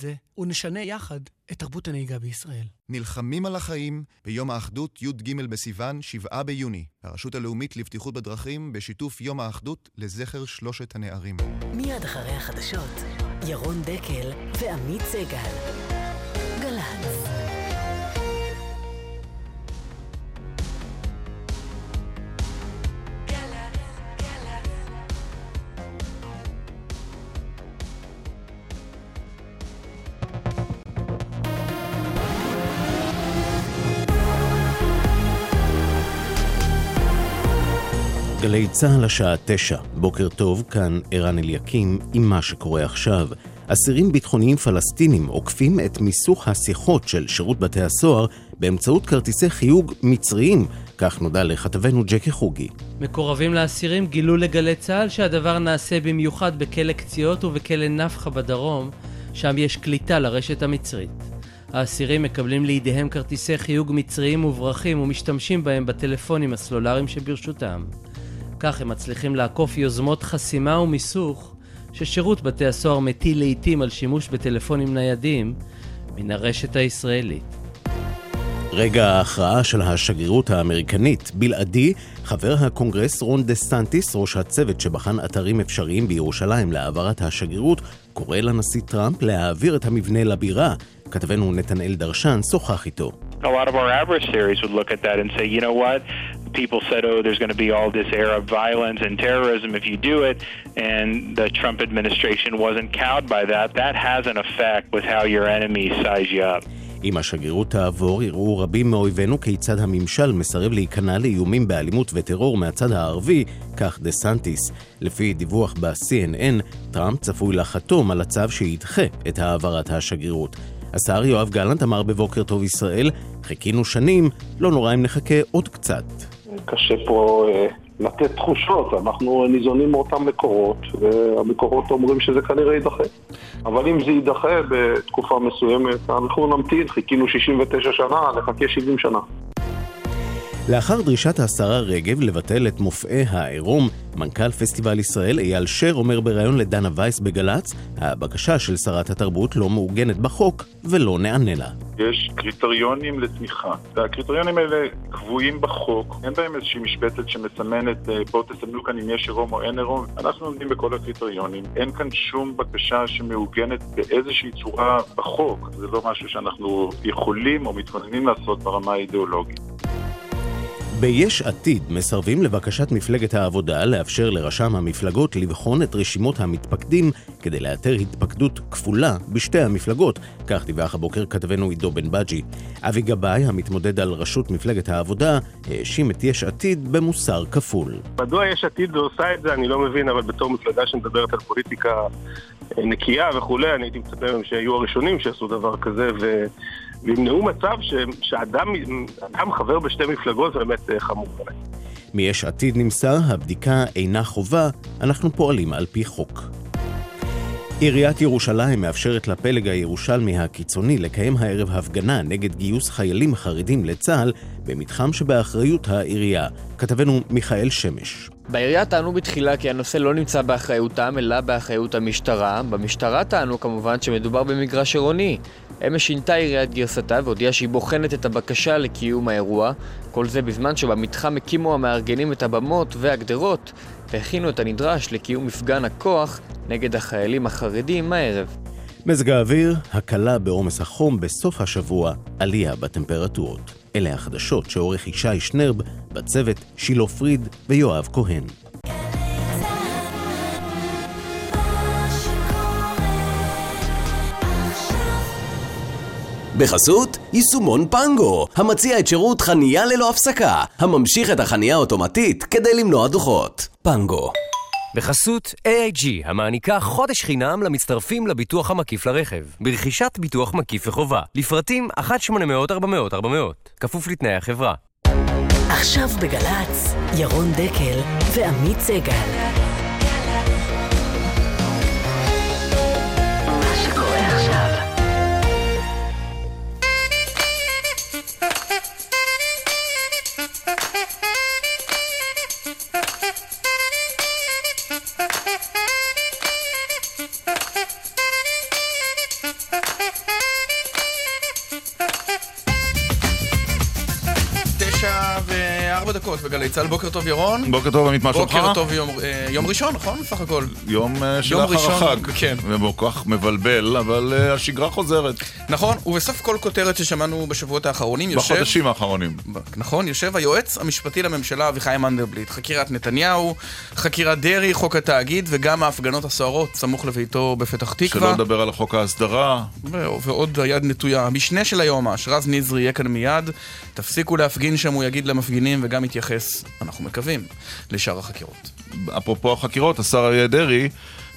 זה, ונשנה יחד את תרבות הנהיגה בישראל. נלחמים על החיים ביום האחדות י"ג בסיוון, 7 ביוני. הרשות הלאומית לבטיחות בדרכים בשיתוף יום האחדות לזכר שלושת הנערים. מיד אחרי החדשות, ירון דקל ועמית סגל. גל"צ גלי צה"ל השעה תשע, בוקר טוב, כאן ערן אליקים עם מה שקורה עכשיו. אסירים ביטחוניים פלסטינים עוקפים את מיסוך השיחות של שירות בתי הסוהר באמצעות כרטיסי חיוג מצריים, כך נודע לכתבנו ג'קי חוגי. מקורבים לאסירים גילו לגלי צה"ל שהדבר נעשה במיוחד בכלא קציעות ובכלא נפחא בדרום, שם יש קליטה לרשת המצרית. האסירים מקבלים לידיהם כרטיסי חיוג מצריים מוברחים ומשתמשים בהם בטלפונים הסלולריים שברשותם. כך הם מצליחים לעקוף יוזמות חסימה ומיסוך ששירות בתי הסוהר מטיל לעיתים על שימוש בטלפונים ניידים מן הרשת הישראלית. רגע ההכרעה של השגרירות האמריקנית, בלעדי, חבר הקונגרס רון דה סטנטיס, ראש הצוות שבחן אתרים אפשריים בירושלים להעברת השגרירות, קורא לנשיא טראמפ להעביר את המבנה לבירה. כתבנו נתנאל דרשן שוחח איתו. A lot of our adversaries would look at that and say, you know what? People said, oh, there's going to be all this era of violence and terrorism if you do it, and the Trump administration wasn't cowed by that. That has an effect with how your enemies size you up. אם השגרירות תעבור, יראו רבים מאויבינו כיצד הממשל מסרב להיכנע לאיומים באלימות וטרור מהצד הערבי, כך דה סנטיס. לפי דיווח ב-CNN, טראמפ צפוי לחתום על הצו שידחה את העברת השגרירות. השר יואב גלנט אמר בבוקר טוב ישראל, חיכינו שנים, לא נורא אם נחכה עוד קצת. קשה פה אה, לתת תחושות, אנחנו ניזונים מאותם מקורות, והמקורות אומרים שזה כנראה יידחה. אבל אם זה יידחה בתקופה מסוימת, אנחנו נמתין, חיכינו 69 שנה, נחכה 70 שנה. לאחר דרישת השרה רגב לבטל את מופעי העירום, מנכ"ל פסטיבל ישראל אייל שר אומר בריאיון לדנה וייס בגל"צ, הבקשה של שרת התרבות לא מעוגנת בחוק ולא נענה לה. יש קריטריונים לתמיכה, והקריטריונים האלה קבועים בחוק, אין בהם איזושהי משבצת שמסמנת אה, בואו תסמנו כאן אם יש עירום או אין עירום, אנחנו עומדים בכל הקריטריונים, אין כאן שום בקשה שמעוגנת באיזושהי צורה בחוק, זה לא משהו שאנחנו יכולים או מתכוננים לעשות ברמה האידיאולוגית. ביש עתיד מסרבים לבקשת מפלגת העבודה לאפשר לרשם המפלגות לבחון את רשימות המתפקדים כדי לאתר התפקדות כפולה בשתי המפלגות, כך דיווח הבוקר כתבנו עידו בן בג'י. אבי גבאי, המתמודד על ראשות מפלגת העבודה, האשים את יש עתיד במוסר כפול. מדוע יש עתיד עושה את זה אני לא מבין, אבל בתור מפלגה שמדברת על פוליטיקה נקייה וכולי, אני הייתי מצפה מהם שיהיו הראשונים שעשו דבר כזה ו... וימנעו מצב ש, שאדם אדם חבר בשתי מפלגות זה באמת אה, חמור באמת. מיש עתיד נמסר, הבדיקה אינה חובה, אנחנו פועלים על פי חוק. עיריית ירושלים מאפשרת לפלג הירושלמי הקיצוני לקיים הערב הפגנה נגד גיוס חיילים חרדים לצה"ל במתחם שבאחריות העירייה. כתבנו מיכאל שמש. בעירייה טענו בתחילה כי הנושא לא נמצא באחריותם, אלא באחריות המשטרה. במשטרה טענו כמובן שמדובר במגרש עירוני. אמש שינתה עיריית גרסתה והודיעה שהיא בוחנת את הבקשה לקיום האירוע. כל זה בזמן שבמתחם הקימו המארגנים את הבמות והגדרות והכינו את הנדרש לקיום מפגן הכוח נגד החיילים החרדים הערב. מזג האוויר, הקלה בעומס החום בסוף השבוע, עלייה בטמפרטורות. אלה החדשות שעורך ישי שנרב, בצוות שילה פריד ויואב כהן. בחסות יישומון פנגו, המציע את שירות חנייה ללא הפסקה, הממשיך את החנייה האוטומטית כדי למנוע דוחות. פנגו. בחסות AIG, המעניקה חודש חינם למצטרפים לביטוח המקיף לרכב, ברכישת ביטוח מקיף וחובה, לפרטים 1-800-400-400, כפוף לתנאי החברה. עכשיו בגל"צ, ירון דקל ועמית סגל. וארבע דקות בגלי צה"ל, בוקר טוב ירון. בוקר טוב, עמית, מה שלומך? בוקר טוב, יום, אה, יום ראשון, נכון? בסך הכל. יום אה, שלאחר ראשון, החג. כן. וכל כך מבלבל, אבל אה, השגרה חוזרת. נכון, ובסוף כל כותרת ששמענו בשבועות האחרונים יושב... בחודשים האחרונים. נכון, יושב היועץ המשפטי לממשלה אביחי מנדלבליט. חקירת נתניהו, חקירת דרעי, חוק התאגיד וגם ההפגנות הסוערות סמוך לביתו בפתח תקווה. שלא לדבר על חוק ההסדרה. ועוד היד נטויה. המשנה של היועמ"ש, רז נזרי, יהיה כאן מיד. תפסיקו להפגין שם, הוא יגיד למפגינים וגם יתייחס, אנחנו מקווים, לשאר החקירות. אפרופו החקירות, השר אריה דרעי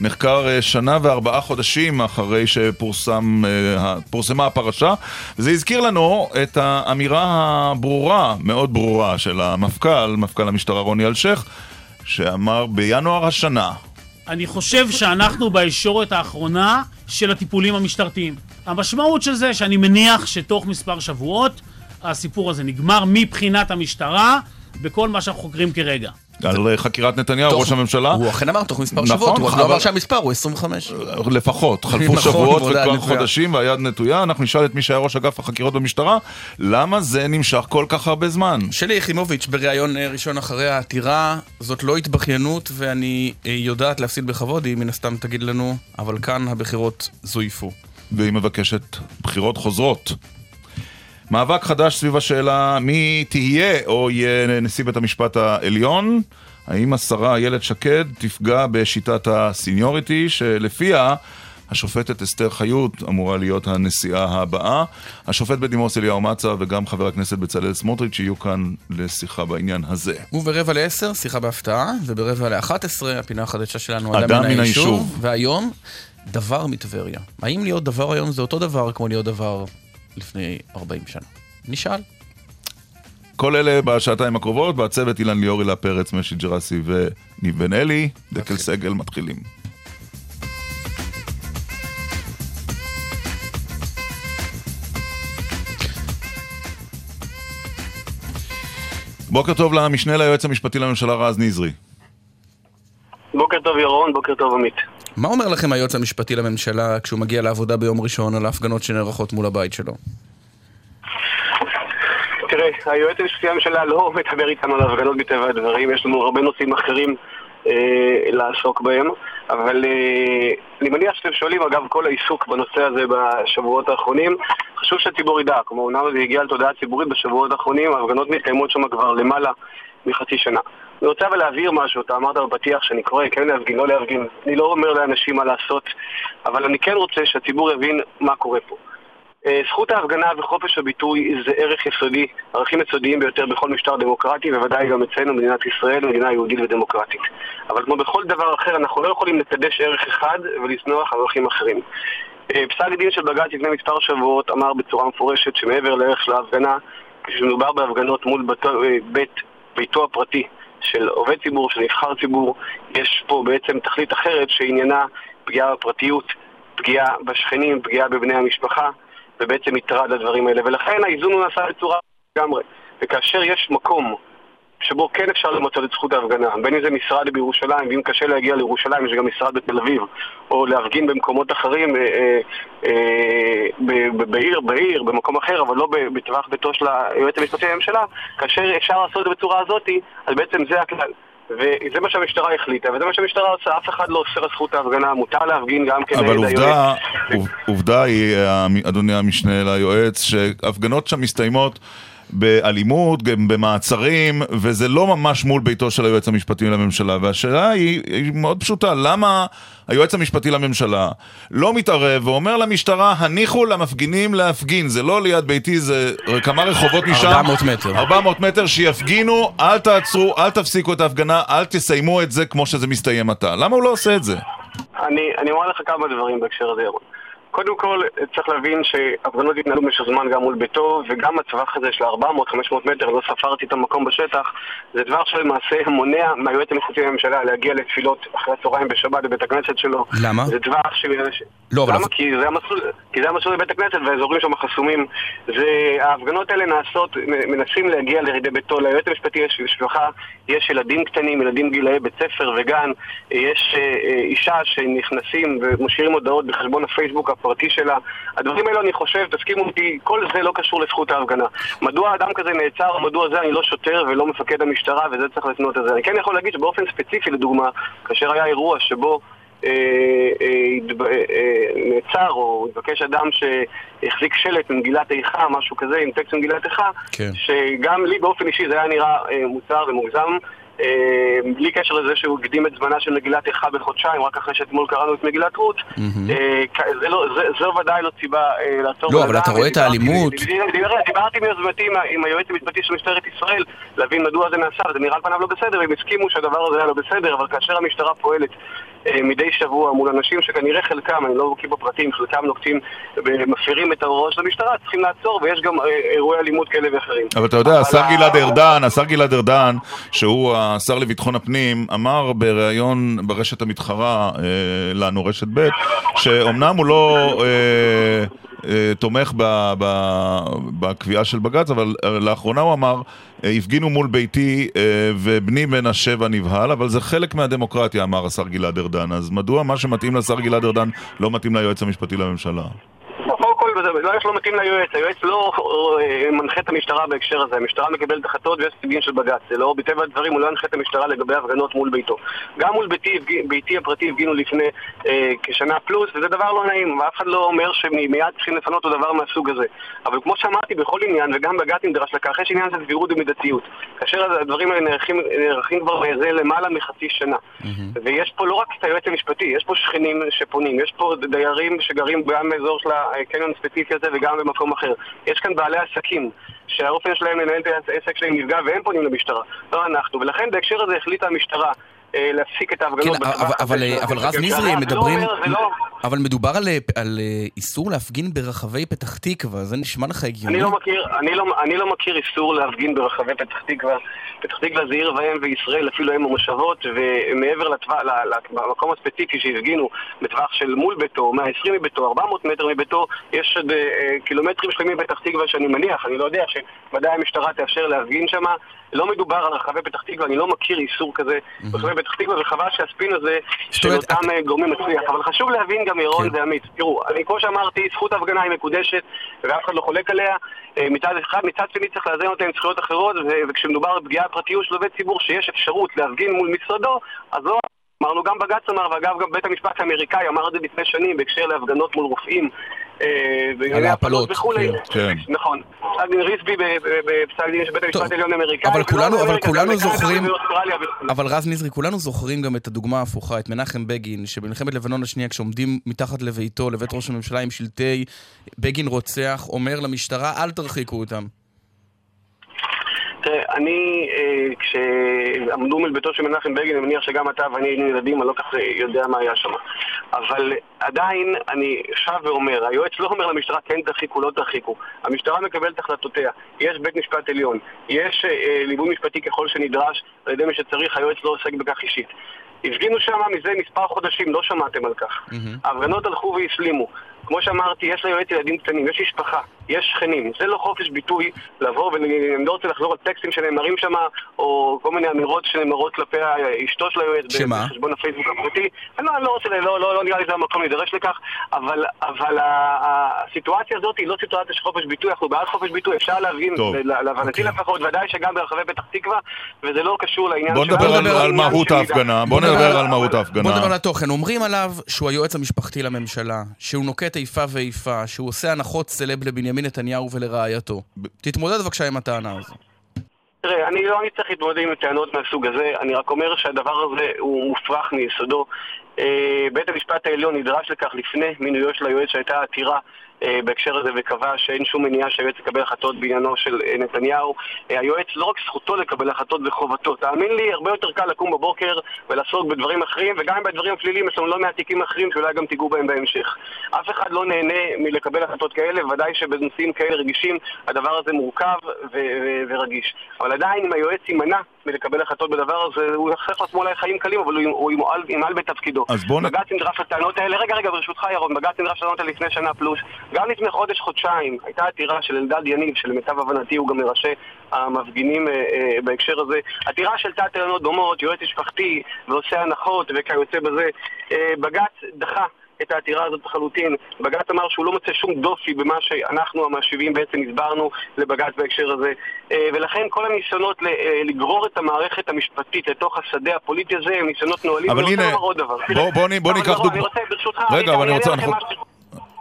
נחקר אה, שנה וארבעה חודשים אחרי שפורסמה הפרשה, וזה הזכיר לנו את האמירה הברורה, מאוד ברורה, של המפכ"ל, מפכ"ל המשטרה רוני אלשיך, שאמר בינואר השנה, אני חושב שאנחנו בישורת האחרונה של הטיפולים המשטרתיים. המשמעות של זה שאני מניח שתוך מספר שבועות הסיפור הזה נגמר מבחינת המשטרה בכל מה שאנחנו חוקרים כרגע. על אה, חקירת נתניהו, ראש הממשלה. הוא אכן אמר תוך מספר נכון, שבועות, הוא לא אמר שהמספר הוא 25. לפחות, חלפו נכון, שבועות וכבר. חודשים והיד נטויה, אנחנו נשאל את מי שהיה ראש אגף החקירות במשטרה, למה זה נמשך כל כך הרבה זמן? שלי יחימוביץ' בריאיון אה, ראשון אחרי העתירה, זאת לא התבכיינות ואני אה, יודעת להפסיד בכבוד, היא מן הסתם תגיד לנו, אבל כאן הבחירות זויפו. והיא מבקשת בחירות חוזרות. מאבק חדש סביב השאלה מי תהיה או יהיה נשיא בית המשפט העליון. האם השרה איילת שקד תפגע בשיטת הסיניוריטי שלפיה השופטת אסתר חיות אמורה להיות הנשיאה הבאה. השופט בדימוס אליהו מצה וגם חבר הכנסת בצלאל סמוטריץ' יהיו כאן לשיחה בעניין הזה. וברבע לעשר, שיחה בהפתעה, וברבע לאחת עשרה, הפינה החדשה שלנו, אדם מן היישוב. והיום, דבר מטבריה. האם להיות דבר היום זה אותו דבר כמו להיות דבר לפני 40 שנה? נשאל. כל אלה בשעתיים הקרובות, בצוות אילן ליאור, הילה פרץ, משי ג'רסי וניב בן אלי. דקל סגל מתחילים. בוקר טוב למשנה ליועץ המשפטי לממשלה רז נזרי. בוקר טוב ירון, בוקר טוב עמית. מה אומר לכם היועץ המשפטי לממשלה כשהוא מגיע לעבודה ביום ראשון על ההפגנות שנערכות מול הבית שלו? תראה, היועץ המשפטי לממשלה לא מדבר איתנו על הפגנות מטבע הדברים, יש לנו הרבה נושאים אחרים אה, לעסוק בהם, אבל אה, אני מניח שאתם שואלים, אגב, כל העיסוק בנושא הזה בשבועות האחרונים, חשוב שהציבור ידע, כמו אומנם זה הגיע לתודעה ציבורית בשבועות האחרונים, ההפגנות מתקיימות שם כבר למעלה מחצי שנה. אני רוצה אבל להבהיר משהו, אתה אמרת בפתיח שאני קורא כן להפגין, לא להפגין, אני לא אומר לאנשים מה לעשות, אבל אני כן רוצה שהציבור יבין מה קורה פה. אה, זכות ההפגנה וחופש הביטוי זה ערך יסודי, ערכים יסודיים ביותר בכל משטר דמוקרטי, בוודאי גם אצלנו, מדינת ישראל, מדינה יהודית ודמוקרטית. אבל כמו בכל דבר אחר, אנחנו לא יכולים לקדש ערך אחד ולזנוח ערכים אחרים. אה, פסק דין של בג"ץ לפני מספר שבועות אמר בצורה מפורשת שמעבר לערך של ההפגנה, כשמדובר בהפגנות מול אה, בית ביתו הפרטי של עובד ציבור, של נבחר ציבור, יש פה בעצם תכלית אחרת שעניינה פגיעה בפרטיות, פגיעה בשכנים, פגיעה בבני המשפחה. ובעצם מטרד לדברים האלה, ולכן האיזון הוא נעשה בצורה לגמרי. וכאשר יש מקום שבו כן אפשר למצות את זכות ההפגנה, בין אם זה משרד בירושלים, ואם קשה להגיע לירושלים, יש גם משרד בתל אביב, או להפגין במקומות אחרים, אה, אה, אה, ב- ב- בעיר, בעיר, במקום אחר, אבל לא בטווח ביתו של היועץ המשפטי לממשלה, כאשר אפשר לעשות את זה בצורה הזאת, אז בעצם זה הכלל. וזה מה שהמשטרה החליטה, וזה מה שהמשטרה עושה, אף אחד לא אוסר על זכות ההפגנה, מותר להפגין גם כנגד אבל היועץ. עובדה, עוב- עובדה היא, אדוני המשנה ליועץ, שהפגנות שם מסתיימות באלימות, גם במעצרים, וזה לא ממש מול ביתו של היועץ המשפטי לממשלה. והשאלה היא, היא מאוד פשוטה, למה היועץ המשפטי לממשלה לא מתערב ואומר למשטרה, הניחו למפגינים להפגין, זה לא ליד ביתי, זה כמה רחובות משם. 400 מטר. 400 מטר, שיפגינו, אל תעצרו, אל תפסיקו את ההפגנה, אל תסיימו את זה כמו שזה מסתיים עתה. למה הוא לא עושה את זה? אני, אני אומר לך כמה דברים בהקשר הזה, ירון. קודם כל, צריך להבין שהפגנות התנהלו במשך זמן גם מול ביתו, וגם הטווח הזה של 400-500 מטר, לא ספרתי את המקום בשטח, זה דבר שלמעשה מונע מהיועץ המשפטי לממשלה להגיע לתפילות אחרי הצהריים בשבת בבית הכנסת שלו. למה? זה טווח ש... לא, אבל... למה? כי זה המסלול, כי זה המסלול לבית הכנסת והאזורים שם חסומים. זה, ההפגנות האלה נעשות, מנסים להגיע לידי ביתו. ליועץ המשפטי יש משפחה, יש ילדים קטנים, ילדים גילאי בית ספר וגן, יש אה, אה, אישה שנכנסים ומשאירים הודעות בחשבון הפייסבוק הפרטי שלה. הדברים האלו, אני חושב, תסכימו אותי, כל זה לא קשור לזכות ההפגנה. מדוע אדם כזה נעצר, מדוע זה אני לא שוטר ולא מפקד המשטרה, וזה צריך לפנות את זה. אני כן יכול להגיד שבאופן ספציפי, לדוגמה, כאשר היה אירוע שבו אה, אה, אה, נעצר או התבקש אדם שהחזיק שלט ממגילת איכה, משהו כזה, עם טקסט ממגילת איכה, כן. שגם לי באופן אישי זה היה נראה מוצר ומוגזם. בלי קשר לזה שהוא הקדים את זמנה של מגילת איכה בחודשיים, רק אחרי שאתמול קראנו את מגילת רות, לא, זו ודאי לא סיבה לעצור... לא, אבל אתה רואה את האלימות. דיברתי מיוזמתי עם היועץ המשפטי של משטרת ישראל להבין מדוע זה נעשה, וזה נראה על פניו לא בסדר, הם הסכימו שהדבר הזה היה לא בסדר, אבל כאשר המשטרה פועלת אה, מדי שבוע מול אנשים שכנראה חלקם, אני לא בקיא בפרטים, חלקם נוקטים, מפרים את ההוראות של המשטרה, צריכים לעצור, ויש גם אה, אירועי אלימות כאלה ואחרים. אבל אתה יודע, השר גלעד ארדן, השר גלעד ארדן, שהוא השר לביטחון הפנים, אמר בריאיון ברשת המתחרה אה, לנו, רשת ב', שאומנם הוא לא... תומך בקביעה של בג"ץ, אבל לאחרונה הוא אמר, הפגינו מול ביתי ובני בן השבע נבהל, אבל זה חלק מהדמוקרטיה, אמר השר גלעד ארדן. אז מדוע מה שמתאים לשר גלעד ארדן לא מתאים ליועץ המשפטי לממשלה? לא יש לא מתאים ליועץ, היועץ לא אה, מנחה את המשטרה בהקשר הזה, המשטרה מקבלת החלטות ויש סוגים של בג"ץ, זה לא, בטבע הדברים הוא לא ינחה את המשטרה לגבי הפגנות מול ביתו. גם מול ביתי, ביתי הפרטי הפגינו לפני אה, כשנה פלוס, וזה דבר לא נעים, ואף אחד לא אומר שמיד צריכים לפנות אותו דבר מהסוג הזה. אבל כמו שאמרתי, בכל עניין, וגם בג"ץ נדרש לכך, יש עניין של סבירות ומידתיות. כאשר הדברים האלה נערכים, נערכים כבר זה למעלה מחצי שנה. Mm-hmm. ויש פה לא רק את היועץ המשפטי, יש פה שכנים שפונים, יש פה דיירים שגרים גם באזור של הקניון הספציפי הזה וגם במקום אחר. יש כאן בעלי עסקים שהאופן שלהם לנהל את העסק שלהם נפגע והם פונים למשטרה, לא אנחנו. ולכן בהקשר הזה החליטה המשטרה להפסיק את ההפגנות כן, אבל, אבל, אבל רז נזרי, הם מדברים... לא אומר, לא... אבל מדובר על, על אה, איסור להפגין ברחבי פתח תקווה, זה נשמע לך הגיוני? אני לא מכיר, אני לא, אני לא מכיר איסור להפגין ברחבי פתח תקווה. פתח תקווה זה עיר ואם וישראל, אפילו אם המושבות, ומעבר למקום הספציפי שהפגינו, בטווח של מול ביתו, 120 מביתו, 400 מטר מביתו, יש עוד אה, קילומטרים שלמים בפתח תקווה שאני מניח, אני לא יודע, שוודאי המשטרה תאפשר להפגין שם. לא מדובר על רחבי פתח תקווה, אני לא מכיר איסור כזה ברחבי פתח תקווה, וחבל שהספין הזה של אותם אה, גורמים מצליח. אבל חשוב להבין גם, ירון כן. ועמית, תראו, אני כמו שאמרתי, זכות ההפגנה היא מקודשת, ואף אחד לא חולק עליה. אה, מצד אחד, מצד שני צריך לאזן אותה עם זכויות אחרות, וכשמדובר בפגיעה בפרטיות של עובד ציבור שיש אפשרות להפגין מול משרדו, אז לא... אמרנו, גם בג"ץ אמר, ואגב, גם בית המשפט האמריקאי אמר את זה לפני שנים בהקשר להפגנות מול רופאים. אה, על ההפלות, כן. כן. נכון. פסק דין ריסבי בפסק דין של בית המשפט העליון האמריקאי. אבל כולנו, אבל כולנו זוכרים, אבל רז נזרי, כולנו זוכרים גם את הדוגמה ההפוכה, את מנחם בגין, שבמלחמת לבנון השנייה, כשעומדים מתחת לביתו, לבית ראש הממשלה עם שלטי בגין רוצח, אומר למשטרה, אל תרחיקו אותם. תראה, אני, אה, כשעמדו מול ביתו של מנחם בגין, אני מניח שגם אתה ואני היינו ילדים, אני לא כך יודע מה היה שם. אבל עדיין, אני שב ואומר, היועץ לא אומר למשטרה כן תרחיקו, לא תרחיקו. המשטרה מקבלת החלטותיה. יש בית משפט עליון. יש אה, ליווי משפטי ככל שנדרש על ידי מי שצריך, היועץ לא עוסק בכך אישית. הפגינו שם מזה מספר חודשים, לא שמעתם על כך. ההפגנות הלכו והסלימו. כמו שאמרתי, יש ליועץ ילדים קטנים, יש משפחה, יש שכנים. זה לא חופש ביטוי לבוא, ואני לא רוצה לחזור על טקסטים שנאמרים שם, או כל מיני אמירות שנאמרות כלפי אשתו של היועץ שמה? בחשבון הפייסבוק הפרטי. אני לא, לא רוצה, לא, לא, לא נראה לי זה המקום להידרש לכך, אבל, אבל הסיטואציה הזאת היא לא סיטואציה של חופש ביטוי, אנחנו בעד חופש ביטוי, אפשר להבין, להבנתי אוקיי. לפחות, ודאי שגם ברחבי פתח תקווה, וזה לא קשור לעניין בוא נדבר על, על מהות ההפגנה, בוא נדבר על מהות ההפגנה. בוא נדבר על התוכן. אומרים עליו שהוא היועץ המשפחתי לממשלה, שהוא נוקט איפה ואיפה, שהוא עושה הנחות סלב לבנימין נתניהו ולרעייתו. תתמודד בבקשה עם הטענה הזו. תראה, אני לא צריך להתמודד עם טענות מהסוג הזה, אני רק אומר שהדבר הזה הוא מופרך מיסודו. אה, בית המשפט העליון נדרש לכך לפני מינויו של היועץ שהייתה עתירה בהקשר הזה וקבע שאין שום מניעה שהיועץ יקבל החלטות בעניינו של אה, נתניהו. היועץ לא רק זכותו לקבל החלטות וחובתו. תאמין לי, הרבה יותר קל לקום בבוקר ולעסוק בדברים אחרים, וגם בדברים הפליליים יש לנו לא מעט תיקים אחרים שאולי גם תיגעו בהם בהמשך. אף אחד לא נהנה מלקבל החלטות כאלה, ודאי שבנושאים כאלה רגישים הדבר הזה מורכב ורגיש. אבל עדיין אם היועץ יימנע מלקבל החלטות בדבר הזה, הוא יחסך לעצמו אולי חיים קלים, אבל הוא ימעל בתפקידו. אז בוא נ... בג"ץ נדרש לטענות האלה, רגע, רגע, ברשותך ירון, בג"ץ נדרש לטענות האלה לפני שנה פלוס. גם לפני חודש, חודשיים, הייתה עתירה של אלדד יניב, שלמיטב הבנתי הוא גם מראשי המפגינים אה, אה, בהקשר הזה. עתירה של תת טענות דומות, יועץ משפחתי, ועושה הנחות וכיוצא בזה. אה, בג"ץ דחה את העתירה הזאת לחלוטין. בג"ץ אמר שהוא לא מוצא שום דופי במה שאנחנו המשיבים בעצם הסברנו לבג"ץ בהקשר הזה. אה, ולכן כל הניסיונות אה, לגרור את המערכת המשפטית לתוך השדה הפוליטי הזה הם ניסיונות נואלים. אבל הנה, בוא, בוא, בוא ניקח דוגמא. אני רוצה, ברשותך, רגע, אבל אני רוצה...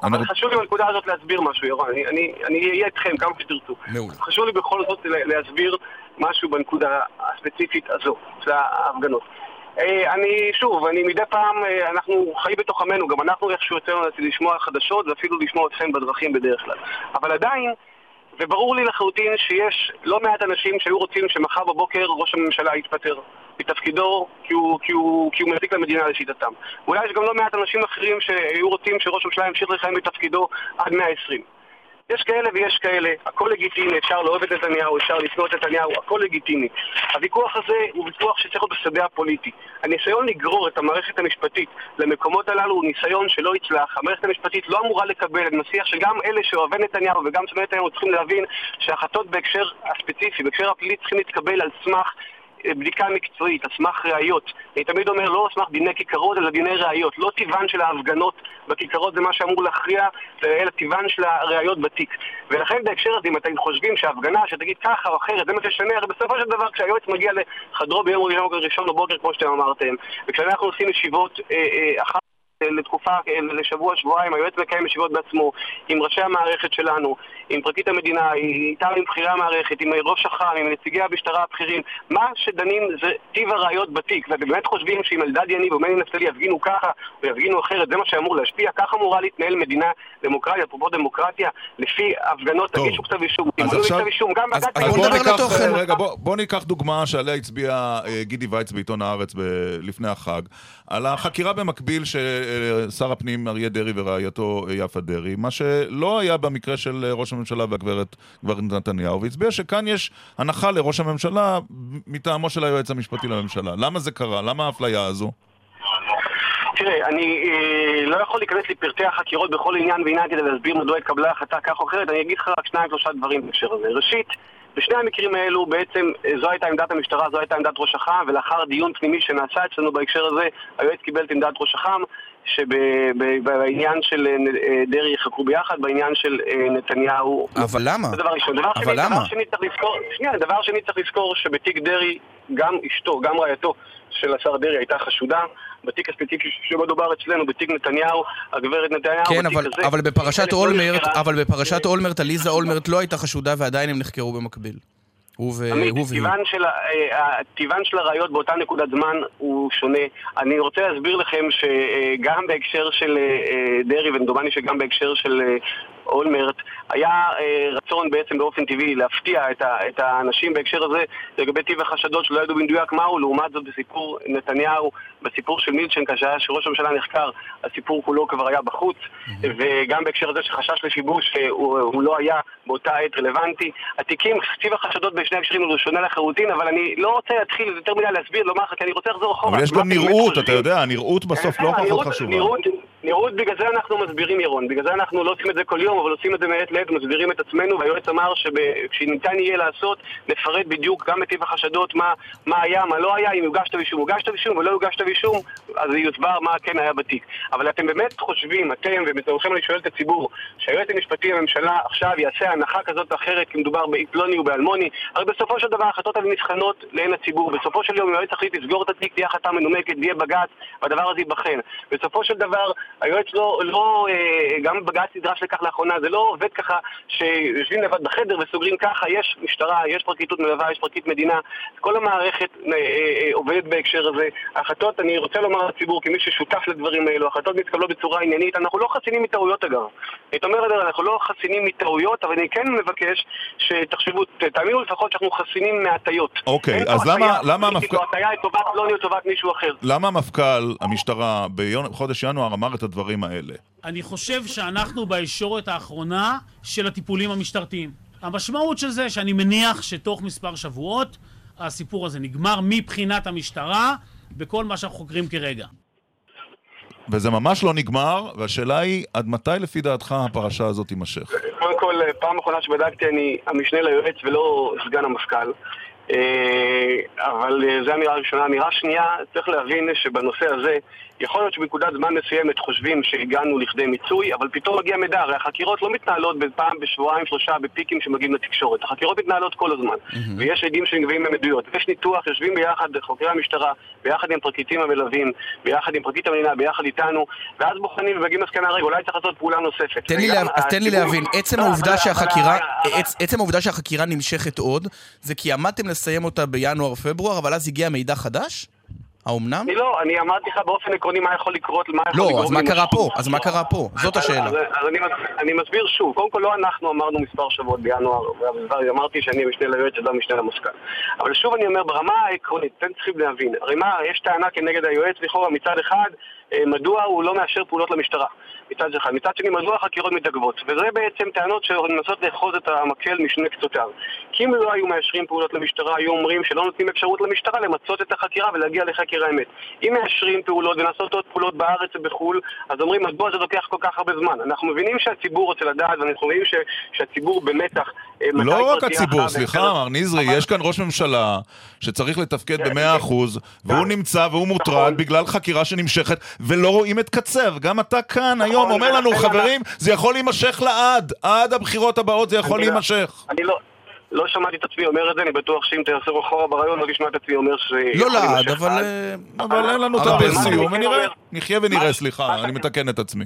אבל חשוב לי בנקודה הזאת להסביר משהו, ירון. אני, אני, אני אהיה איתכם כמה שתרצו. מעולה. חשוב לי בכל זאת להסביר משהו בנקודה הספציפית הזו, של ההפגנות. אה, אני, שוב, אני מדי פעם, אה, אנחנו חיים בתוך עמנו, גם אנחנו איכשהו יוצא לנו לשמוע חדשות ואפילו לשמוע אתכם בדרכים בדרך כלל. אבל עדיין, וברור לי לחלוטין שיש לא מעט אנשים שהיו רוצים שמחר בבוקר ראש הממשלה יתפטר מתפקידו כי הוא, כי הוא, כי הוא מזיק למדינה לשיטתם. אולי יש גם לא מעט אנשים אחרים שהיו רוצים שראש הממשלה ימשיך לכהן בתפקידו עד 120. יש כאלה ויש כאלה, הכל לגיטימי, אפשר לאהוב את נתניהו, אפשר לשנוא את נתניהו, הכל לגיטימי. הוויכוח הזה הוא ויכוח שצריך להיות בשדה הפוליטי. הניסיון לגרור את המערכת המשפטית למקומות הללו הוא ניסיון שלא יצלח. המערכת המשפטית לא אמורה לקבל, אני מסיח שגם אלה שאוהבי נתניהו וגם שונאי נתניהו צריכים להבין שהחלטות בהקשר הספציפי, בהקשר הפלילי צריכים להתקבל על סמך בדיקה מקצועית, על סמך ראיות. אני תמיד אומר, לא על סמך דיני כיכרות, אלא דיני ראיות. לא טיבן של ההפגנות בכיכרות זה מה שאמור להכריע, אלא טיבן של הראיות בתיק. ולכן בהקשר הזה, אם אתם חושבים שההפגנה שתגיד ככה או אחרת, זה מה ששנה, הרי בסופו של דבר כשהיועץ מגיע לחדרו ביום ראשון בבוקר, כמו שאתם אמרתם, וכשאנחנו עושים ישיבות אה, אה, אחת לתקופה, לשבוע, שבועיים, היועץ מקיים ישיבות בעצמו עם ראשי המערכת שלנו, עם פרקליט המדינה, איתם עם בכירי המערכת, עם ראש אח"ם, עם נציגי המשטרה הבכירים. מה שדנים זה טיב הראיות בתיק, ואתם באמת חושבים שאם אלדד יניב או מני נפתלי יפגינו ככה או יפגינו אחרת, זה מה שאמור להשפיע? ככה אמורה להתנהל מדינה דמוקרטיה, אפרופו דמוקרטיה, לפי הפגנות תגישו כתב אישום, תמנו כתב אישום, גם בג"ץ... אז בוא ניקח, רגע, בוא, בוא ניקח דוגמה שעליה הצביע אה, גידי וייץ בעיתון הארץ לפני החג, על החקירה במקביל ששר הפנים אריה דרעי ורעייתו יפה דרעי, מה שלא היה במקרה של ראש הממשלה והגברת נתניהו, והצביע שכאן יש הנחה לראש הממשלה מטעמו של היועץ המשפטי לממשלה. למה זה קרה? למה האפליה הזו? תראה, אני אה, לא יכול להיכנס לפרטי החקירות בכל עניין ועניין כדי להסביר מדוע התקבלה החלטה כך או אחרת, אני אגיד לך רק שניים שלושה דברים בהקשר הזה. ראשית, בשני המקרים האלו בעצם אה, זו הייתה עמדת המשטרה, זו הייתה עמדת ראש אח"ם, ולאחר דיון פנימי שנעשה אצלנו בהקשר הזה, היועץ קיבל את עמדת ראש אח"ם, שבעניין של אה, אה, דרעי יחכו ביחד, בעניין של נתניהו... אבל למה? זה דבר ראשון. דבר אבל שני, למה? דבר שני צריך לזכור, שנייה, דבר שני צריך לזכור שבתיק דרעי, גם אשתו, גם רעייתו של השר דרעי הייתה חשודה. בתיק הספציפי שמדובר אצלנו, בתיק נתניהו, הגברת נתניהו, כן, בתיק אבל, הזה. אבל בפרשת אולמרט. אבל בפרשת אולמרט, עליזה אולמרט לא הייתה חשודה ועדיין הם נחקרו במקביל. הוא ו- והיא. של, אה, טיבן של הראיות באותה נקודת זמן הוא שונה. אני רוצה להסביר לכם שגם בהקשר של אה, אה, דרעי, ודומני שגם בהקשר של אולמרט, היה אה, רצון בעצם באופן טבעי להפתיע את, ה, את האנשים בהקשר הזה לגבי טיב החשדות שלא ידעו במדויק מהו, לעומת זאת בסיפור נתניהו, בסיפור של מילצ'ן, כאשר שראש הממשלה נחקר, הסיפור כולו כבר היה בחוץ, וגם בהקשר הזה שחשש לשיבוש אה, הוא, לא היה באותה עת רלוונטי. התיקים, טיב החשדות בשני הקשרים הוא שונה לחלוטין, אבל אני לא רוצה להתחיל יותר מדי להסביר, לומר לך, כי אני רוצה לחזור אחורה. אבל יש מה גם נראות, אתה? יודע, הנראות בסוף לא כן, פחות נראות- חשובה. נראות, בגלל זה אנחנו מסבירים, ירון. בגלל זה אנחנו לא עושים את זה כל יום, אבל עושים את זה מעת לעת, מסבירים את עצמנו, והיועץ אמר שכשניתן יהיה לעשות, נפרט בדיוק גם את טיב החשדות, מה, מה היה, מה לא היה, אם יוגש כתב אישום, יוגש כתב אישום ולא יוגש כתב אישום, אז יוסבר מה כן היה בתיק. אבל אתם באמת חושבים, אתם, ובתורכם אני שואל את הציבור, שהיועץ המשפטי לממשלה עכשיו יעשה הנחה כזאת או אחרת, כי מדובר בפלוני ובאלמוני, הרי בסופו של דבר ההחלטות האלה נבחנות לעין הציבור. בסופו של יום, אם היועץ החליט לסגור את התיק, תהיה החלטה מנומקת, יהיה בג"ץ, והדבר הזה ייבחן. בסופו של דבר, היועץ לא, לא אה, גם בג"ץ נדרש לכך לאחרונה, זה לא עובד ככה שיושבים לבד בחדר וסוגרים ככה, יש משטרה, יש פרקליטות מלווה, יש פרקליט מדינה, כל המערכת אה, אה, עובדת בהקשר הזה. ההחלטות, אני רוצה לומר לציבור, כמי ששותף לדברים האלו, ההחלטות מתקבלות בצורה עניינית, אנחנו לא חסינים מטעויות אגב. זאת אומרת, אנחנו לא חסינים מטעויות, אבל אני כן מבקש שתחשבו, תאמינו לפחות שאנחנו חסינים מהטיות. אוקיי, אז למה- למה המפכ"ל- אחר. למה מפכ"ל המשטרה בחודש ינואר אמר את הדברים האלה? אני חושב שאנחנו בישורת האחרונה של הטיפולים המשטרתיים. המשמעות של זה שאני מניח שתוך מספר שבועות הסיפור הזה נגמר מבחינת המשטרה בכל מה שאנחנו חוקרים כרגע. וזה ממש לא נגמר, והשאלה היא, עד מתי לפי דעתך הפרשה הזאת תימשך? קודם כל, פעם אחרונה שבדקתי אני המשנה ליועץ ולא סגן המפכ"ל. אה, אבל אה, זו אמירה ראשונה. אמירה שנייה, צריך להבין שבנושא הזה, יכול להיות שבנקודת זמן מסוימת חושבים שהגענו לכדי מיצוי, אבל פתאום מגיע מידע, הרי החקירות לא מתנהלות פעם בשבועיים שלושה בפיקים שמגיעים לתקשורת. החקירות מתנהלות כל הזמן, ויש עדים שנגבים מהם עדויות. יש ניתוח, יושבים ביחד חוקרי המשטרה, ביחד עם פרקליטים המלווים, ביחד עם פרקליט המדינה, ביחד איתנו, ואז בוחנים ומגיעים מסקנה, רגע, אולי צריך לעשות פעולה נוספת. תן לי, לה... אז תן לי להבין, עצם לא, העובדה שהחקירה. עצם העובדה שהחקירה נמשכת עוד, זה כי עמדתם לסיים אותה בינואר-פברואר, אבל אז הגיע מידע חדש? האומנם? לא, אני אמרתי לך באופן עקרוני מה יכול לקרות, מה יכול לא, אז מה קרה. פה? אז מה קרה פה? זאת השאלה. אז, אז אני, מס- אני מסביר שוב, קודם כל לא אנחנו אמרנו מספר שבועות בינואר, אמרתי שאני המשנה ליועץ ולא המשנה למפכ"ל. אבל שוב אני אומר, ברמה העקרונית, אתם צריכים להבין, הרי מה, יש טענה כנגד היועץ לכאורה מצד אחד, אה, מדוע הוא לא מאשר פעולות למשטרה. מצד אחד. מצד שני, מדוע החקירות מתעכבות? וזה בעצם טענות שמנסות לאחוז את המקל משני קצותיו. כי אם לא היו מאשרים פעולות למשטרה, היו אומרים שלא נותנים אפשרות למשטרה למצות את החקירה ולהגיע לחקר האמת. אם מאשרים פעולות ונעשות עוד פעולות בארץ ובחו"ל, אז אומרים, מדוע זה לוקח כל כך הרבה זמן? אנחנו מבינים שהציבור רוצה לדעת, ואנחנו רואים ש, שהציבור במתח. אה, לא רק הציבור, סליחה, מר נזרי, יש כאן ראש ממשלה שצריך לתפקד כן, במאה אחוז, והוא נמצא והוא מוטרד בגלל חקירה שנמשכת, ולא רואים את קצר. גם אתה כאן היום אומר לנו, ולכן חברים, זה יכול להימשך לעד, עד הבחירות הבאות זה יכול לא- להימשך. אני לא... לא שמעתי את עצמי אומר את זה, אני בטוח שאם תעשו אחורה ברעיון לא תשמע את עצמי אומר שזה... לא לעד, אבל, עד. אה, אבל אין לנו את סיום, אומר- נחיה ונראה, סליחה, אני מתקן את עצמי.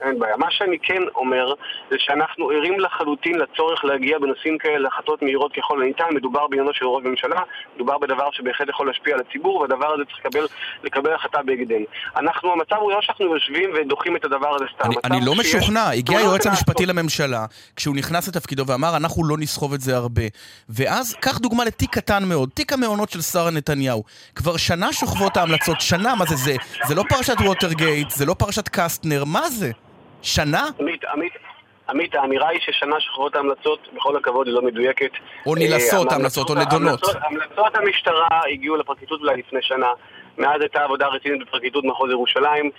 אין בעיה. מה שאני כן אומר, זה שאנחנו ערים לחלוטין לצורך להגיע בנושאים כאלה להחלטות מהירות ככל הניתן. מדובר בעניינו של ראש ממשלה, מדובר בדבר שבהחלט יכול להשפיע על הציבור, והדבר הזה צריך לקבל, לקבל החלטה בהקדם. אנחנו, המצב הוא לא שאנחנו יושבים ודוחים את הדבר הזה סתם. אני, אני לא שיש משוכנע, הגיע היועץ המשפטי. לממשלה, כשהוא נכנס לתפקידו ואמר, אנחנו לא נסחוב את זה הרבה. ואז, קח דוגמה לתיק קטן מאוד, תיק המעונות של שרה נתניהו. כבר שנה שוכבות ההמלצות, שנה, מה זה זה? זה לא פרשת ווטרגייט, זה לא פרשת קסטנר, מה זה? שנה? עמית, עמית, עמית, האמירה היא ששנה שחורות ההמלצות, בכל הכבוד, היא לא מדויקת. או נלעשות אה, ההמלצות, או ההמלצות- נדונות. המלצות המשטרה הגיעו לפרקליטות אולי לפני שנה. מאז הייתה עבודה רצינית בפרקליטות מחוז ירושלים.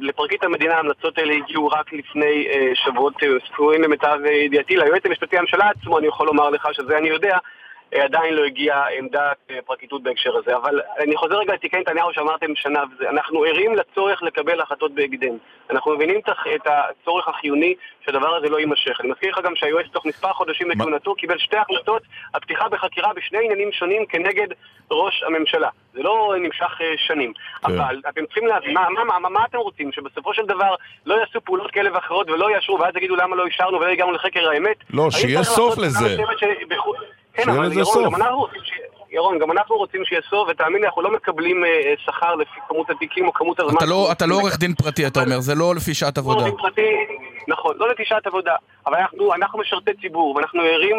לפרקליט המדינה ההמלצות האלה הגיעו רק לפני אה, שבועות אה, ספורים למיטב אה, ידיעתי. ליועץ המשפטי לממשלה עצמו אני יכול לומר לך שזה אני יודע. אה, עדיין לא הגיעה עמדת אה, פרקליטות בהקשר הזה. אבל אני חוזר רגע לתיקי נתניהו שאמרתם שנה וזה. אנחנו ערים לצורך לקבל החלטות בהקדם. אנחנו מבינים את הצורך החיוני שהדבר הזה לא יימשך. אני מזכיר לך גם שהיועץ תוך מספר חודשים לכהונתו קיבל שתי החלטות על פתיחה בחקירה בשני עניינים שונים כנגד ראש הממשלה. זה לא נמשך אה, שנים. אבל אתם צריכים להבין, מה, מה, מה, מה, אתם רוצים? שבסופו של דבר לא יעשו פעולות כאלה ואחרות ולא יאשרו ואז יגידו למה לא אישרנו ולא הגענו לחקר האמת? לא, שיהיה סוף לזה. פעולה מסוימת שבחוץ- כן, שיהיה אבל לזה ירון. גם אנחנו רוצים שיהיה סוף, ותאמין לי, אנחנו לא מקבלים אה, אה, שכר לפי כמות התיקים או כמות הזמן. אתה לא, אתה לא עורך דין פרטי, אתה אומר, זה לא לפי שעת עבודה. עורך דין פרטי, נכון, לא לפי שעת עבודה, אבל אנחנו, אנחנו משרתי ציבור, ואנחנו ערים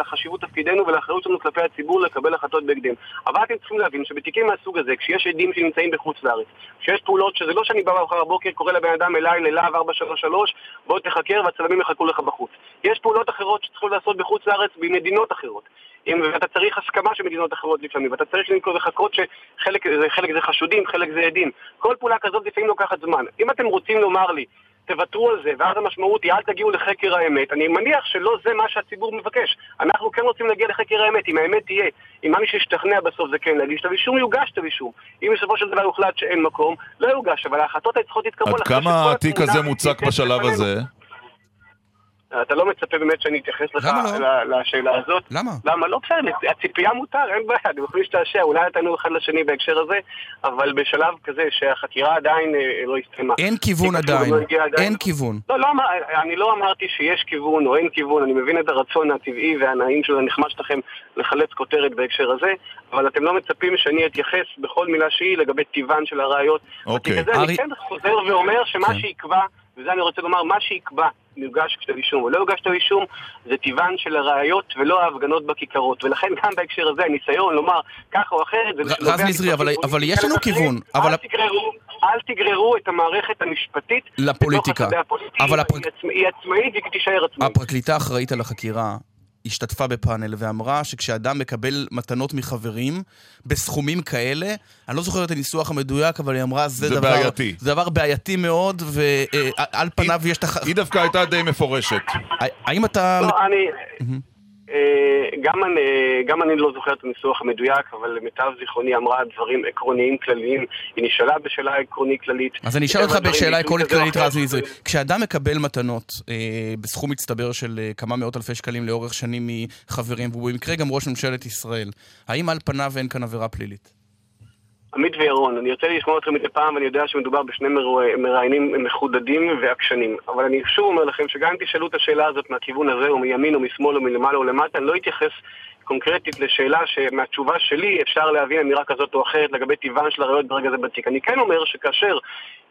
לחשיבות תפקידנו ולאחריות שלנו כלפי הציבור לקבל החלטות בהקדם. אבל אתם צריכים להבין שבתיקים מהסוג הזה, כשיש עדים שנמצאים בחוץ לארץ, כשיש פעולות שזה לא שאני בא מחר בבוקר, קורא לבן אדם אליי ללהב 433, בוא תחקר והצלמים יחכו לך בחוץ. יש פעולות אחרות שצריכות לעשות בחוץ לארץ במדינות אחרות. אם, ואתה צריך הסכמה של מדינות אחרות לפעמים, ואתה צריך לחכות שחלק זה, חלק זה חשודים, חלק זה עדים. כל פעולה כזאת לפעמים לוקחת זמן. אם אתם רוצים לומר לי, תוותרו על זה, ואז המשמעות היא אל תגיעו לחקר האמת, אני מניח שלא זה מה שהציבור מבקש. אנחנו כן רוצים להגיע לחקר האמת, אם האמת תהיה, אם מה מי שישתכנע בסוף זה כן להגיש כתב אישום, יוגש כתב אישום. אם בסופו של דבר יוחלט שאין מקום, לא יוגש, אבל ההחלטות האלה צריכות להתקבל עד כמה התיק הזה מוצק בשלב. הזה? אתה לא מצפה באמת שאני אתייחס לך לא? לשאלה הזאת? למה? למה? לא בסדר, הציפייה מותר, אין בעיה, אתם יכולים להשתעשע, אולי נתנו אחד לשני בהקשר הזה, אבל בשלב כזה שהחקירה עדיין אה, לא הסתיימה. אין כיוון עדיין, לא. אין כיוון. לא, לא, אני לא אמרתי שיש כיוון או אין כיוון, אני מבין את הרצון הטבעי והנעים של הנחמד שלכם לחלץ כותרת בהקשר הזה, אבל אתם לא מצפים שאני אתייחס בכל מילה שהיא לגבי טיבן של הראיות. אוקיי. אני כן חוזר ואומר שמה כן. שיקבע, וזה אני רוצה לומר, מה שיקבע יוגש כתב אישום או לא יוגש כתב אישום, זה טיבן של הראיות ולא ההפגנות בכיכרות. ולכן גם בהקשר הזה, הניסיון לומר ככה או אחרת, זה רז נזרי, אבל- אבל יש לנו כיוון. אבל- אל תגררו, אל תגררו את המערכת המשפטית לפוליטיקה. אבל הפר- היא עצמא- היא עצמאית והיא תישאר עצמאית. הפרקליטה האחראית על החקירה השתתפה בפאנל ואמרה שכשאדם מקבל מתנות מחברים בסכומים כאלה, אני לא זוכר את הניסוח המדויק, אבל היא אמרה זה, זה דבר, בעייתי. זה דבר בעייתי מאוד, ועל פניו יש את הח... היא דווקא הייתה די מפורשת. האם אתה... לא, אני... אה, גם אני, גם אני לא זוכר את הניסוח המדויק, אבל למיטב זיכרוני אמרה דברים עקרוניים כלליים. היא נשאלה בשאלה עקרונית כללית. אז אני אשאל אותך בשאלה עקרונית כללית. רז נזרי. כשאדם מקבל מתנות אה, בסכום מצטבר של אה, כמה מאות אלפי שקלים לאורך שנים מחברים, והוא במקרה גם ראש ממשלת ישראל, האם על פניו אין כאן עבירה פלילית? עמית וירון, אני לי לשמוע אתכם מדי פעם, ואני יודע שמדובר בשני מראיינים מחודדים ועקשנים. אבל אני שוב אומר לכם שגם אם תשאלו את השאלה הזאת מהכיוון הזה, או מימין או משמאל או מלמעלה או למטה, אני לא אתייחס קונקרטית לשאלה שמהתשובה שלי אפשר להבין אמירה כזאת או אחרת לגבי טבען של הראיות ברגע זה בתיק. אני כן אומר שכאשר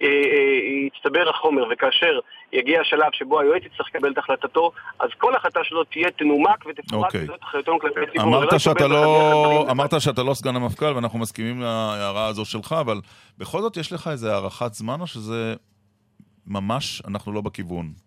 אה, אה, יצטבר החומר וכאשר יגיע השלב שבו היועץ יצטרך לקבל את החלטתו, אז כל החלטה שלו תהיה תנומק ותפורט אוקיי. וזאת אחריותנו כלפי הציבור. אמרת שאתה לא. אמרת שאתה לא סגן המפכ"ל ואנחנו מסכימים להערה הזו שלך, אבל בכל זאת יש לך איזה הערכת זמן או שזה ממש, אנחנו לא בכיוון?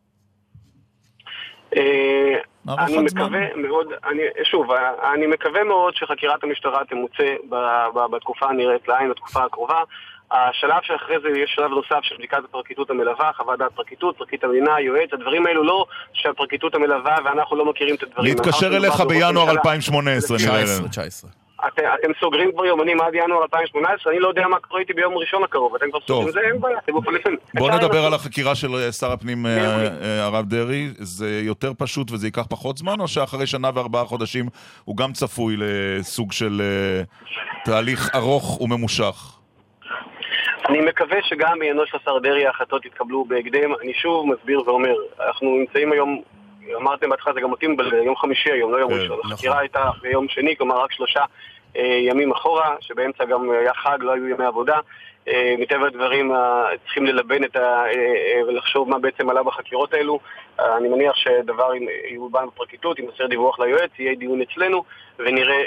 אה, אני. מקווה מאוד, אני, שוב, אני מקווה מאוד שחקירת המשטרה תמוצה ב- ב- בתקופה הנראית לעין, בתקופה הקרובה. השלב שאחרי זה יש שלב נוסף של בדיקת הפרקליטות המלווה, חוות דעת פרקליטות, פרקליט המדינה, יועץ, הדברים האלו לא שהפרקליטות המלווה ואנחנו לא מכירים את הדברים. להתקשר אליך בינואר ממשלה. 2018, נראה 19. אתם, סוגרים כבר יומנים עד ינואר 2018, אני לא יודע מה קורה איתי ביום ראשון הקרוב, אתם כבר סוגרים את זה, אין בעיה, אתם. בוא אפשר נדבר. על החקירה של אה, שר הפנים אה, אה, הרב דרעי. זה יותר פשוט וזה ייקח פחות זמן, או שאחרי שנה וארבעה חודשים הוא גם צפוי לסוג של תהליך ארוך וממושך? אני מקווה שגם בעניינו של השר דרעי ההחלטות יתקבלו בהקדם. אני שוב מסביר ואומר, אנחנו נמצאים היום, אמרתם בהתחלה, זה גם אותי מבלבל, יום חמישי היום, לא יום כן, ראשון. נכון. החקירה הייתה ביום שני, כלומר רק שלושה אה, ימים אחורה, שבאמצע גם היה חג, לא היו ימי עבודה. אה, מטבע הדברים אה, צריכים ללבן את ה... ולחשוב מה בעצם עלה בחקירות האלו. אני מניח שדבר יובן בפרקליטות, יימסר דיווח ליועץ, יהיה דיון אצלנו, ונראה אה,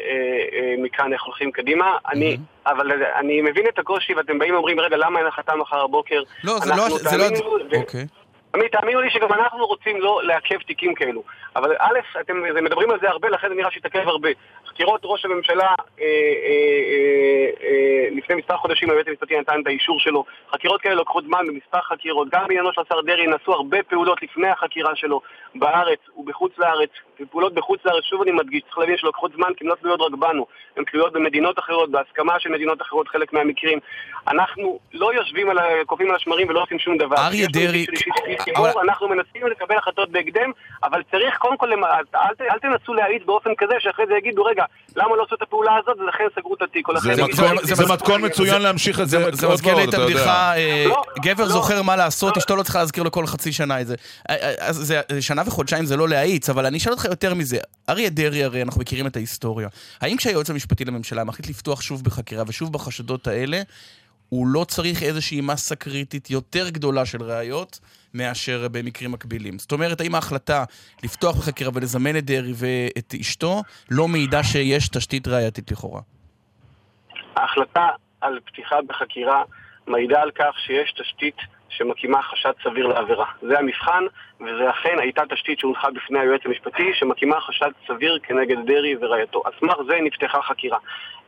אה, מכאן איך הולכים קדימה. אני, אבל אני מבין את הקושי, ואתם באים ואומרים, רגע, למה אין החלטה מחר בבוקר? לא, זה לא... לא... אוקיי. עמית, תאמינו לי שגם אנחנו רוצים לא לעכב תיקים כאלו. אבל א', אתם מדברים על זה הרבה, לכן זה נראה שיתעכב הרבה. חקירות ראש הממשלה, אה, אה, אה, אה, לפני מספר חודשים היועץ המשפטי נתן את האישור שלו. חקירות כאלה לוקחות זמן במספר חקירות. גם בעניינו של השר דרעי נעשו הרבה פעולות לפני החקירה שלו בארץ ובחוץ לארץ. פעולות בחוץ לארץ, שוב אני מדגיש, צריך להבין שלוקחות זמן כי הן לא תלויות רק בנו. הן תלויות במדינות אחרות, בהסכמה של מדינות אחרות, חלק מהמקרים. אנחנו לא יושבים על ה... קופאים על השמרים ולא עושים שום דבר. אריה דרעי- אנחנו מנסים לקבל החלטות בהקדם, אבל צריך קודם כל, אל, ת- אל תנסו להאיץ באופן כזה שאחרי זה יגידו, רגע, למה לא עשו את הפעולה הזאת, ולכן סגרו את התיק. זה מתכון- מצוין להמשיך את זה זה עוד מזכיר לי את אתה יודע. הבדיחה, אה, לא, גבר זוכר מה לעשות, אשתו לא צריכה להזכיר לו כל חצי שנה את זה. אה, אה, אז זה- זה שנה וחודשיים זה לא להאיץ, אבל אני אשאל אותך יותר מזה. אריה דרעי, הרי אנחנו מכירים את ההיסטוריה. האם כשהיועץ המשפטי לממשלה מחליט לפתוח שוב בחקירה ושוב בחשדות האלה, הוא לא צריך איזושהי מסה קריטית יותר גדולה של ראיות מאשר במקרים מקבילים. זאת אומרת, האם ההחלטה לפתוח בחקירה ולזמן את דרעי ואת אשתו לא מעידה שיש תשתית ראייתית לכאורה? ההחלטה על פתיחה בחקירה מעידה על כך שיש תשתית שמקימה חשד סביר לעבירה. זה המבחן, וזה אכן הייתה תשתית שהונחה בפני היועץ המשפטי שמקימה חשד סביר כנגד דרעי ורעייתו. על סמך זה נפתחה חקירה.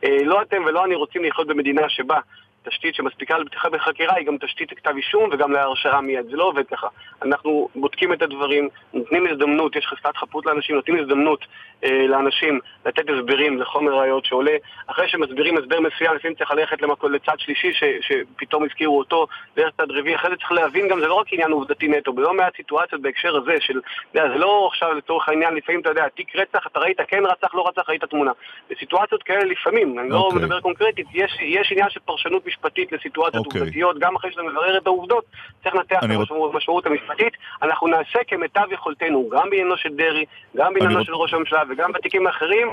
אה, לא אתם ולא אני רוצים לחיות במדינה שבה תשתית שמספיקה לפתיחה בחקירה היא גם תשתית לכתב אישום וגם להרשעה מיד. זה לא עובד ככה. אנחנו בודקים את הדברים, נותנים הזדמנות, יש חזקת חפות לאנשים, נותנים הזדמנות אה, לאנשים לתת הסברים לחומר ראיות שעולה. אחרי שמסבירים הסבר מסוים, לפעמים צריך ללכת למקום, לצד שלישי ש, שפתאום הזכירו אותו, דרך צד רביעי. אחרי זה צריך להבין גם, זה לא רק עניין עובדתי נטו, בלא מעט סיטואציות בהקשר הזה של, יודע, זה לא עכשיו לצורך העניין, לפעמים אתה יודע, תיק רצח, אתה ראית כן רצח, לא רצח, ראית תמונה. בסיטואציות כאלה לפעמים, אני לא אוקיי. מדבר קונקרטית, יש, יש עניין של פרשנות משפטית לסיטואציות אוקיי. עובדתיות, גם אחרי שאתה מברר את העובדות, צריך לנתח את המשמעות, המשפטית. אנחנו נעשה כמיטב יכולתנו, גם בעניינו של דרעי, גם בעניינו של ראש הממשלה וגם בתיקים האחרים.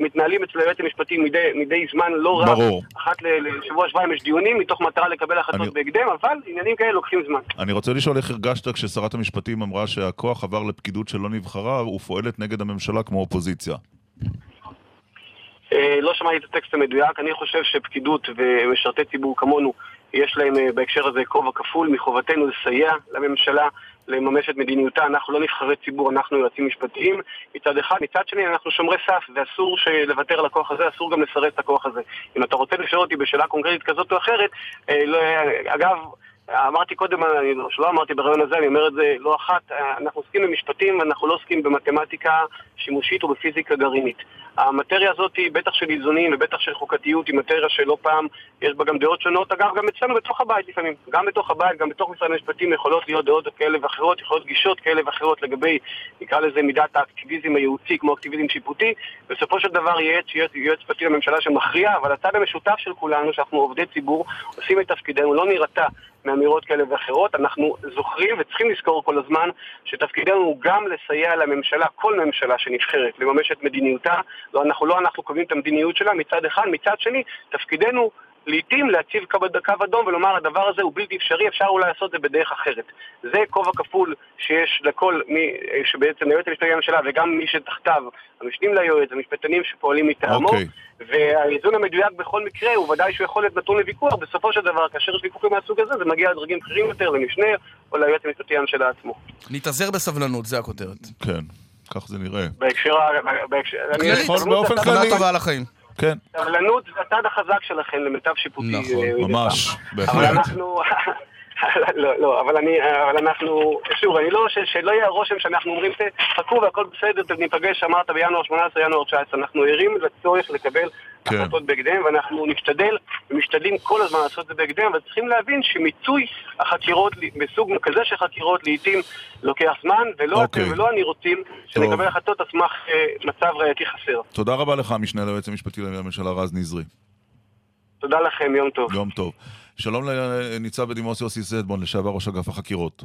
מתנהלים אצל היועץ המשפטי מדי, מדי זמן לא רב. ברור. אחת לשבוע שבועיים יש דיונים מתוך מטרה לקבל החלטות אני- בהקדם, אבל עניינים כאלה לוקחים זמן. אני רוצה לשאול איך הרגשת כששרת המשפטים אמרה שהכוח עבר לפקידות שלא נבחרה ופועלת נגד הממשלה כמו אופוזיציה. אה, לא שמעתי את הטקסט המדויק, אני חושב שפקידות ומשרתי ציבור כמונו, יש להם אה, בהקשר הזה כובע כפול, מחובתנו לסייע לממשלה לממש את מדיניותה, אנחנו לא נבחרי ציבור, אנחנו יועצים משפטיים. מצד אחד, מצד שני אנחנו שומרי סף ואסור לוותר על הכוח הזה, אסור גם לסרס את הכוח הזה. אם אתה רוצה לשאול אותי בשאלה קונקרטית כזאת או אחרת, אה, לא, אגב, אמרתי קודם, אני, שלא אמרתי ברעיון הזה, אני אומר את זה לא אחת, אנחנו עוסקים במשפטים ואנחנו לא עוסקים במתמטיקה שימושית או בפיזיקה גרעינית. המטריה הזאת, בטח של איזונים ובטח של חוקתיות, היא מטריה שלא פעם יש בה גם דעות שונות. אגב, גם אצלנו בתוך הבית לפעמים. גם בתוך הבית, גם בתוך משרד המשפטים יכולות להיות דעות כאלה ואחרות, יכולות גישות כאלה ואחרות לגבי, נקרא לזה מידת האקטיביזם הייעוצי כמו אקטיביזם שיפוטי. בסופו של דבר יהיה יועץ משפטי לממשלה שמכריע, אבל הצד המשותף של כולנו, שאנחנו עובדי ציבור, עושים את תפקידנו, לא נירתע מאמירות כאלה ואחרות. אנחנו זוכרים וצריכים לזכור כל הזמן שתפקידנו הוא גם לסייע לממשלה, כל ממשלה שנבחרת, לממש את מדיניותה. לא אנחנו, לא אנחנו קובעים את המדיניות שלה מצד אחד, מצד שני, תפקידנו לעיתים להציב קו, קו אדום ולומר הדבר הזה הוא בלתי אפשרי, אפשר אולי לעשות את זה בדרך אחרת. זה כובע כפול שיש לכל מי שבעצם היועץ המשפטי לממשלה וגם מי שתחתיו, המשנים ליועץ, המשפטנים שפועלים מטעמו. Okay. אוקיי. והאיזון המדויק בכל מקרה הוא ודאי שהוא יכול להיות נתון לוויכוח, בסופו של דבר, כאשר יש ויכוחים מהסוג הזה, זה מגיע לדרגים בכירים יותר, למשנה או ליועץ המשפטי לממשלה עצמו. נתאזר בסבלנות, זה הכותרת. כן, כך זה נראה. בהקשר... באופן כללי. טובה על החיים. כן. סבלנות זה הצד החזק שלכם למיטב שיפוטי. נכון, ממש, בהחלט. אבל אנחנו... לא, לא, אבל אני, אבל אנחנו, שוב, אני לא, ש, שלא יהיה הרושם שאנחנו אומרים, חכו והכל בסדר, ניפגש, אמרת בינואר 18, ינואר 19, אנחנו ערים לצורך לקבל כן. החלטות בהקדם, ואנחנו נשתדל ומשתדלים כל הזמן לעשות את זה בהקדם, אבל צריכים להבין שמיצוי החקירות, בסוג כזה של חקירות, לעיתים לוקח זמן, ולא אוקיי. אתם ולא אני רוצים שנקבל החלטות על סמך אה, מצב ראייתי חסר. תודה רבה לך, המשנה ליועץ המשפטי לממשלה רז נזרי. תודה לכם, יום טוב. יום טוב. שלום לניצב בדימוס יוסי זדבון, לשעבר ראש אגף החקירות.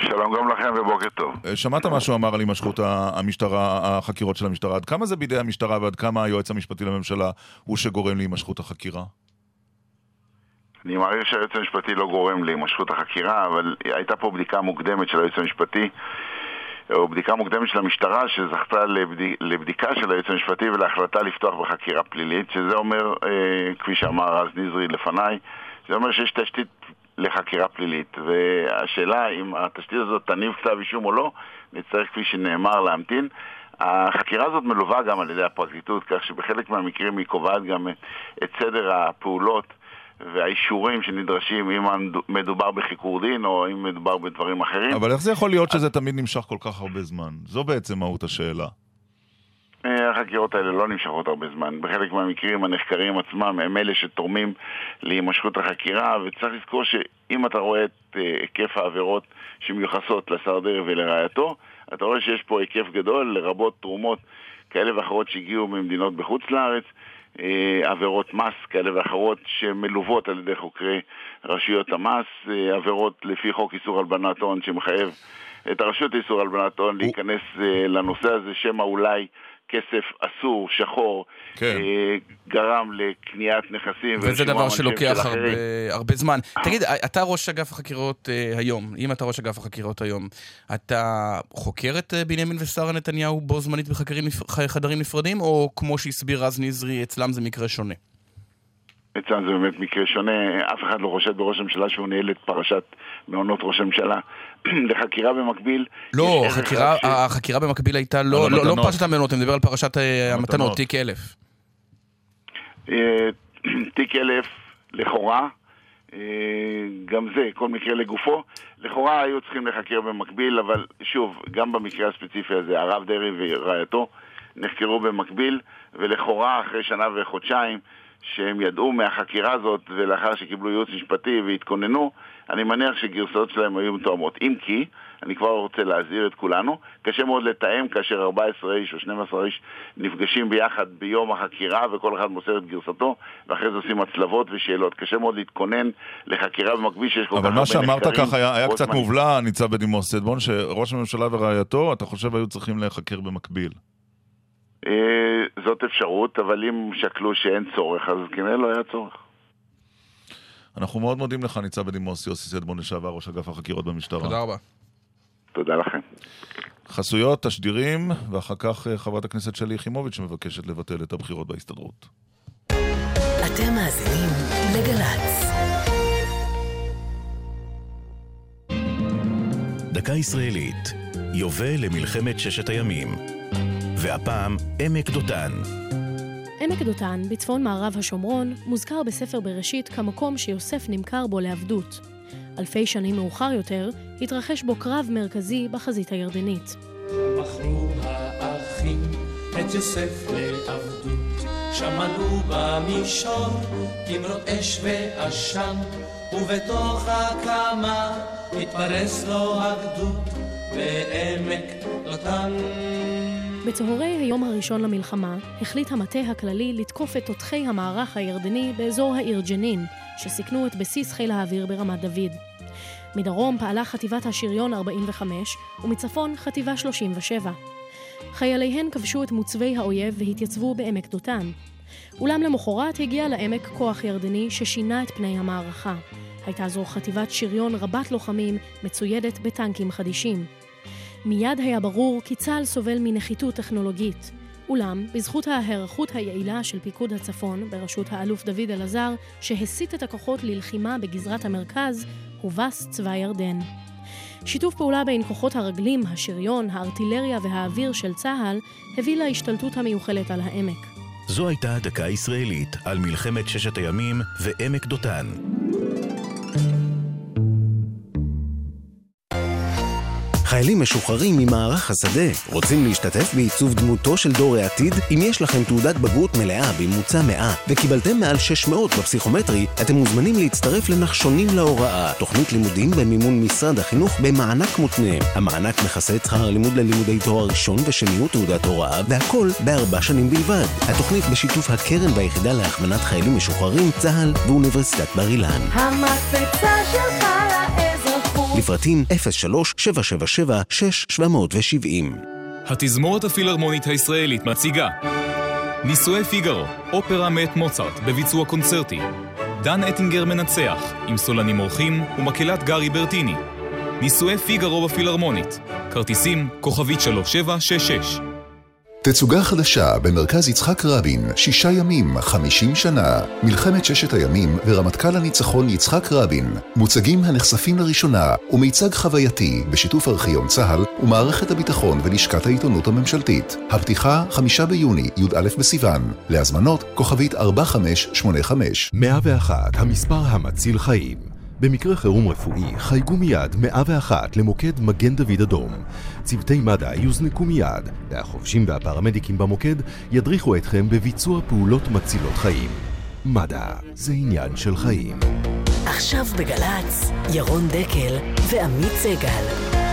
שלום גם לכם ובוקר טוב. אה, שמעת מה שהוא אמר על הימשכות המשטרה, החקירות של המשטרה. עד כמה זה בידי המשטרה ועד כמה היועץ המשפטי לממשלה הוא שגורם להימשכות החקירה? אני מעריך שהיועץ המשפטי לא גורם להימשכות החקירה, אבל הייתה פה בדיקה מוקדמת של היועץ המשפטי, או בדיקה מוקדמת של המשטרה שזכתה לבד... לבדיקה של היועץ המשפטי ולהחלטה לפתוח בחקירה פלילית, שזה אומר, אה, כפי שאמר רז נזרי לפניי, זה אומר שיש תשתית לחקירה פלילית, והשאלה אם התשתית הזאת תניב כתב אישום או לא, נצטרך כפי שנאמר להמתין. החקירה הזאת מלווה גם על ידי הפרקליטות, כך שבחלק מהמקרים היא קובעת גם את סדר הפעולות והאישורים שנדרשים אם מדובר בחיקור דין או אם מדובר בדברים אחרים. אבל איך זה יכול להיות שזה תמיד נמשך כל כך הרבה זמן? זו בעצם מהות השאלה. אה, החקירות האלה לא נמשכות הרבה זמן. בחלק מהמקרים הנחקרים עצמם הם אלה שתורמים להימשכות החקירה, וצריך לזכור שאם אתה רואה את אה, היקף העבירות שמיוחסות לשר דרעי ולרעייתו, אתה רואה שיש פה היקף גדול, לרבות תרומות כאלה ואחרות שהגיעו ממדינות בחוץ לארץ, אה, עבירות מס כאלה ואחרות שמלוות על ידי חוקרי רשויות המס, עבירות לפי חוק איסור הלבנת הון שמחייב את הרשות לאיסור הלבנת הון להיכנס לנושא הזה, שמא אולי כסף אסור, שחור, כן. אה, גרם לקניית נכסים. וזה דבר שלוקח הרבה, הרבה זמן. תגיד, אתה ראש אגף החקירות אה, היום, אם אתה ראש אגף החקירות היום, אתה חוקר את אה, בנימין ושרה נתניהו בו זמנית בחדרים נפרדים, או כמו שהסביר רז נזרי, אצלם זה מקרה שונה? אצלם זה באמת מקרה שונה, אף אחד לא חושד בראש הממשלה שהוא ניהל את פרשת מעונות ראש הממשלה. לחקירה במקביל. לא, החקירה, ש... החקירה במקביל הייתה לא, לא, לא פרשת המעונות, אני מדבר על פרשת אה, המתנות, תיק אלף. אה, תיק אלף, לכאורה, אה, גם זה, כל מקרה לגופו. לכאורה היו צריכים לחקר במקביל, אבל שוב, גם במקרה הספציפי הזה, הרב דרעי ורעייתו נחקרו במקביל, ולכאורה אחרי שנה וחודשיים שהם ידעו מהחקירה הזאת, ולאחר שקיבלו ייעוץ משפטי והתכוננו, אני מניח שגרסאות שלהם היו מתואמות. אם כי, אני כבר רוצה להזהיר את כולנו, קשה מאוד לתאם כאשר 14 איש או 12 איש נפגשים ביחד ביום החקירה וכל אחד מוסר את גרסתו, ואחרי זה עושים הצלבות ושאלות. קשה מאוד להתכונן לחקירה במקביל שיש כל כך הרבה נחקרים. אבל מה שאמרת ככה היה, היה קצת מובלע, ניצב בדימוס סדבון, שראש הממשלה ורעייתו, אתה חושב היו צריכים להיחקר במקביל. אה, זאת אפשרות, אבל אם שקלו שאין צורך, אז כנראה לא היה צורך. אנחנו מאוד מודים לך, ניצב בדימוס יוסי סדבון, לשעבר ראש אגף החקירות במשטרה. תודה רבה. תודה לכם. חסויות, תשדירים, ואחר כך אה, חברת הכנסת שלי יחימוביץ' שמבקשת לבטל את הבחירות בהסתדרות. אתם מאזינים לגל"צ. דקה ישראלית, יובל למלחמת ששת הימים. והפעם עמק דותן. עמק דותן, בצפון מערב השומרון, מוזכר בספר בראשית כמקום שיוסף נמכר בו לעבדות. אלפי שנים מאוחר יותר, התרחש בו קרב מרכזי בחזית הירדנית. מכרו האחים את יוסף לעבדות, שמענו במישור תמרות אש ועשן, ובתוך הקמה התפרס לו הגדוד בעמק דותן. בצהרי היום הראשון למלחמה החליט המטה הכללי לתקוף את תותחי המערך הירדני באזור העיר ג'נין, שסיכנו את בסיס חיל האוויר ברמת דוד. מדרום פעלה חטיבת השריון 45 ומצפון חטיבה 37. חייליהן כבשו את מוצבי האויב והתייצבו בעמק דותן. אולם למחרת הגיע לעמק כוח ירדני ששינה את פני המערכה. הייתה זו חטיבת שריון רבת לוחמים מצוידת בטנקים חדישים. מיד היה ברור כי צה"ל סובל מנחיתות טכנולוגית. אולם, בזכות ההיערכות היעילה של פיקוד הצפון, בראשות האלוף דוד אלעזר, שהסיט את הכוחות ללחימה בגזרת המרכז, הובס צבא ירדן. שיתוף פעולה בין כוחות הרגלים, השריון, הארטילריה והאוויר של צה"ל, הביא להשתלטות המיוחלת על העמק. זו הייתה דקה ישראלית על מלחמת ששת הימים ועמק דותן. חיילים משוחררים ממערך השדה רוצים להשתתף בעיצוב דמותו של דור העתיד? אם יש לכם תעודת בגרות מלאה בממוצע 100 וקיבלתם מעל 600 בפסיכומטרי, אתם מוזמנים להצטרף לנחשונים להוראה, תוכנית לימודים במימון משרד החינוך במענק מותנה. המענק מכסה את שכר הלימוד ללימודי תואר ראשון ושני ותעודת הוראה, והכל בארבע שנים בלבד. התוכנית בשיתוף הקרן והיחידה להכוונת חיילים משוחררים, צה"ל ואוניברסיטת בר אילן. המקפצה שלך לפרטים 03-777-6770 התזמורת הפילהרמונית הישראלית מציגה נישואי פיגארו, אופרה מאת מוצרט בביצוע קונצרטי. דן אטינגר מנצח, עם סולנים אורחים ומקהלת גארי ברטיני. נישואי פיגארו בפילהרמונית כרטיסים כוכבית 3766 תצוגה חדשה במרכז יצחק רבין, שישה ימים, חמישים שנה, מלחמת ששת הימים ורמטכ"ל הניצחון יצחק רבין, מוצגים הנחשפים לראשונה ומיצג חווייתי בשיתוף ארכיון צה"ל ומערכת הביטחון ולשכת העיתונות הממשלתית. הפתיחה, חמישה ביוני, י"א בסיוון. להזמנות, כוכבית 4585. 101, המספר המציל חיים. במקרה חירום רפואי חייגו מיד 101 למוקד מגן דוד אדום. צוותי מד"א יוזנקו מיד, והחובשים והפרמדיקים במוקד ידריכו אתכם בביצוע פעולות מצילות חיים. מד"א זה עניין של חיים. עכשיו בגל"צ, ירון דקל ועמית סגל.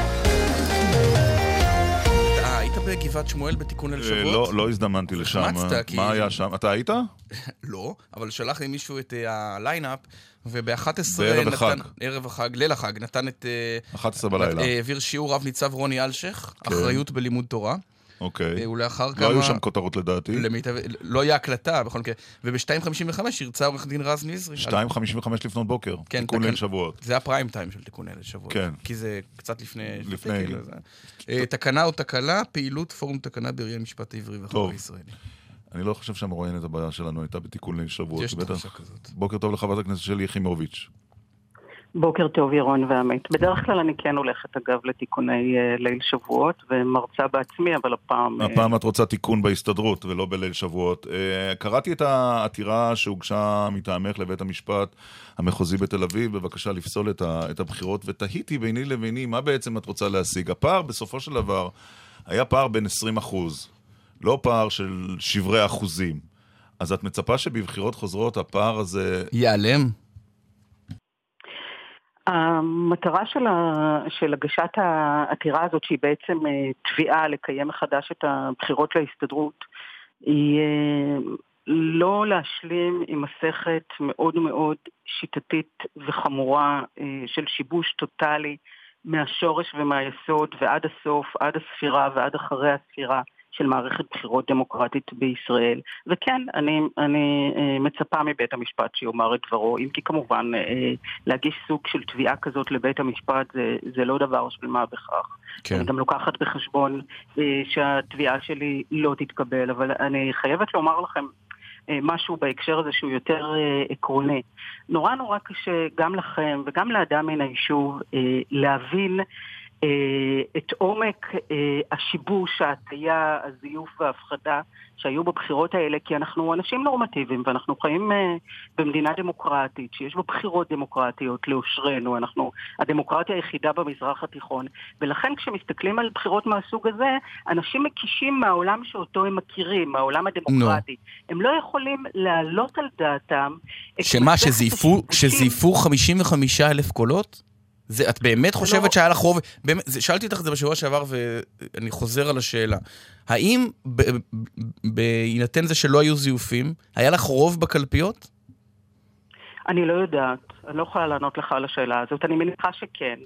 אה, בגבעת שמואל בתיקון אל שבועות? לא, לא הזדמנתי לשם. מה היה שם? אתה היית? לא, אבל שלח לי מישהו את הליינאפ. וב-11 בערב החג. ערב החג, ליל החג, נתן את... 11 בלילה. העביר שיעור רב ניצב רוני אלשך, כן. אחריות בלימוד תורה. אוקיי. ולאחר לא כמה... לא היו שם כותרות לדעתי. למיטב... לא היה הקלטה, בכל מקרה. וב-2.55 הרצה עורך דין רז נזרי. 2.55 לפנות בוקר, כן, תיקון ליל שבועות. זה הפריים טיים של תיקון ליל שבועות. כן. כי זה קצת לפני... לפני. כאילו, זה... תקנה או תקלה, פעילות פורום תקנה בראי משפט עברי וחברי ישראלי. אני לא חושב שהמרואיינת הבעיה שלנו הייתה בתיקון ליל שבועות. יש תחושה כזאת. בוקר טוב לחברת הכנסת שלי יחימוביץ'. בוקר טוב, ירון ועמית. בדרך כלל אני כן הולכת, אגב, לתיקוני uh, ליל שבועות, ומרצה בעצמי, אבל הפעם... הפעם uh... את רוצה תיקון בהסתדרות ולא בליל שבועות. Uh, קראתי את העתירה שהוגשה מטעמך לבית המשפט המחוזי בתל אביב, בבקשה לפסול את, ה, את הבחירות, ותהיתי ביני לביני מה בעצם את רוצה להשיג. הפער, בסופו של דבר, היה פער בין 20 אחוז, לא פער של שברי אחוזים. אז את מצפה שבבחירות חוזרות הפער הזה... ייעלם? המטרה של, ה, של הגשת העתירה הזאת, שהיא בעצם אה, תביעה לקיים מחדש את הבחירות להסתדרות, היא אה, לא להשלים עם מסכת מאוד מאוד שיטתית וחמורה אה, של שיבוש טוטאלי מהשורש ומהיסוד ועד הסוף, עד הספירה ועד אחרי הספירה. של מערכת בחירות דמוקרטית בישראל. וכן, אני, אני אה, מצפה מבית המשפט שיאמר את דברו, אם כי כמובן אה, להגיש סוג של תביעה כזאת לבית המשפט זה, זה לא דבר של מה בכך. כן. אני גם לוקחת בחשבון אה, שהתביעה שלי לא תתקבל, אבל אני חייבת לומר לכם משהו בהקשר הזה שהוא יותר עקרוני. נורא נורא קשה גם לכם וגם לאדם מן היישוב להבין את עומק השיבוש, ההטייה, הזיוף וההפחדה שהיו בבחירות האלה, כי אנחנו אנשים נורמטיביים ואנחנו חיים במדינה דמוקרטית, שיש בה בחירות דמוקרטיות לאושרנו, אנחנו הדמוקרטיה היחידה במזרח התיכון, ולכן כשמסתכלים על בחירות מהסוג הזה, אנשים מקישים מהעולם שאותו הם מכירים, מהעולם הדמוקרטי. No. הם לא יכולים להעלות על דעתם... שמה, שזייפו, שזייפו 55 אלף קולות? זה, את באמת חושבת לא... שהיה לך רוב? באמת, זה, שאלתי אותך את זה בשבוע שעבר ואני חוזר על השאלה. האם בהינתן זה שלא היו זיופים, היה לך רוב בקלפיות? אני לא יודעת, אני לא יכולה לענות לך על השאלה הזאת, אני מניחה שכן.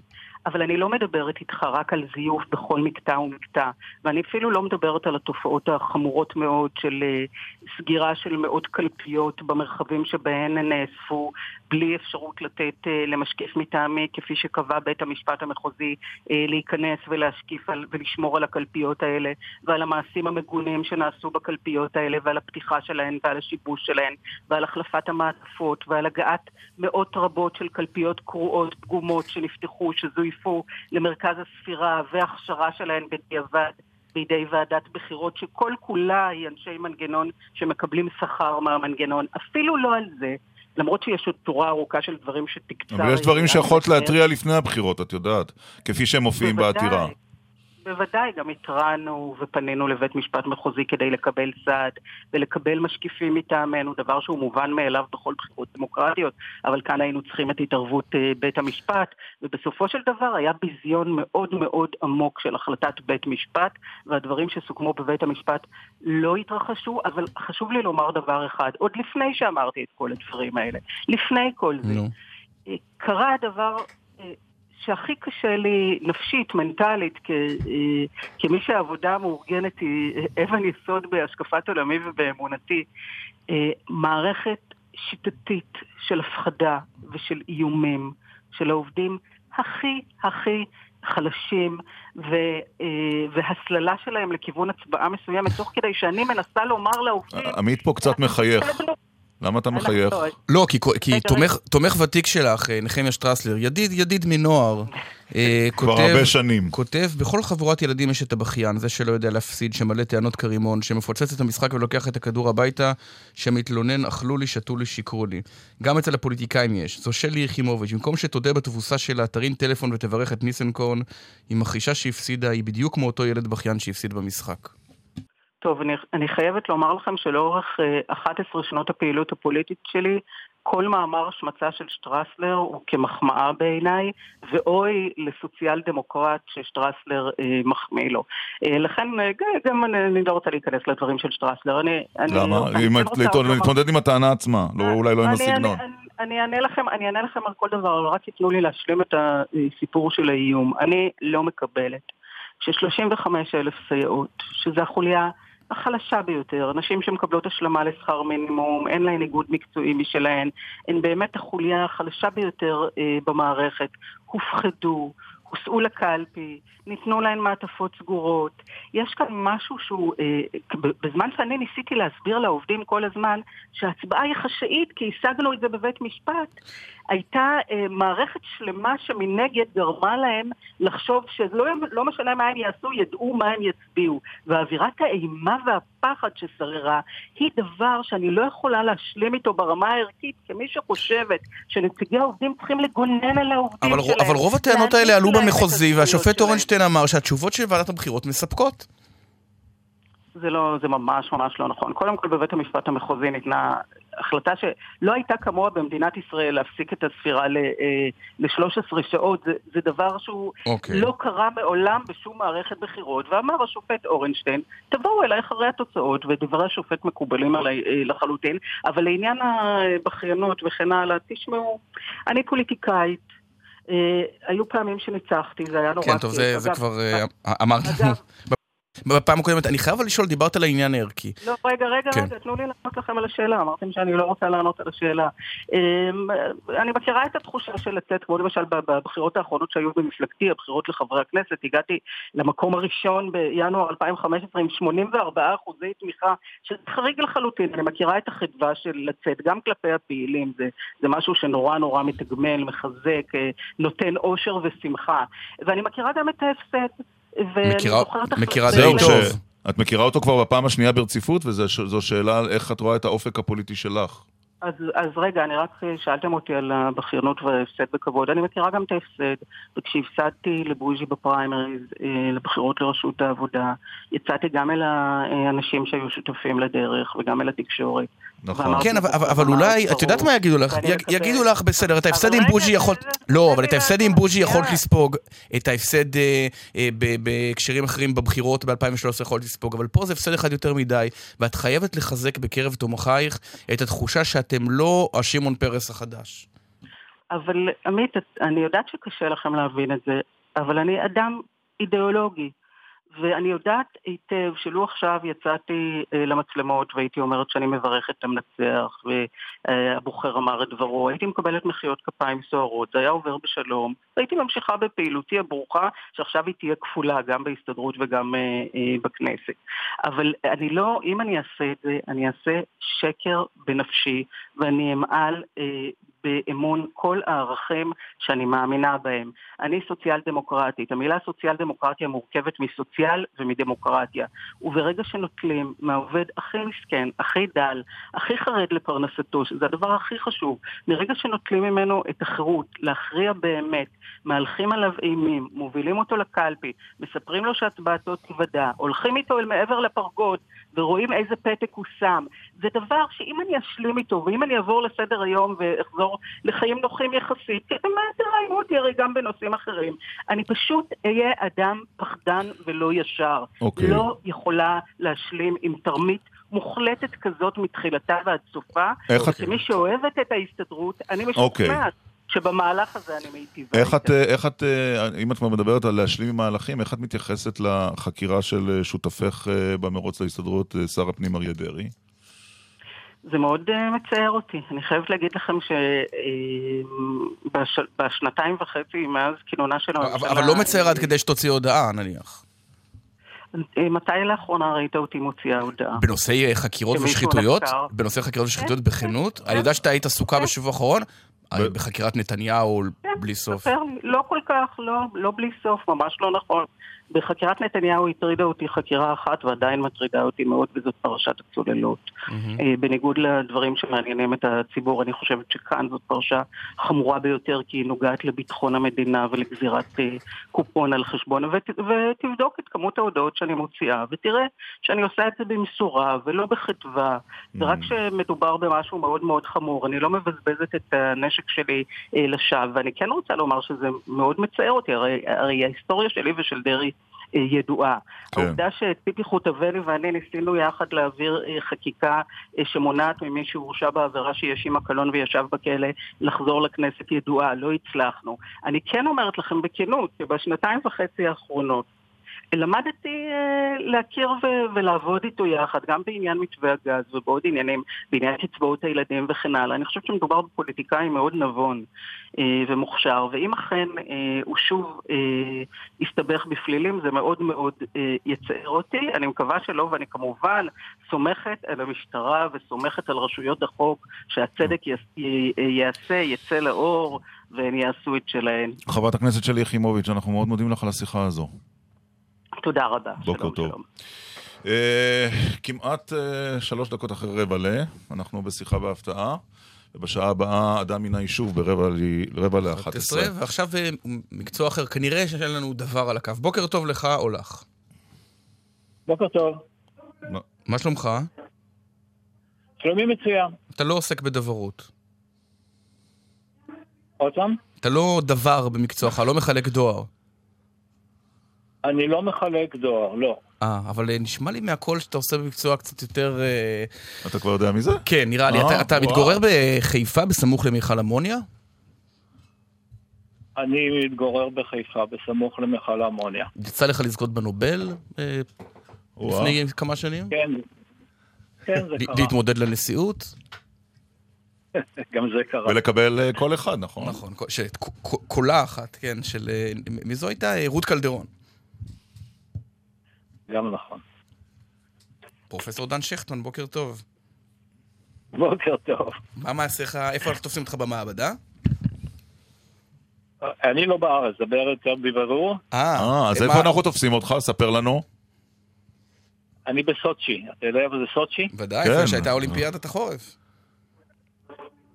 אבל אני לא מדברת איתך רק על זיוף בכל מקטע ומקטע, ואני אפילו לא מדברת על התופעות החמורות מאוד של uh, סגירה של מאות קלפיות במרחבים שבהן הן נאספו, בלי אפשרות לתת uh, למשקיף מטעמי, כפי שקבע בית המשפט המחוזי, uh, להיכנס ולהשקיף על, ולשמור על הקלפיות האלה, ועל המעשים המגונים שנעשו בקלפיות האלה, ועל הפתיחה שלהן, ועל השיבוש שלהן, ועל החלפת המעטפות, ועל הגעת מאות רבות של קלפיות קרועות, פגומות, שנפתחו, שזויפו. יצורפו למרכז הספירה והכשרה שלהן בדיעבד בידי ועדת בחירות, שכל כולה היא אנשי מנגנון שמקבלים שכר מהמנגנון. אפילו לא על זה. למרות שיש עוד תורה ארוכה של דברים שתקצר... אבל יש דברים שיכולת להתריע לפני הבחירות, את יודעת, כפי שהם מופיעים בעתירה. בוודאי, גם התרענו ופנינו לבית משפט מחוזי כדי לקבל סעד ולקבל משקיפים מטעמנו, דבר שהוא מובן מאליו בכל בחירות דמוקרטיות, אבל כאן היינו צריכים את התערבות אה, בית המשפט, ובסופו של דבר היה ביזיון מאוד מאוד עמוק של החלטת בית משפט, והדברים שסוכמו בבית המשפט לא התרחשו, אבל חשוב לי לומר דבר אחד, עוד לפני שאמרתי את כל הדברים האלה, לפני כל זה, no. קרה הדבר אה, שהכי קשה לי נפשית, מנטלית, כ, אה, כמי שהעבודה המאורגנת היא אבן יסוד בהשקפת עולמי ובאמונתי, אה, מערכת שיטתית של הפחדה ושל איומים של העובדים הכי הכי חלשים ו, אה, והסללה שלהם לכיוון הצבעה מסוימת, תוך כדי שאני מנסה לומר לעובדים... עמית פה קצת מחייך. למה אתה מחייך? לא, כי, כי תומך, תומך ותיק שלך, אה, נחמיה שטרסלר, ידיד, ידיד מנוער. אה, כבר הרבה שנים. כותב, בכל חבורת ילדים יש את הבכיין, זה שלא יודע להפסיד, שמלא טענות כרימון, שמפוצץ את המשחק ולוקח את הכדור הביתה, שמתלונן, אכלו לי, שתו לי, שיקרו לי. גם אצל הפוליטיקאים יש. זו שלי יחימוביץ', במקום שתודה בתבוסה שלה, תרים טלפון ותברך את ניסנקורן, היא מכחישה שהפסידה, היא בדיוק כמו אותו ילד בכיין שהפסיד במשחק. טוב, אני, אני חייבת לומר לכם שלאורך uh, 11 שנות הפעילות הפוליטית שלי, כל מאמר השמצה של שטרסלר הוא כמחמאה בעיניי, ואוי לסוציאל דמוקרט ששטרסלר אה, מחמיא לו. אה, לכן אה, גם אני, אני לא רוצה להיכנס לדברים של שטרסלר. אני, למה? אני, אני להתמודד עם הטענה עצמה, לא, אולי לא עם הסגנון. אני, אני אענה לכם, אני אענה לכם על כל דבר, אבל רק ייתנו לי להשלים את הסיפור של האיום. אני לא מקבלת ש-35 אלף סייעות, שזה החוליה... החלשה ביותר, נשים שמקבלות השלמה לשכר מינימום, אין להן איגוד מקצועי משלהן, הן באמת החוליה החלשה ביותר אה, במערכת, הופחדו, הוסעו לקלפי, ניתנו להן מעטפות סגורות. יש כאן משהו שהוא, אה, בזמן שאני ניסיתי להסביר לעובדים כל הזמן שההצבעה היא חשאית כי השגנו את זה בבית משפט, הייתה אה, מערכת שלמה שמנגד גרמה להם לחשוב שלא לא משנה מה הם יעשו, ידעו מה הם יצביעו. ואווירת האימה והפחד ששררה היא דבר שאני לא יכולה להשלים איתו ברמה הערכית, כמי שחושבת שנציגי העובדים צריכים לגונן על העובדים אבל, שלהם. אבל רוב הטענות האלה עלו במחוזי, והשופט אורנשטיין אמר שהתשובות של ועדת הבחירות מספקות. זה לא, זה ממש ממש לא נכון. קודם כל בבית המשפט המחוזי ניתנה החלטה שלא הייתה כמוה במדינת ישראל להפסיק את הספירה ל-13 אה, שעות. זה, זה דבר שהוא okay. אוקיי. לא קרה מעולם בשום מערכת בחירות. ואמר השופט אורנשטיין, תבואו אליי אחרי התוצאות, ודברי השופט מקובלים עליי אה, לחלוטין, אבל לעניין הבכיינות וכן הלאה, תשמעו, אני פוליטיקאית. Uh, היו פעמים שניצחתי, זה היה נורא כן, טוב, זה, כבר uh, אמרת לנו. בפעם הקודמת, אני חייב לשאול, דיברת על העניין הערכי. לא, רגע, רגע, כן. רגע, תנו לי לענות לכם על השאלה. אמרתם שאני לא רוצה לענות על השאלה. אמ, אני מכירה את התחושה של לצאת, כמו למשל בבחירות האחרונות שהיו במפלגתי, הבחירות לחברי הכנסת, הגעתי למקום הראשון בינואר 2015 עם 84 אחוזי תמיכה, שזה חריג לחלוטין. אני מכירה את החדווה של לצאת, גם כלפי הפעילים. זה, זה משהו שנורא נורא מתגמל, מחזק, אה, נותן אושר ושמחה. ואני מכירה גם את ההפסד. ואני מכירה- זוכרת אחרי- מכירה די טוב. ש- את מכירה אותו כבר בפעם השנייה ברציפות, וזו שאלה על איך את רואה את האופק הפוליטי שלך. אז, אז רגע, אני רק אה, שאלתם אותי על הבכיינות וההפסד בכבוד. אני מכירה גם את ההפסד, וכשהפסדתי לבוז'י בפריימריז, אה, לבחירות לראשות העבודה, יצאתי גם אל האנשים שהיו שותפים לדרך וגם אל התקשורת. ואמרתי, כן, אבל, אולי, את יודעת מה יגידו לך? יגידו לך, בסדר, את ההפסד עם בוז'י זה- יכול... זה- לא, אבל את ההפסד עם בוז'י יכולת. לספוג, את ההפסד אה, אה, בהקשרים אחרים בבחירות ב-2013 יכולת לספוג, אבל פה זה הפסד אחד יותר מדי, ואת חייבת לחזק בקרב תומכייך את התחושה שאתם לא השמעון פרס החדש. אבל עמית, אני יודעת שקשה לכם להבין את זה, אבל אני אדם אידיאולוגי. ואני יודעת היטב שלו עכשיו יצאתי אה, למצלמות והייתי אומרת שאני מברכת את המנצח והבוחר אמר את דברו, הייתי מקבלת מחיאות כפיים סוערות, זה היה עובר בשלום, והייתי ממשיכה בפעילותי הברוכה, שעכשיו היא תהיה כפולה גם בהסתדרות וגם אה, אה, בכנסת. אבל אני לא, אם אני אעשה את זה, אני אעשה שקר בנפשי ואני אמעל באמון כל הערכים שאני מאמינה בהם. אני סוציאל דמוקרטית. המילה סוציאל דמוקרטיה מורכבת מסוציאל ומדמוקרטיה. וברגע שנוטלים מהעובד הכי מסכן, הכי דל, הכי חרד לפרנסתו, שזה הדבר הכי חשוב, מרגע שנוטלים ממנו את החירות להכריע באמת, מהלכים עליו אימים, מובילים אותו לקלפי, מספרים לו שהצבעתו תיוודע, הולכים איתו אל מעבר לפרגוד ורואים איזה פתק הוא שם. זה דבר שאם אני אשלים איתו, ואם אני אעבור לסדר היום ואחזור לחיים נוחים יחסית, כי מה תראיינו אותי הרי גם בנושאים אחרים, אני פשוט אהיה אדם פחדן ולא ישר. אוקיי. לא יכולה להשלים עם תרמית מוחלטת כזאת מתחילתה ועד סופה, איך את- וכמי שאוהבת את ההסתדרות, אני אוקיי. משוכנעת שבמהלך הזה אני מיטיבה. איך את, איך את, אה, אם את מדברת על להשלים עם מהלכים, איך את מתייחסת לחקירה של אה, שותפך אה, במרוץ להסתדרות, שר הפנים אריה דרעי? זה מאוד uh, מצער אותי. אני חייבת להגיד לכם שבשנתיים וחצי מאז כינונה של אבל, הממשלה... אבל לא מצער עד כדי שתוציא הודעה, נניח. אה, מתי לאחרונה ראית אותי מוציאה הודעה? בנושאי אה, חקירות ושחיתויות? נחקר. בנושאי חקירות ושחיתויות בכנות? אני יודע שאתה היית עסוקה בשבוע האחרון, אה, בחקירת נתניהו בלי סוף. לא כל כך, לא, לא בלי סוף, ממש לא נכון. בחקירת נתניהו הטרידה אותי חקירה אחת ועדיין מטרידה אותי מאוד, וזאת פרשת הצוללות. אה, בניגוד לדברים שמעניינים את הציבור, אני חושבת שכאן זאת פרשה חמורה ביותר, כי היא נוגעת לביטחון המדינה ולגזירת אה, קופון על חשבון, ות, ותבדוק את כמות ההודעות שאני מוציאה, ותראה שאני עושה את זה במשורה ולא בחדווה, ורק כשמדובר במשהו מאוד מאוד חמור, אני לא מבזבזת את הנשק שלי אה, לשווא, ואני כן רוצה לומר שזה מאוד מצער אותי, הרי, הרי ההיסטוריה שלי ושל דרעי ידועה. כן. העובדה שציפי חוטובלי ואני ניסינו יחד להעביר אה, חקיקה אה, שמונעת ממי שהורשע בעבירה שיש עמה קלון וישב בכלא לחזור לכנסת ידועה, לא הצלחנו. אני כן אומרת לכם בכנות, שבשנתיים וחצי האחרונות למדתי אה, להכיר ו- ולעבוד איתו יחד, גם בעניין מתווה הגז ובעוד עניינים, בעניין קצבאות הילדים וכן הלאה. אני חושבת שמדובר בפוליטיקאי מאוד נבון אה, ומוכשר, ואם אכן אה, הוא שוב אה, יסתבך בפלילים, זה מאוד מאוד אה, יצער אותי. אני מקווה שלא, ואני כמובן סומכת על המשטרה וסומכת על רשויות החוק שהצדק י- ייעשה, יצא לאור, והן יעשו את שלהן. חברת הכנסת שלי יחימוביץ', אנחנו מאוד מודים לך על השיחה הזו. תודה רבה. בוקר טוב. אה, כמעט אה, שלוש דקות אחרי רבע ל, אנחנו בשיחה בהפתעה, ובשעה הבאה אדם מן היישוב ברבע ל- רבע לאחת עשרה. ועכשיו אה, מקצוע אחר, כנראה שאין לנו דבר על הקו. בוקר טוב לך או לך. בוקר טוב. מה שלומך? שלומי מצוין. אתה לא עוסק בדברות. עוד פעם? אתה לא דבר במקצועך, לא מחלק דואר. אני לא מחלק דואר, לא. אה, אבל אה, נשמע לי מהקול שאתה עושה במקצוע קצת יותר... אה, אתה כבר יודע מי זה? כן, נראה לי. אה, אתה-. מתגורר בחיפה בסמוך למיכל אמוניה? אני מתגורר בחיפה, בסמוך למכל האמוניה. יצא לך לזכות בנובל? לפני כמה שנים? כן, כן, זה קרה. להתמודד לנשיאות? גם זה קרה. ולקבל קול אחד, נכון? נכון, קולה אחת, כן, של... מי זו הייתה? רות קלדרון. גם נכון. פרופסור דן שכטמן, בוקר טוב. בוקר טוב. מה מעשיך, איפה אנחנו תופסים אותך במעבדה? אני לא בארץ, דבר יותר בבירור. אה, אז איפה אנחנו תופסים אותך? ספר לנו. אני בסוצ'י. אתה יודע איפה זה סוצ'י? ודאי, איפה שהייתה אולימפיאדת החורף.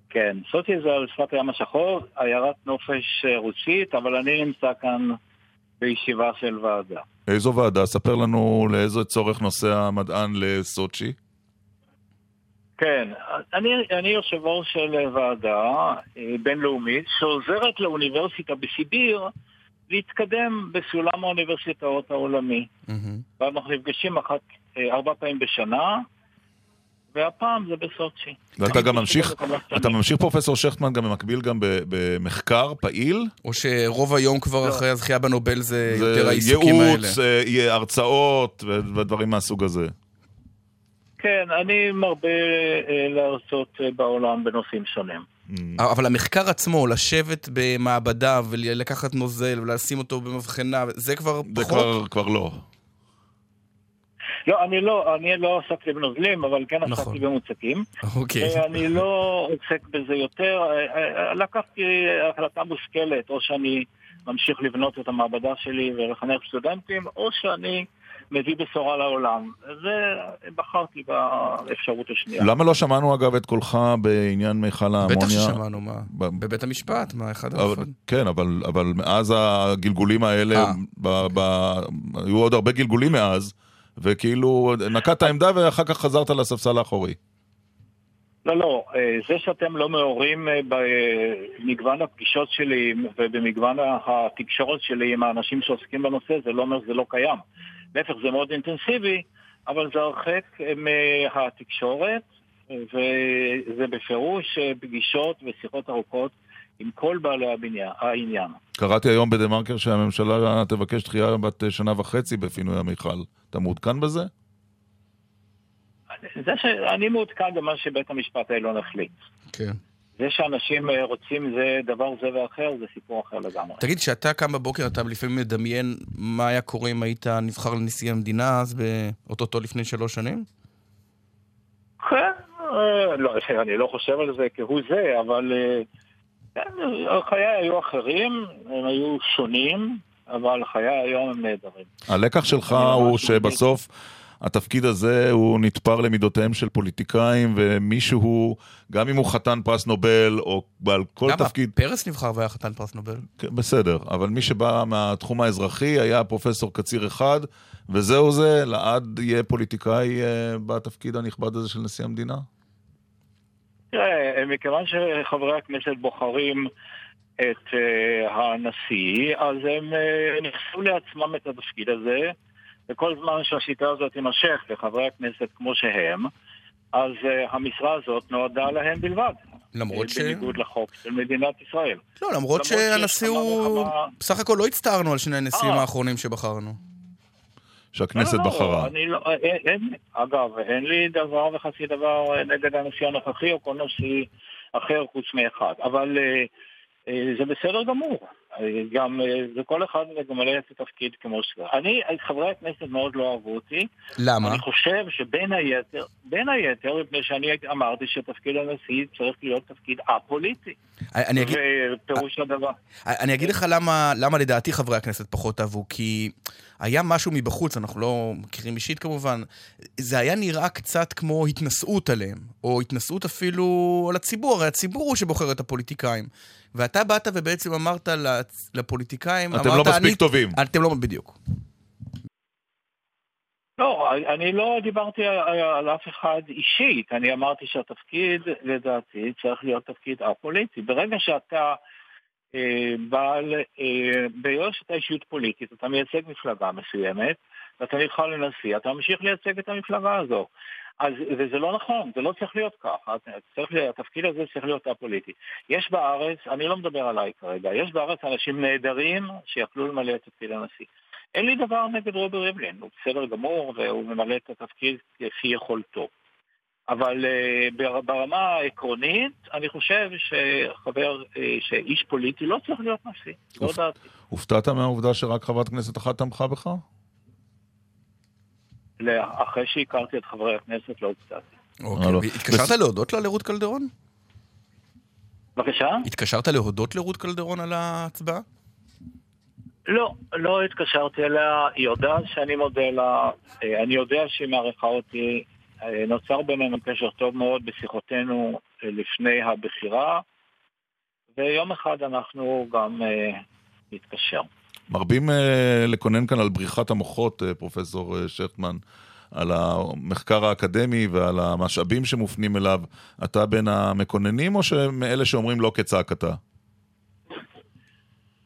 כן, סוצ'י זה על שפת הים השחור, עיירת נופש אה, רוסית, אבל אני נמצא כאן בישיבה של ועדה. איזו ועדה? ספר לנו לאיזה צורך נוסע המדען לסוצ'י. כן, אני, אני יושב ראש של ועדה אה, בינלאומית שעוזרת לאוניברסיטה בסיביר להתקדם בסולם האוניברסיטאות העולמי. ואנחנו נפגשים אחת, אה, ארבע פעמים בשנה, והפעם זה בסוצ'י. ואתה גם ממשיך, אתה ממשיך פרופסור שכטמן גם במקביל גם ב- במחקר פעיל? או שרוב היום כבר לא. אחרי הזכייה בנובל זה זה יותר העיסוקים האלה. ייעוץ, אה, יהיה הרצאות ודברים מהסוג הזה. כן, אני מרבה אה, להרצות אה, בעולם בנושאים שונים. אבל המחקר עצמו, לשבת במעבדה ולקחת נוזל ולשים אותו במבחנה, זה כבר זה פחות? כבר, כבר לא. לא, אני לא, אני לא עסקתי בנוזלים, אבל כן נכון. עסקתי במוצקים. אוקיי. אני לא עוסק בזה יותר. אה, אה, לקחתי החלטה מושכלת, או שאני ממשיך לבנות את המעבדה שלי ולחנך סטודנטים, או שאני מביא בשורה לעולם. זה, בחרתי באפשרות השנייה. למה לא שמענו אגב את קולך בעניין מיכל האמוניה? בטח ששמענו, מה? ב- בבית המשפט, מה, אחד האופן. כן, אבל, אבל מאז הגלגולים האלה, אה. ב, ב, היו עוד הרבה גלגולים מאז, וכאילו נקטת עמדה ואחר כך חזרת לספסל האחורי. לא, לא, אה, זה שאתם לא מעורים אה, במגוון הפגישות שלי ובמגוון התקשורת שלי עם האנשים שעוסקים בנושא, זה לא אומר שזה לא קיים. להפך, זה מאוד אינטנסיבי, אבל זה הרחק אה, מהתקשורת, וזה בפירוש פגישות ושיחות ארוכות עם כל בעלי הבניין, העניין. קראתי היום בדה מרקר שהממשלה תבקש דחייה בת שנה וחצי בפינוי המיכל. אתה מעודכן בזה? זה שאני מעודכן במה שבית המשפט העליון החליט. כן. זה שאנשים אה, רוצים זה דבר זה ואחר, זה סיפור אחר לגמרי. תגיד, כשאתה קם בבוקר, אתה לפעמים מדמיין מה היה קורה אם היית נבחר לנשיא המדינה אז, באוטוטו לפני שלוש שנים? כן, אה, לא, אני לא חושב על זה כהוא זה, אבל אה, חיי היו אחרים, הם היו שונים, אבל חיי היום הם נהדרים. הלקח שלך הוא שבסוף התפקיד הזה הוא נתפר למידותיהם של פוליטיקאים, ומישהו, גם אם הוא חתן פרס נובל, או בעל כל למה? תפקיד... פרס נבחר והיה חתן פרס נובל. כן, בסדר, אבל מי שבא מהתחום האזרחי היה פרופסור קציר אחד, וזהו זה, לעד יהיה פוליטיקאי אה, בתפקיד הנכבד הזה של נשיא המדינה? תראה, מכיוון שחברי הכנסת בוחרים את uh, הנשיא, אז הם uh, נכנסו לעצמם את התפקיד הזה, וכל זמן שהשיטה הזאת תימשך לחברי הכנסת כמו שהם, אז uh, המשרה הזאת נועדה להם בלבד. למרות ש... בניגוד לחוק של מדינת ישראל. לא, למרות שהנשיא הוא... בסך הכל לא הצטערנו על שני הנשיאים אה. האחרונים שבחרנו. שהכנסת לא, לא, בחרה. אני לא, אין, אין, אגב, אין לי דבר וחצי דבר אה, נגד הנשיא הנוכחי או כל נשיא אחר חוץ מאחד, אבל אה, אה, זה בסדר גמור. אה, גם, אה, זה כל אחד ממלא את התפקיד כמו ש... אני, חברי הכנסת מאוד לא אהבו אותי. למה? אני חושב שבין היתר, בין היתר, מפני שאני אמרתי שתפקיד הנשיא צריך להיות תפקיד א-פוליטי. אני אגיד... ופירוש הדבר. אני אגיד לך למה, למה לדעתי חברי הכנסת פחות אהבו, כי היה משהו מבחוץ, אנחנו לא מכירים אישית כמובן, זה היה נראה קצת כמו התנשאות עליהם, או התנשאות אפילו על הציבור, הרי הציבור הוא שבוחר את הפוליטיקאים. ואתה באת ובעצם אמרת לפוליטיקאים, אתם אמרת, לא מספיק אני... טובים. אתם לא, בדיוק. לא, אני לא דיברתי על, על אף אחד אישית, אני אמרתי שהתפקיד, לדעתי, צריך להיות תפקיד א-פוליטי. ברגע שאתה אה, בעל, אה, בגלל שאתה אישיות פוליטית, אתה מייצג מפלגה מסוימת, ואתה נבחר לנשיא, אתה ממשיך לייצג את המפלגה הזו. אז, וזה לא נכון, זה לא צריך להיות ככה, צריך, התפקיד הזה צריך להיות א-פוליטי. יש בארץ, אני לא מדבר עליי כרגע, יש בארץ אנשים נהדרים שיכלו למלא את תפקיד הנשיא. אין לי דבר נגד רובי ריבלין, הוא בסדר גמור והוא ממלא את התפקיד כפי יכולתו. אבל uh, ברמה העקרונית, אני חושב שחבר, uh, שאיש פוליטי לא צריך להיות נשיא, לא דעתי. הופתעת מהעובדה שרק חברת כנסת אחת תמכה בך? אחרי שהכרתי את חברי הכנסת לא הופתעתי. אוקיי, לא. התקשרת להודות לה לרות קלדרון? בבקשה? התקשרת להודות לרות קלדרון על ההצבעה? לא, לא התקשרתי אליה, היא יודעת שאני מודה לה, אה, אני יודע שהיא מעריכה אותי, אה, נוצר בינינו קשר טוב מאוד בשיחותינו אה, לפני הבחירה, ויום אחד אנחנו גם נתקשר. מרבים לקונן כאן על בריחת המוחות, פרופסור שכטמן. על המחקר האקדמי ועל המשאבים שמופנים אליו, אתה בין המקוננים או מאלה שאומרים לא כצעקתה?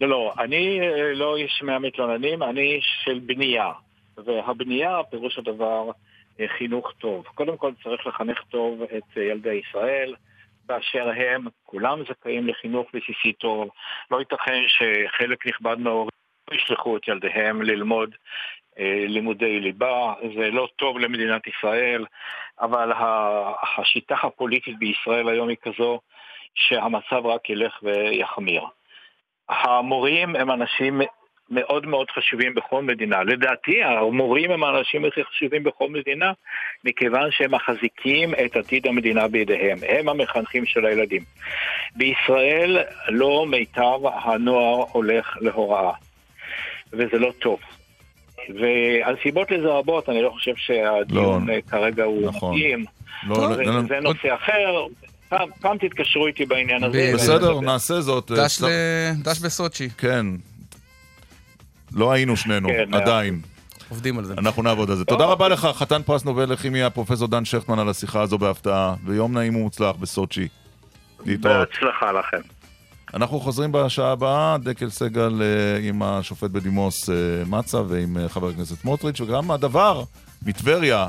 לא, לא, אני אה, לא איש מהמתלוננים, אני איש של בנייה. והבנייה, פירוש הדבר, אה, חינוך טוב. קודם כל צריך לחנך טוב את ילדי ישראל. באשר הם, כולם זכאים לחינוך בסיסי טוב. לא ייתכן שחלק נכבד מההורים ישלחו את ילדיהם ללמוד אה, לימודי ליבה, זה לא טוב למדינת ישראל, אבל השיטה הפוליטית בישראל היום היא כזו שהמצב רק ילך ויחמיר. המורים הם אנשים מאוד מאוד חשובים בכל מדינה. לדעתי, המורים הם האנשים הכי חשובים בכל מדינה, מכיוון שהם מחזיקים את עתיד המדינה בידיהם. הם המחנכים של הילדים. בישראל לא מיטב הנוער הולך להוראה, וזה לא טוב. והסיבות לזה רבות, אני לא חושב שהדיון לא, כרגע הוא נכון. מתאים. לא, לא, זה, לא, זה לא, נושא אחר, פעם, פעם תתקשרו איתי בעניין הזה. בסדר, נעשה זאת. דש, ל... דש בסוצ'י. כן. לא היינו שנינו, כן, עדיין. עובדים על זה. אנחנו נעבוד על זה. תודה רבה לך, חתן פרס נובל לכימיה, פרופסור דן שכטמן, על השיחה הזו בהפתעה, ויום נעים ומוצלח בסוצ'י. להתראות. בהצלחה לכם. אנחנו חוזרים בשעה הבאה, דקל סגל אה, עם השופט בדימוס אה, מצה ועם אה, חבר הכנסת סמוטריץ', וגם הדבר מטבריה,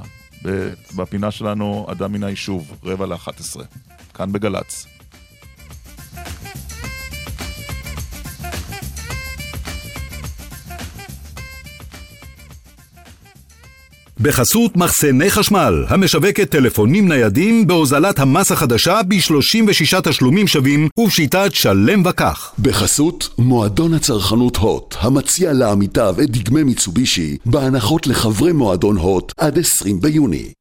בפינה שלנו, אדם מן היישוב, רבע לאחת עשרה. כאן בגל"צ. בחסות מחסני חשמל, המשווקת טלפונים ניידים בהוזלת המס החדשה ב-36 תשלומים שווים ובשיטת שלם וכך. בחסות מועדון הצרכנות הוט, המציע לעמיתיו את דגמי מיצובישי בהנחות לחברי מועדון הוט עד 20 ביוני.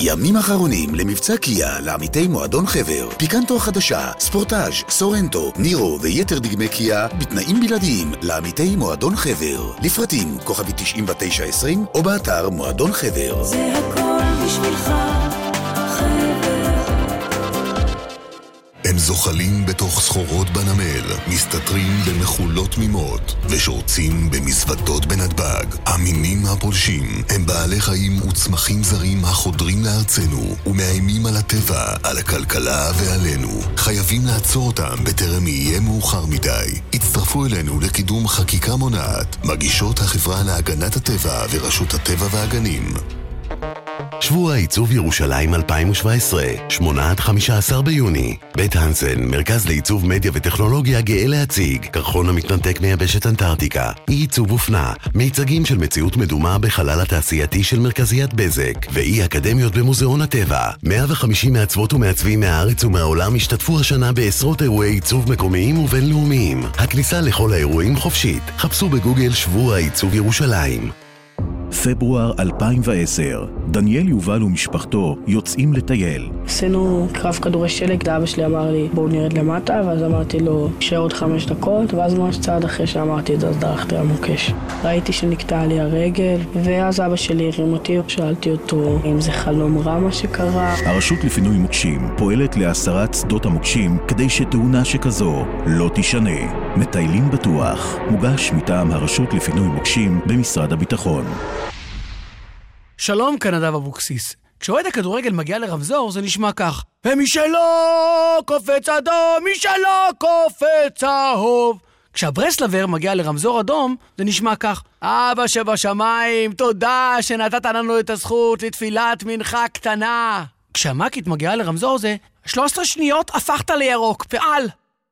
ימים אחרונים למבצע קיה לעמיתי מועדון חבר, פיקנטו החדשה, ספורטאז', סורנטו, נירו ויתר דגמי קיה בתנאים בלעדיים לעמיתי מועדון חבר. לפרטים כוכבי 9920 או באתר מועדון חבר. זה הכל בשבילך הם זוחלים בתוך סחורות בנמל, מסתתרים במחולות תמימות, ושורצים במזוודות בנתב"ג. המינים הפולשים הם בעלי חיים וצמחים זרים החודרים לארצנו, ומאיימים על הטבע, על הכלכלה ועלינו. חייבים לעצור אותם בטרם יהיה מאוחר מדי. הצטרפו אלינו לקידום חקיקה מונעת, מגישות החברה להגנת הטבע ורשות הטבע והגנים. שבוע עיצוב ירושלים 2017, 8 עד 15 ביוני. בית הנסן, מרכז לעיצוב מדיה וטכנולוגיה גאה להציג. קרחון המתנתק מיבשת אנטארקטיקה. אי עיצוב אופנה. מיצגים של מציאות מדומה בחלל התעשייתי של מרכזיית בזק. ואי אקדמיות במוזיאון הטבע. 150 מעצבות ומעצבים מהארץ ומהעולם השתתפו השנה בעשרות אירועי עיצוב מקומיים ובינלאומיים. הכניסה לכל האירועים חופשית. חפשו בגוגל שבוע עיצוב ירושלים. פברואר 2010, דניאל יובל ומשפחתו יוצאים לטייל. עשינו קרב כדורי שלג, אבא שלי אמר לי בואו נרד למטה, ואז אמרתי לו נשאר עוד חמש דקות, ואז ממש צעד אחרי שאמרתי את זה אז דרכתי על מוקש. ראיתי שנקטעה לי הרגל, ואז אבא שלי הרים אותי, שאלתי אותו אם זה חלום רע מה שקרה. הרשות לפינוי מוקשים פועלת להסרת שדות המוקשים כדי שתאונה שכזו לא תישנה. מטיילים בטוח, מוגש מטעם הרשות לפינוי מוקשים במשרד הביטחון. שלום, כאן נדב אבוקסיס. כשאוהד הכדורגל מגיע לרמזור זה נשמע כך: ומשלו קופץ אדום, משלו קופץ צהוב. כשהברסלבר מגיע לרמזור אדום, זה נשמע כך: אבא שבשמיים, תודה שנתת לנו את הזכות לתפילת מנחה קטנה. כשהמ"כית מגיעה לרמזור זה 13 שניות הפכת לירוק, פעל!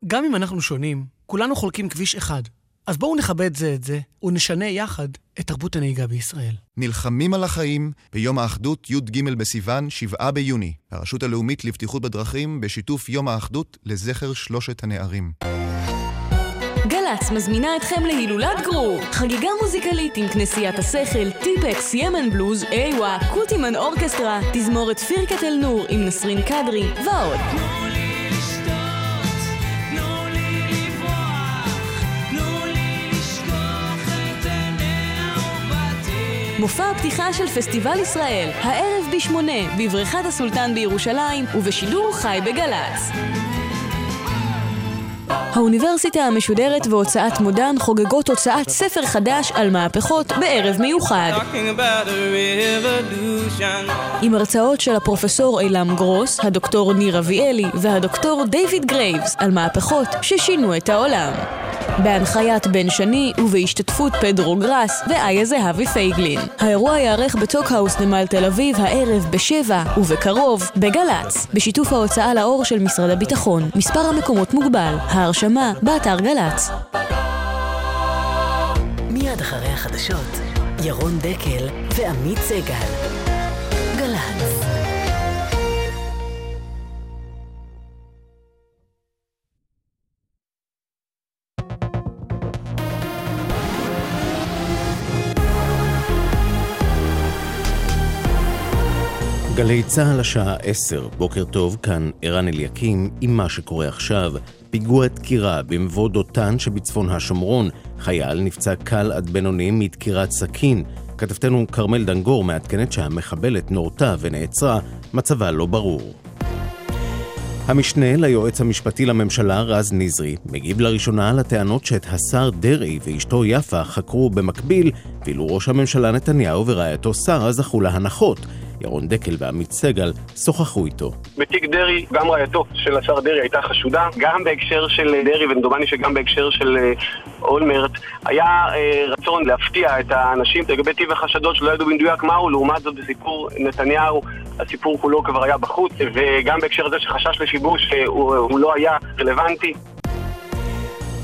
גם אם אנחנו שונים, כולנו חולקים כביש אחד. אז בואו נכבד זה את זה, ונשנה יחד את תרבות הנהיגה בישראל. נלחמים על החיים ביום האחדות י"ג בסיוון, 7 ביוני. הרשות הלאומית לבטיחות בדרכים בשיתוף יום האחדות לזכר שלושת הנערים. גל"צ מזמינה אתכם להילולת גרור, חגיגה מוזיקלית עם כנסיית השכל, טיפקס, ימן בלוז, איווה, קוטימן אורקסטרה, תזמורת פירקת אל-נור עם נסרין קדרי ועוד. מופע הפתיחה של פסטיבל ישראל, הערב בשמונה, בבריכת הסולטן בירושלים ובשידור חי בגל"צ. האוניברסיטה המשודרת והוצאת מודן חוגגות הוצאת ספר חדש על מהפכות בערב מיוחד. עם הרצאות של הפרופסור אילם גרוס, הדוקטור ניר אביאלי והדוקטור דיוויד גרייבס על מהפכות ששינו את העולם. בהנחיית בן שני ובהשתתפות פדרו גראס ואיה זהבי פייגלין. האירוע ייערך בטוקהאוס נמל תל אביב הערב בשבע ובקרוב בגל"צ, בשיתוף ההוצאה לאור של משרד הביטחון. מספר המקומות מוגבל, ההרשמה באתר גל"צ. מיד אחרי החדשות, ירון דקל ועמית סגל. גל"צ גלי צה"ל השעה 10, בוקר טוב, כאן ערן אליקים עם מה שקורה עכשיו. פיגוע דקירה במבוא דותן שבצפון השומרון. חייל נפצע קל עד בינוני מדקירת סכין. כתבתנו כרמל דנגור מעדכנת שהמחבלת נורתה ונעצרה, מצבה לא ברור. המשנה ליועץ המשפטי לממשלה, רז נזרי, מגיב לראשונה על הטענות שאת השר דרעי ואשתו יפה חקרו במקביל, ואילו ראש הממשלה נתניהו ורעייתו שרה זכו להנחות. ירון דקל ועמית סגל שוחחו איתו. בתיק דרעי, גם רעייתו של השר דרעי הייתה חשודה, גם בהקשר של דרעי, ודומני שגם בהקשר של אה, אולמרט, היה אה, רצון להפתיע את האנשים לגבי טיב החשדות שלא ידעו במדויק מהו, לעומת זאת בסיפור נתניהו, הסיפור כולו כבר היה בחוץ, וגם בהקשר הזה שחשש לשיבוש אה, הוא לא היה רלוונטי.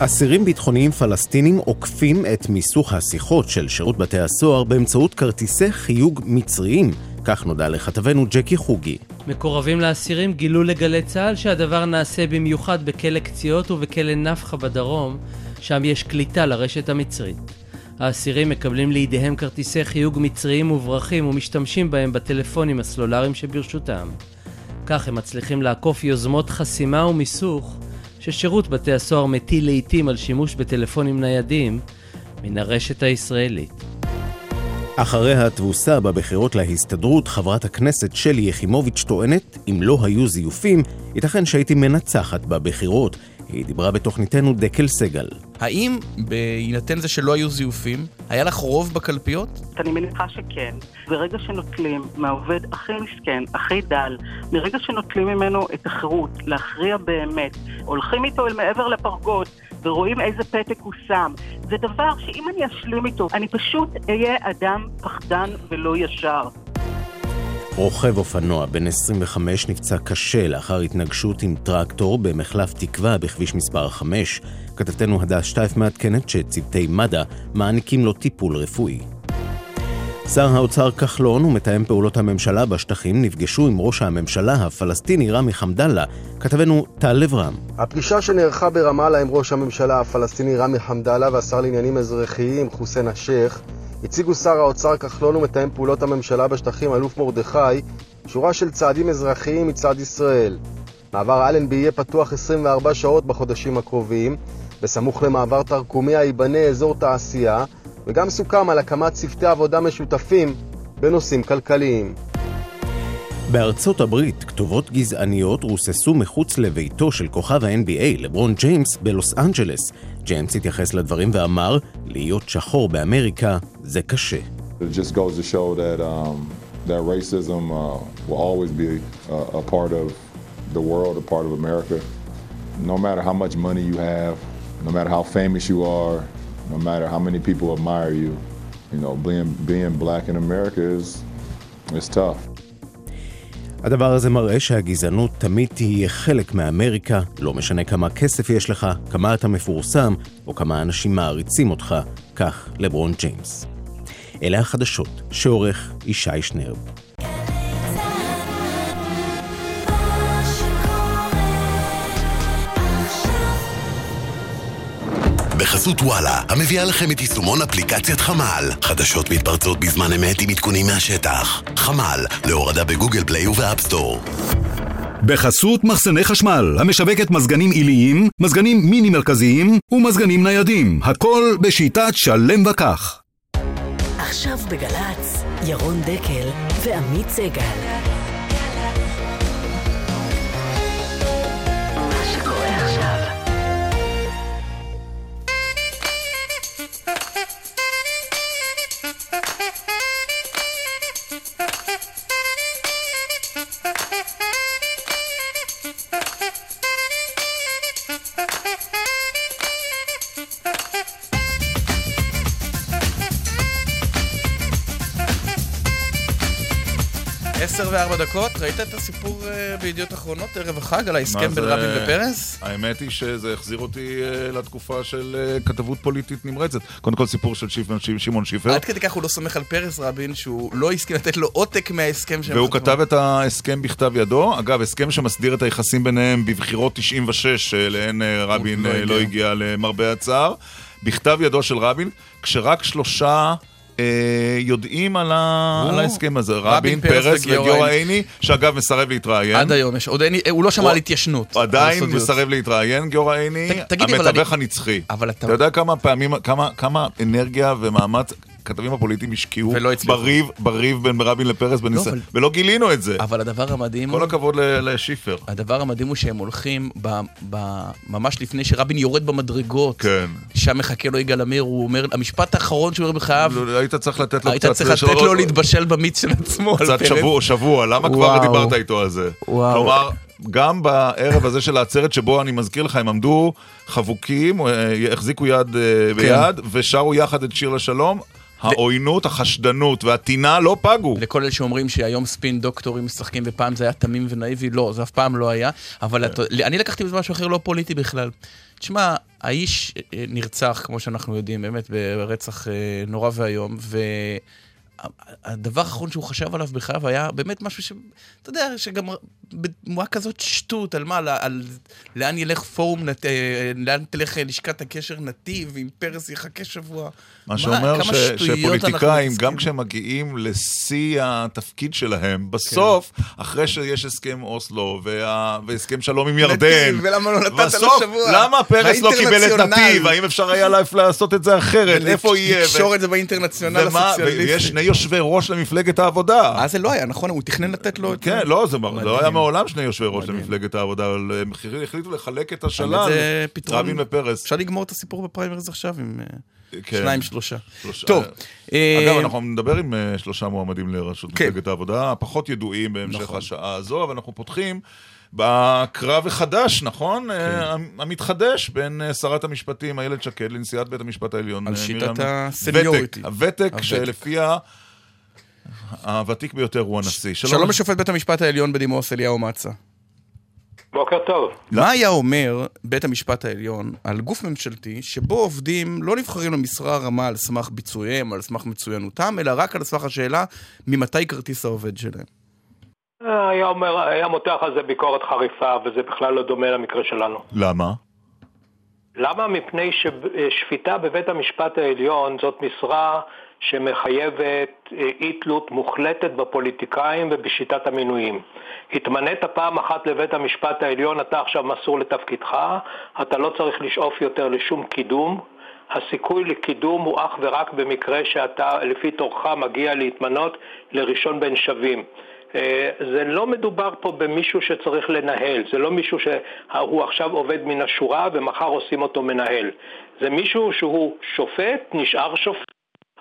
אסירים ביטחוניים פלסטינים עוקפים את מיסוך השיחות של שירות בתי הסוהר באמצעות כרטיסי חיוג מצריים. כך נודע לכתבנו ג'קי חוגי. מקורבים לאסירים גילו לגלי צה"ל שהדבר נעשה במיוחד בכלא קציעות ובכלא נפחא בדרום, שם יש קליטה לרשת המצרית. האסירים מקבלים לידיהם כרטיסי חיוג מצריים מוברחים ומשתמשים בהם בטלפונים הסלולריים שברשותם. כך הם מצליחים לעקוף יוזמות חסימה ומיסוך ששירות בתי הסוהר מטיל לעיתים על שימוש בטלפונים ניידים מן הרשת הישראלית. אחרי התבוסה בבחירות להסתדרות, חברת הכנסת שלי יחימוביץ' טוענת, אם לא היו זיופים, ייתכן שהייתי מנצחת בבחירות. היא דיברה בתוכניתנו דקל סגל. האם בהינתן זה שלא היו זיופים, היה לך רוב בקלפיות? אני מניחה שכן. ברגע שנוטלים מהעובד הכי מסכן, הכי דל, מרגע שנוטלים ממנו את החירות להכריע באמת, הולכים איתו אל מעבר לפרגוד, ורואים איזה פתק הוא שם. זה דבר שאם אני אשלים איתו, אני פשוט אהיה אדם פחדן ולא ישר. רוכב אופנוע בן 25 נפצע קשה לאחר התנגשות עם טרקטור במחלף תקווה בכביש מספר 5. כתבתנו הדס שטייף מעדכנת שצוותי מד"א מעניקים לו טיפול רפואי. שר האוצר כחלון ומתאם פעולות הממשלה בשטחים נפגשו עם ראש הממשלה הפלסטיני רמי חמדאללה, כתבנו טל לברם. הפגישה שנערכה ברמאללה עם ראש הממשלה הפלסטיני רמי חמדאללה והשר לעניינים אזרחיים חוסיין א-שייח הציגו שר האוצר כחלון ומתאם פעולות הממשלה בשטחים אלוף מרדכי שורה של צעדים אזרחיים מצד ישראל. מעבר אלנבי יהיה פתוח 24 שעות בחודשים הקרובים, בסמוך למעבר תרקומיה ייבנה אזור תעשייה וגם סוכם על הקמת צוותי עבודה משותפים בנושאים כלכליים. בארצות הברית כתובות גזעניות רוססו מחוץ לביתו של כוכב ה-NBA, לברון ג'יימס, בלוס אנג'לס. ג'יימס התייחס לדברים ואמר, להיות שחור באמריקה זה קשה. It just goes to show that, um, that racism uh, will always be a, a part of the world, a part of America. No matter how much money you have, no matter how famous you are, no matter how many people admire you, you know, being, being black in America is, is tough. הדבר הזה מראה שהגזענות תמיד תהיה חלק מאמריקה, לא משנה כמה כסף יש לך, כמה אתה מפורסם, או כמה אנשים מעריצים אותך, כך לברון ג'יימס. אלה החדשות שעורך ישי שנרב. בחסות וואלה, המביאה לכם את יישומון אפליקציית חמ"ל. חדשות מתפרצות בזמן אמת עם עדכונים מהשטח. חמ"ל, להורדה בגוגל פליי ובאפסטור. בחסות מחסני חשמל, המשווקת מזגנים עיליים, מזגנים מיני מרכזיים ומזגנים ניידים. הכל בשיטת שלם וקח. עכשיו בגל"צ, ירון דקל ועמית סגל. עשר וארבע דקות, ראית את הסיפור אה, בידיעות אחרונות ערב החג על ההסכם בין רבין ופרס? האמת היא שזה החזיר אותי אה, לתקופה של אה, כתבות פוליטית נמרצת. קודם כל סיפור של שמעון שיפר. עד כדי כך הוא לא סומך על פרס רבין, שהוא לא הסכים לתת לו עותק מההסכם שהם והוא כתב את ההסכם בכתב ידו. אגב, הסכם שמסדיר את היחסים ביניהם בבחירות 96, שאליהן רבין לא, לא הגיע למרבה הצער. בכתב ידו של רבין, כשרק שלושה... אה, יודעים על, ההסכם הזה. רבין, פרס וגיורא עיני, שאגב מסרב להתראיין. עד היום יש, עוד עיני, הוא לא שמע על התיישנות. עדיין מסרב להתראיין, גיורא עיני, המתווך הנצחי. אתה יודע כמה פעמים, כמה אנרגיה ומאמץ הכתבים הפוליטיים השקיעו בריב, בריב בין רבין לפרס בניסיון, לא, אבל... ולא גילינו את זה. אבל הדבר המדהים כל הכבוד לשיפר. הדבר המדהים הוא שהם הולכים ב, ב, ממש לפני שרבין יורד במדרגות. כן. שם מחכה לו יגאל עמיר, הוא אומר, המשפט האחרון שהוא אומר בחייו... לא, היית צריך לתת לו היית קצת... היית צריך לתת לו להתבשל במיץ של עצמו. קצת שבוע, שבוע, למה כבר דיברת איתו על זה? וואו. כלומר... גם בערב הזה של העצרת, שבו אני מזכיר לך, הם עמדו חבוקים, אה, החזיקו יד אה, ביד, כן. ושרו יחד את שיר לשלום. העוינות, החשדנות והטינה לא פגו. לכל אלה שאומרים שהיום ספין דוקטורים משחקים ופעם זה היה תמים ונאיבי, לא, זה אף פעם לא היה. אבל אני לקחתי בזה משהו אחר לא פוליטי בכלל. תשמע, האיש אה, נרצח, כמו שאנחנו יודעים, באמת ברצח נורא ואיום, ו... הדבר האחרון שהוא חשב עליו בחייו היה באמת משהו ש... אתה יודע, שגם בתמורה כזאת שטות, על מה, על, על לאן ילך פורום, נת... אה, לאן תלך לשכת הקשר נתיב, אם פרס יחכה שבוע. מה שאומר ש... שפוליטיקאים, גם כשהם מגיעים לשיא התפקיד שלהם, בסוף, כן. אחרי שיש הסכם אוסלו וה... והסכם שלום עם ירדן, נתיב, ולמה לא נתת לו שבוע? למה פרס לא קיבל את נתיב? האם אפשר היה לעשות את זה אחרת? איפה יהיה? לקשור את זה באינטרנציונל הסוציאליסטי. יושבי ראש למפלגת העבודה. אז זה לא היה, נכון? הוא תכנן לתת לו את זה. כן, לא, זה לא היה מעולם שני יושבי ראש למפלגת העבודה, אבל הם החליטו לחלק את השלל, רבין ופרס. אפשר לגמור את הסיפור בפריימריז עכשיו עם... אה, כן. שניים, שלושה. שלושה. טוב. אה, אגב, אנחנו נדבר עם אה, שלושה מועמדים לראשות כן. מפלגת העבודה, פחות ידועים בהמשך נכון. השעה הזו, אבל אנחנו פותחים בקרב החדש, נכון? כן. המתחדש בין שרת המשפטים איילת שקד לנשיאת בית המשפט העליון. על שיטת הסניוריטי. הוותק שלפיה... הוותיק ביותר הוא הנשיא. שלום לשופט בית המשפט העליון בדימוס אליהו מצה. בוקר טוב. מה היה אומר בית המשפט העליון על גוף ממשלתי שבו עובדים לא נבחרים למשרה רמה על סמך ביצועיהם, על סמך מצוינותם, אלא רק על סמך השאלה ממתי כרטיס העובד שלהם? היה אומר, היה מותח על זה ביקורת חריפה, וזה בכלל לא דומה למקרה שלנו. למה? למה? מפני ששפיטה בבית המשפט העליון זאת משרה שמחייבת אה, אי תלות מוחלטת בפוליטיקאים ובשיטת המינויים. התמנית פעם אחת לבית המשפט העליון, אתה עכשיו מסור לתפקידך, אתה לא צריך לשאוף יותר לשום קידום. הסיכוי לקידום הוא אך ורק במקרה שאתה לפי תורך מגיע להתמנות לראשון בין שווים. אה, זה לא מדובר פה במישהו שצריך לנהל, זה לא מישהו שהוא עכשיו עובד מן השורה ומחר עושים אותו מנהל. זה מישהו שהוא שופט, נשאר שופט.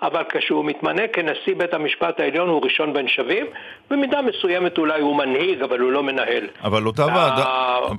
אבל כשהוא מתמנה כנשיא בית המשפט העליון הוא ראשון בין שווים, במידה מסוימת אולי הוא מנהיג, אבל הוא לא מנהל. אבל אותה ועדה...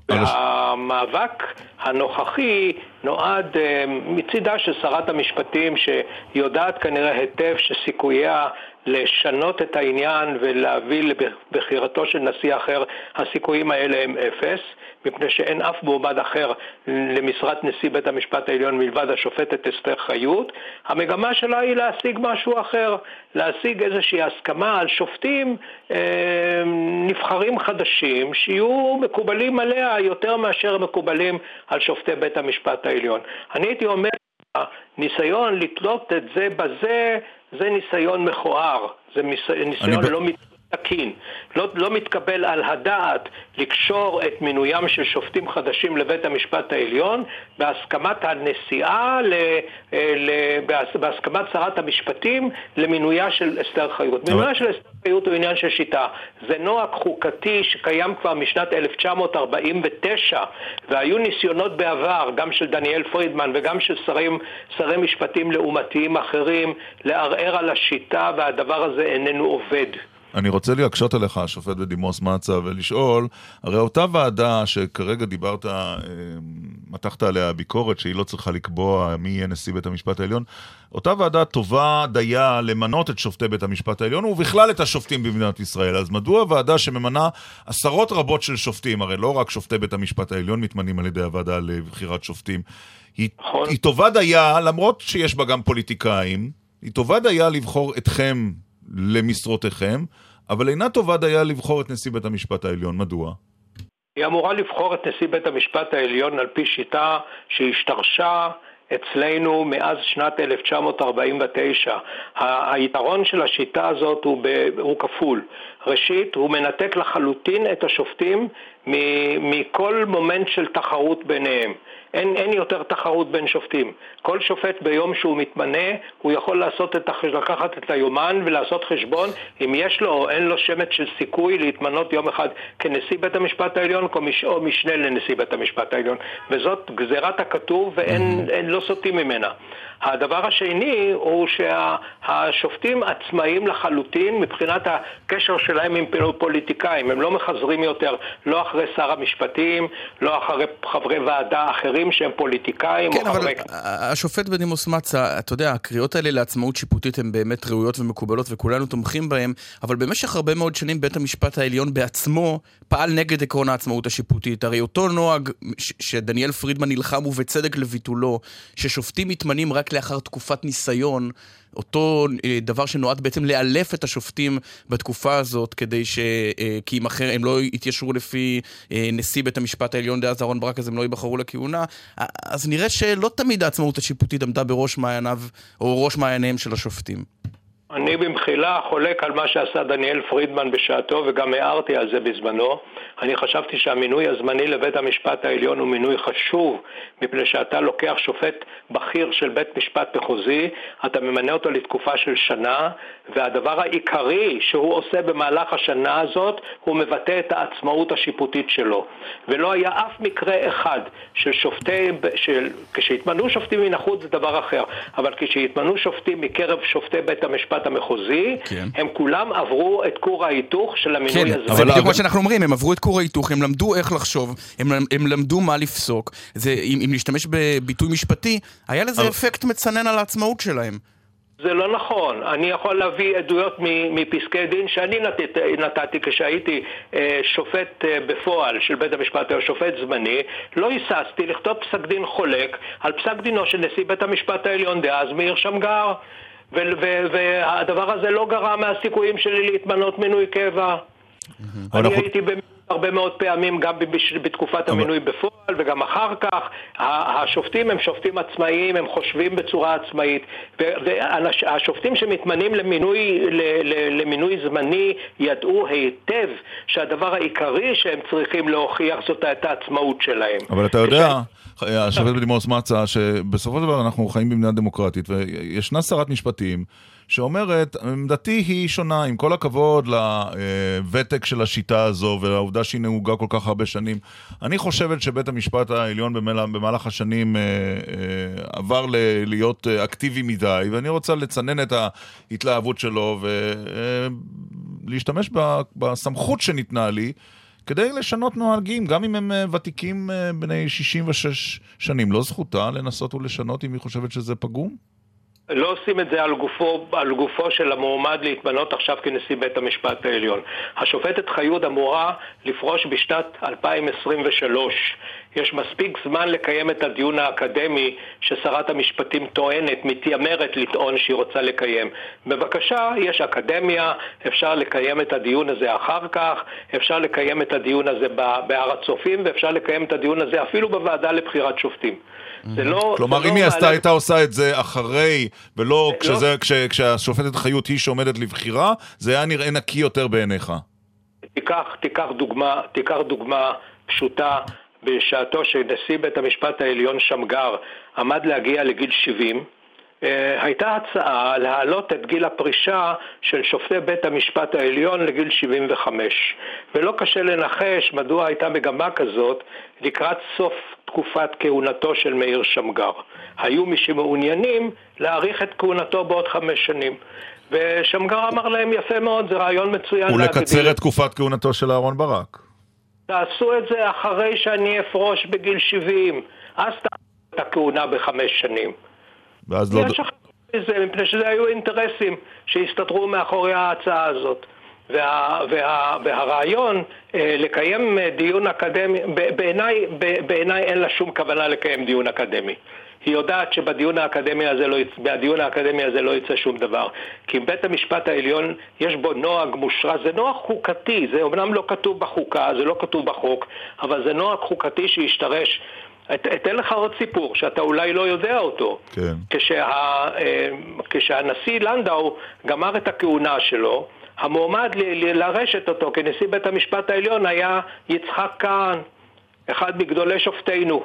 המאבק הנוכחי נועד אה, מצידה של שרת המשפטים, שיודעת כנראה היטב שסיכוייה לשנות את העניין ולהביא לבחירתו של נשיא אחר, הסיכויים האלה הם אפס, מפני שאין אף מועמד אחר למשרת נשיא בית המשפט העליון מלבד השופטת אסתר חיות. המגמה שלה היא להשיג משהו אחר, להשיג איזושהי הסכמה על שופטים אה, נבחרים חדשים שיהיו מקובלים עליה יותר מאשר מקובלים על שופטי בית המשפט העליון. אני הייתי אומר הניסיון לתלות את זה בזה, זה ניסיון מכוער, זה ניסיון לא... ב... תקין. לא, לא מתקבל על הדעת לקשור את מינוים של שופטים חדשים לבית המשפט העליון בהסכמת הנשיאה, ל, אה, ל, בהסכמת שרת המשפטים למינויה של אסתר חיות. מינויה של אסתר חיות הוא עניין של שיטה. זה נוהג חוקתי שקיים כבר משנת 1949 והיו ניסיונות בעבר, גם של דניאל פרידמן וגם של שרים, שרי משפטים לעומתיים אחרים, לערער על השיטה והדבר הזה איננו עובד. אני רוצה להקשות עליך, השופט בדימוס מצה, ולשאול, הרי אותה ועדה שכרגע דיברת, אה, מתחת עליה ביקורת שהיא לא צריכה לקבוע מי יהיה נשיא בית המשפט העליון, אותה ועדה טובה דייה למנות את שופטי בית המשפט העליון, ובכלל את השופטים במדינת ישראל. אז מדוע ועדה שממנה עשרות רבות של שופטים, הרי לא רק שופטי בית המשפט העליון מתמנים על ידי הוועדה לבחירת שופטים, היא, היא טובה דייה, למרות שיש בה גם פוליטיקאים, היא טובה דייה לבחור אתכם למשרותיכם, אבל אינה טובה דייה לבחור את נשיא בית המשפט העליון. מדוע? היא אמורה לבחור את נשיא בית המשפט העליון על פי שיטה שהשתרשה אצלנו מאז שנת 1949. היתרון של השיטה הזאת הוא, ב, הוא כפול. ראשית, הוא מנתק לחלוטין את השופטים מכל מומנט של תחרות ביניהם. אין, אין יותר תחרות בין שופטים. כל שופט ביום שהוא מתמנה, הוא יכול לעשות את, לקחת את היומן ולעשות חשבון אם יש לו או אין לו שמץ של סיכוי להתמנות יום אחד כנשיא בית המשפט העליון או משנה לנשיא בית המשפט העליון. וזאת גזירת הכתוב ואין לא סוטים ממנה. הדבר השני הוא שהשופטים עצמאיים לחלוטין מבחינת הקשר שלהם עם פוליטיקאים. הם לא מחזרים יותר לא אחרי שר המשפטים, לא אחרי חברי ועדה אחרים שהם פוליטיקאים כן, אבל חברי... השופט בדימוס מצה, אתה יודע, הקריאות האלה לעצמאות שיפוטית הן באמת ראויות ומקובלות וכולנו תומכים בהן, אבל במשך הרבה מאוד שנים בית המשפט העליון בעצמו פעל נגד עקרון העצמאות השיפוטית. הרי אותו נוהג שדניאל פרידמן נלחם ובצדק לביטולו, ששופטים מתמנים רק לאחר תקופת ניסיון, אותו אה, דבר שנועד בעצם לאלף את השופטים בתקופה הזאת, כדי ש... אה, כי אם אחר הם לא יתיישרו לפי אה, נשיא בית המשפט העליון דאז אהרן ברק, אז הם לא ייבחרו לכהונה, אז נראה שלא תמיד העצמאות השיפוטית עמדה בראש מעייניו, או ראש מעייניהם של השופטים. אני במחילה חולק על מה שעשה דניאל פרידמן בשעתו וגם הערתי על זה בזמנו. אני חשבתי שהמינוי הזמני לבית המשפט העליון הוא מינוי חשוב מפני שאתה לוקח שופט בכיר של בית משפט מחוזי, אתה ממנה אותו לתקופה של שנה והדבר העיקרי שהוא עושה במהלך השנה הזאת הוא מבטא את העצמאות השיפוטית שלו. ולא היה אף מקרה אחד של שופטי, של, כשהתמנו שופטים מן החוץ זה דבר אחר, אבל כשהתמנו שופטים מקרב שופטי בית המשפט המשפטי כן. הם כולם עברו את כור ההיתוך של המינוי כן, הזה. זה בדיוק מה שאנחנו אומרים, הם עברו את כור ההיתוך, הם למדו איך לחשוב, הם, הם למדו מה לפסוק. זה, אם, אם להשתמש בביטוי משפטי, היה לזה אבל... אפקט מצנן על העצמאות שלהם. זה לא נכון. אני יכול להביא עדויות מפסקי דין שאני נת, נתתי כשהייתי אה, שופט אה, בפועל של בית המשפט, או שופט זמני, לא היססתי לכתוב פסק דין חולק על פסק דינו של נשיא בית המשפט העליון דאז מאיר שמגר. והדבר הזה לא גרע מהסיכויים שלי להתמנות מינוי קבע. אני הייתי הרבה מאוד פעמים גם בתקופת המינוי בפועל וגם אחר כך. השופטים הם שופטים עצמאיים, הם חושבים בצורה עצמאית. והשופטים שמתמנים למינוי, למינוי זמני ידעו היטב שהדבר העיקרי שהם צריכים להוכיח זאת את העצמאות שלהם. אבל אתה יודע... השופט בדימוס מצא, שבסופו של דבר אנחנו חיים במדינה דמוקרטית, וישנה שרת משפטים שאומרת, עמדתי היא שונה, עם כל הכבוד לוותק של השיטה הזו ולעובדה שהיא נהוגה כל כך הרבה שנים. אני חושבת שבית המשפט העליון במהלך השנים אה, אה, עבר להיות אקטיבי מדי, ואני רוצה לצנן את ההתלהבות שלו ולהשתמש בסמכות שניתנה לי. כדי לשנות נוהגים, גם אם הם אה, ותיקים בני 66 שנים. לא זכותה לנסות ולשנות אם היא חושבת שזה פגום? לא עושים את זה על גופו, על גופו של המועמד להתמנות עכשיו כנשיא בית המשפט העליון. השופטת חיות אמורה לפרוש בשנת 2023. יש מספיק זמן לקיים את הדיון האקדמי ששרת המשפטים טוענת, מתיימרת לטעון שהיא רוצה לקיים. בבקשה, יש אקדמיה, אפשר לקיים את הדיון הזה אחר כך, אפשר לקיים את הדיון הזה בהר הצופים ואפשר לקיים את הדיון הזה אפילו בוועדה לבחירת שופטים. זה לא... כלומר, זה אם לא היא עשתה, הייתה עושה את זה אחרי, ולא לא. כשהשופטת חיות היא שעומדת לבחירה, זה היה נראה נקי יותר בעיניך. תיקח, תיקח דוגמה, תיקח דוגמה פשוטה בשעתו שנשיא בית המשפט העליון שמגר עמד להגיע לגיל 70 אה, הייתה הצעה להעלות את גיל הפרישה של שופטי בית המשפט העליון לגיל 75 ולא קשה לנחש מדוע הייתה מגמה כזאת לקראת סוף תקופת כהונתו של מאיר שמגר. היו מי שמעוניינים להאריך את כהונתו בעוד חמש שנים ושמגר אמר להם יפה מאוד, זה רעיון מצוין ולקצר את תקופת כהונתו של אהרן ברק. תעשו את זה אחרי שאני אפרוש בגיל 70, אז תעשו את הכהונה בחמש שנים. ואז לא... מפני שזה היו אינטרסים שהסתתרו מאחורי ההצעה הזאת. וה, וה, והרעיון אה, לקיים אה, דיון אקדמי, בעיניי ב- בעיניי אין לה שום כוונה לקיים דיון אקדמי. היא יודעת שבדיון האקדמי הזה לא מהדיון האקדמי הזה לא יצא שום דבר. כי אם בית המשפט העליון, יש בו נוהג מושרש, זה נוהג חוקתי, זה אומנם לא כתוב בחוקה, זה לא כתוב בחוק, אבל זה נוהג חוקתי שהשתרש. את- אתן לך עוד סיפור, שאתה אולי לא יודע אותו. כן. כשה, אה, כשהנשיא לנדאו גמר את הכהונה שלו, המועמד לרשת אותו כנשיא בית המשפט העליון היה יצחק כהן, אחד מגדולי שופטינו.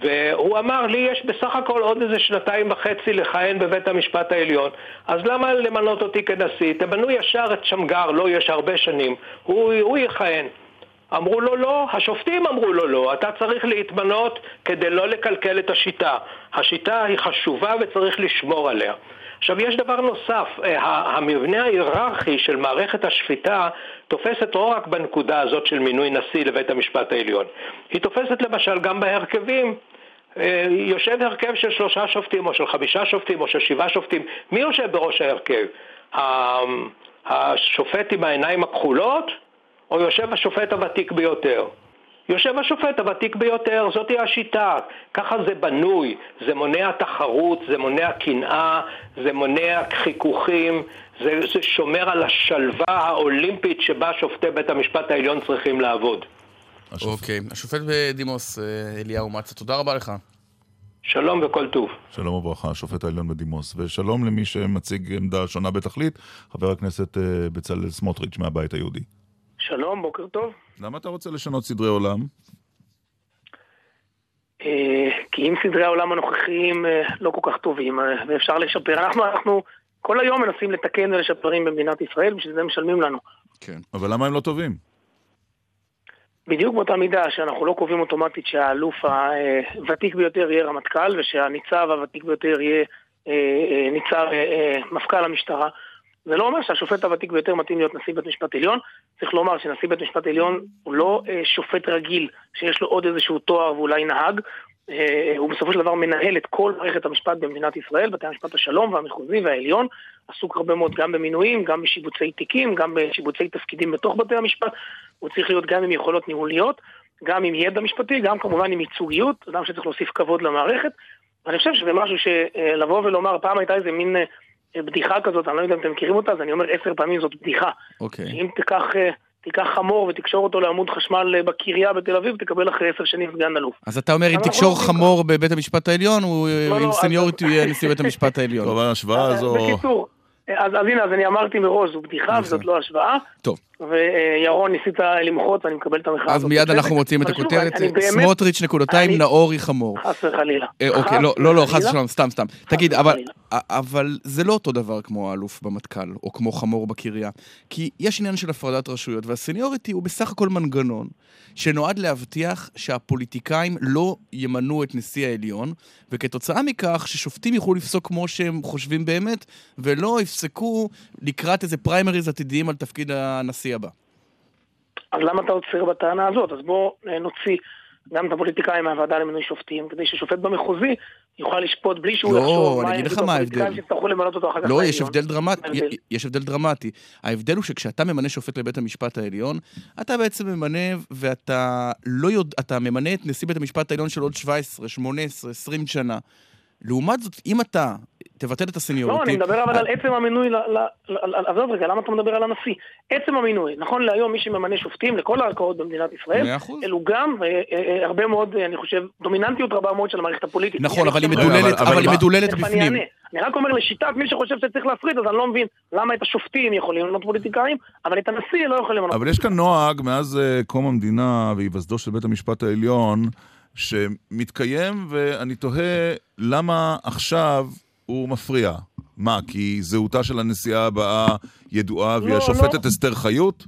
והוא אמר לי יש בסך הכל עוד איזה שנתיים וחצי לכהן בבית המשפט העליון אז למה למנות אותי כנשיא? תמנו ישר את שמגר, לא יש הרבה שנים, הוא, הוא יכהן אמרו לו לא, השופטים אמרו לו לא, אתה צריך להתמנות כדי לא לקלקל את השיטה. השיטה היא חשובה וצריך לשמור עליה. עכשיו יש דבר נוסף, אה, המבנה ההיררכי של מערכת השפיטה תופסת לא רק בנקודה הזאת של מינוי נשיא לבית המשפט העליון, היא תופסת למשל גם בהרכבים. אה, יושב הרכב של שלושה שופטים או של חמישה שופטים או של שבעה שופטים, מי יושב בראש ההרכב? השופט עם העיניים הכחולות או יושב השופט הוותיק ביותר? יושב השופט הוותיק ביותר, זאתי השיטה, ככה זה בנוי, זה מונע תחרות, זה מונע קנאה, זה מונע חיכוכים, זה, זה שומר על השלווה האולימפית שבה שופטי בית המשפט העליון צריכים לעבוד. אוקיי. השופט בדימוס אה, אליהו מצה, תודה רבה לך. שלום וכל טוב. שלום וברכה, השופט העליון בדימוס. ושלום למי שמציג עמדה שונה בתכלית, חבר הכנסת אה, בצלאל סמוטריץ' מהבית היהודי. שלום, בוקר טוב. למה אתה רוצה לשנות סדרי עולם? אה, כי אם סדרי העולם הנוכחיים אה, לא כל כך טובים, אה, ואפשר לשפר. אנחנו, אנחנו כל היום מנסים לתקן ולשפרים במדינת ישראל, בשביל זה משלמים לנו. כן. אבל למה הם לא טובים? בדיוק באותה מידה שאנחנו לא קובעים אוטומטית שהאלוף הוותיק ביותר יהיה רמטכ"ל, ושהניצב הוותיק ביותר יהיה ניצב מפכ"ל המשטרה. זה לא אומר שהשופט הוותיק ביותר מתאים להיות נשיא בית משפט עליון. צריך לומר שנשיא בית משפט עליון הוא לא אה, שופט רגיל, שיש לו עוד איזשהו תואר ואולי נהג. אה, הוא בסופו של דבר מנהל את כל מערכת המשפט במדינת ישראל, בתי המשפט השלום והמחוזי והעליון. עסוק הרבה מאוד גם במינויים, גם בשיבוצי תיקים, גם בשיבוצי תפקידים בתוך בתי המשפט. הוא צריך להיות גם עם יכולות ניהוליות, גם עם ידע משפטי, גם כמובן עם ייצוגיות, אדם שצריך להוסיף כבוד למערכת. ואני חושב שזה משהו שלבוא ולומר, פעם הייתה איזה מין אה, בדיחה כזאת, אני לא יודע אם אתם מכירים אותה, אז אני אומר עשר פעמים זאת בדיחה. אוקיי. אם תיקח, אה, תיקח חמור ותקשור אותו לעמוד חשמל אה, בקריה בתל אביב, תקבל אחרי עשר שנים סגן אלוף. אז אתה אומר, אם תקשור עושים חמור בבית המשפט העליון, הוא לא, עם לא, סניורית יהיה נשיא בית המשפט העליון. טוב, ההשוואה הזו... בקיצור, אז, אז הנה, אז אני אמרתי מראש, זו בדיחה וזאת לא השוואה. טוב. וירון, ניסית למחות ואני מקבל את המחאה אז הזאת. מיד בצדק. אנחנו מוצאים את הכותרת, סמוטריץ' נקודתיים, נאורי חמור. חס וחלילה. אה, אוקיי, לא, לא, לא, חס. ושלום, סתם, סתם. תגיד, אבל, אבל זה לא אותו דבר כמו האלוף במטכ"ל, או כמו חמור בקריה. כי יש עניין של הפרדת רשויות, והסניוריטי הוא בסך הכל מנגנון שנועד להבטיח שהפוליטיקאים לא ימנו את נשיא העליון, וכתוצאה מכך ששופטים יוכלו לפסוק כמו שהם חושבים באמת, ולא יפסקו לקראת איזה פריימריז עתידיים על תפקיד הנשיא הבא. אז למה אתה עוצר בטענה הזאת? אז בוא אה, נוציא גם את הפוליטיקאים מהוועדה למינוי שופטים, כדי ששופט במחוזי יוכל לשפוט בלי שהוא לא, יחשוב אני מה יגידו מה הפוליטיקאים. שיצטרכו למנות אותו אחר כך לא, יש. הבדל הבדל. יש הבדל דרמטי. ההבדל הוא שכשאתה ממנה שופט לבית המשפט העליון, אתה בעצם ממנה ואתה לא יודע, אתה ממנה את נשיא בית המשפט העליון של עוד 17, 18, 20 שנה. לעומת זאת, אם אתה תבטל את הסניוריטי... לא, אני מדבר אבל על עצם המינוי, עזוב רגע, למה אתה מדבר על הנשיא? עצם המינוי, נכון להיום מי שממנה שופטים לכל הערכאות במדינת ישראל. אלו גם אה, אה, אה, הרבה מאוד, אה, אני חושב, דומיננטיות רבה מאוד של המערכת הפוליטית. נכון, אבל היא מדוללת- בפנים. אני רק אומר לשיטת מי שחושב שצריך להפריד, אז אני לא מבין למה את השופטים יכולים למנות פוליטיקאים, אבל את הנשיא לא יכולים למנות. אבל יש כאן נוהג מאז אה, קום המדינה והיווסדו של בית המשפט העליון, שמתקיים, ואני תוהה למה עכשיו הוא מפריע. מה, כי זהותה של הנשיאה הבאה ידועה והיא לא, השופטת לא. אסתר חיות?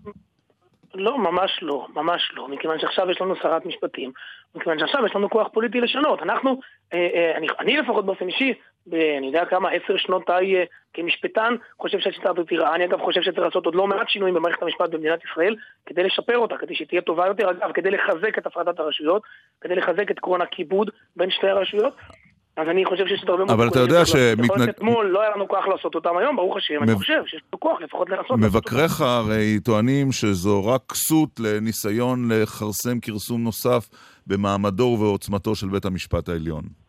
לא, ממש לא, ממש לא, מכיוון שעכשיו יש לנו שרת משפטים, מכיוון שעכשיו יש לנו כוח פוליטי לשנות. אנחנו, אה, אה, אני, אני לפחות באופן אישי, אני יודע כמה, עשר שנותיי אה, כמשפטן, חושב שהשיטה הזאת היא רעה. אני אגב חושב שצריך לעשות עוד לא מעט שינויים במערכת המשפט במדינת ישראל, כדי לשפר אותה, כדי שהיא תהיה טובה יותר, אגב, כדי לחזק את הפרדת הרשויות, כדי לחזק את עקרון הכיבוד בין שתי הרשויות. אז אני חושב שיש עוד הרבה מאוד אבל אתה יודע לעשות. יכול להיות שאתמול לא היה לנו כוח לעשות אותם היום, ברוך השם, אני חושב שיש לנו כוח לפחות לנסות. מבקריך הרי טוענים שזו רק כסות לניסיון לכרסם כרסום נוסף במעמדו ובעוצמתו של בית המשפט העליון.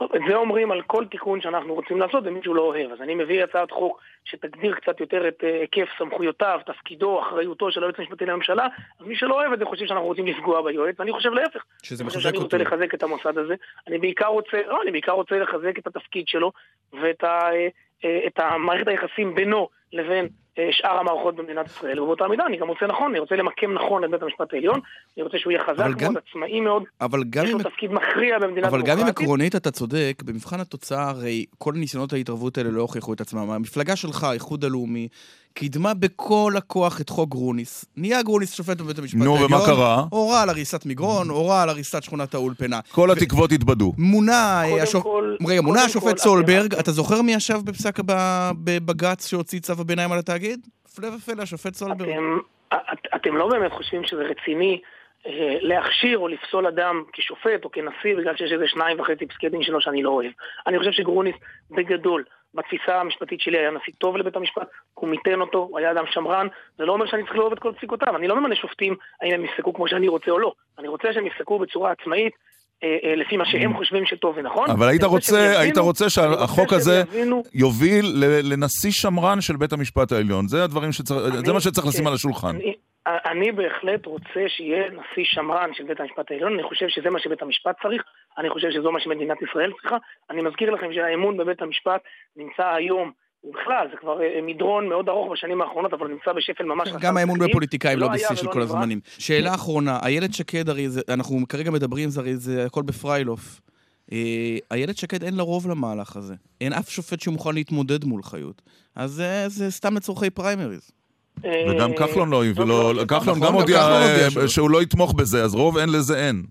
טוב, את זה אומרים על כל תיקון שאנחנו רוצים לעשות ומישהו לא אוהב. אז אני מביא הצעת חוק שתגדיר קצת יותר את אה, היקף סמכויותיו, תפקידו, אחריותו של היועץ המשפטי לממשלה, אז מי שלא אוהב את זה חושב שאנחנו רוצים לפגוע ביועץ, ואני חושב להפך. שזה אני מחזק שאני רוצה אותו. לחזק את המוסד הזה. אני בעיקר רוצה, לא, אני בעיקר רוצה לחזק את התפקיד שלו ואת ה, אה, אה, את המערכת היחסים בינו לבין שאר המערכות במדינת ישראל. ובאותה מידה אני גם רוצה נכון, אני רוצה למקם נכון את בית המשפט העליון, אני רוצה שהוא יהיה חזק אבל גם- מאוד, עצמאי מאוד, אבל גם יש לו אם... תפקיד מכריע במדינה אבל גם אם דמוקרטית. עקרונית אתה צודק, במבחן התוצאה הרי כל ניסיונות ההתערבות האלה לא הוכיחו את עצמם. המפלגה שלך, האיחוד הלאומי, קידמה בכל הכוח את חוק גרוניס. נהיה גרוניס שופט בבית המשפט נו, העליון. ומה קרה? הורה על הריסת מגרון, הורה על הריסת שכונת האולפנה. כל התקוות התבדו. מונה, קודם השופ... כל- רגע, מונה השופט סולברג, אתה זוכר מי ישב בפסק ב- בבג"ץ שהוציא צו הביניים על התאגיד? הפלא ופלא, השופט סולברג. אתם, את, אתם לא באמת חושבים שזה רציני אה, להכשיר או לפסול אדם כשופט או כנשיא בגלל שיש איזה שניים וחצי פסקי דין שלו שאני לא אוהב. אני חושב שגרוניס בגדול, בתפיסה המשפטית שלי היה נשיא טוב לבית המשפט, הוא מיתן אותו, הוא היה אדם שמרן, זה לא אומר שאני צריך לאהוב את כל פסיקותיו, אני לא ממנה שופטים האם הם יפסקו כמו שאני רוצה או לא, אני רוצה שהם יפסקו בצורה עצמאית, אה, אה, לפי מה שהם חושבים שטוב ונכון. אבל היית אני רוצה, שהם היית יבינו- רוצה אני שהחוק הזה יבינו- יוביל לנשיא שמרן של בית המשפט העליון. זה הדברים שצריך, זה מה שצריך לשים כן. על השולחן. אני, אני בהחלט רוצה שיהיה נשיא שמרן של בית המשפט העליון, אני חושב שזה מה שבית המשפט צריך, אני חושב שזו מה שמדינת ישראל צריכה. אני מזכיר לכם שהאמון בבית המשפט נמצא היום, ובכלל, זה כבר אה, מדרון מאוד ארוך בשנים האחרונות, אבל נמצא בשפל ממש חסר גם האמון. בפוליטיקאים לא היה בשיא של כל. הזמנים. שאלה אחרונה, איילת שקד הרי, זה- אנחנו כרגע מדברים, זה הרי זה הכל בפריילוף. אה, איילת שקד אין לה רוב למהלך הזה. אין אף שופט שמוכן להתמודד מול חיות. אז אה, זה סתם לצורכי פריימריז. וגם כחלון לא, כחלון גם הודיע אה. שהוא לא יתמוך בזה, אז רוב אין לזה אין.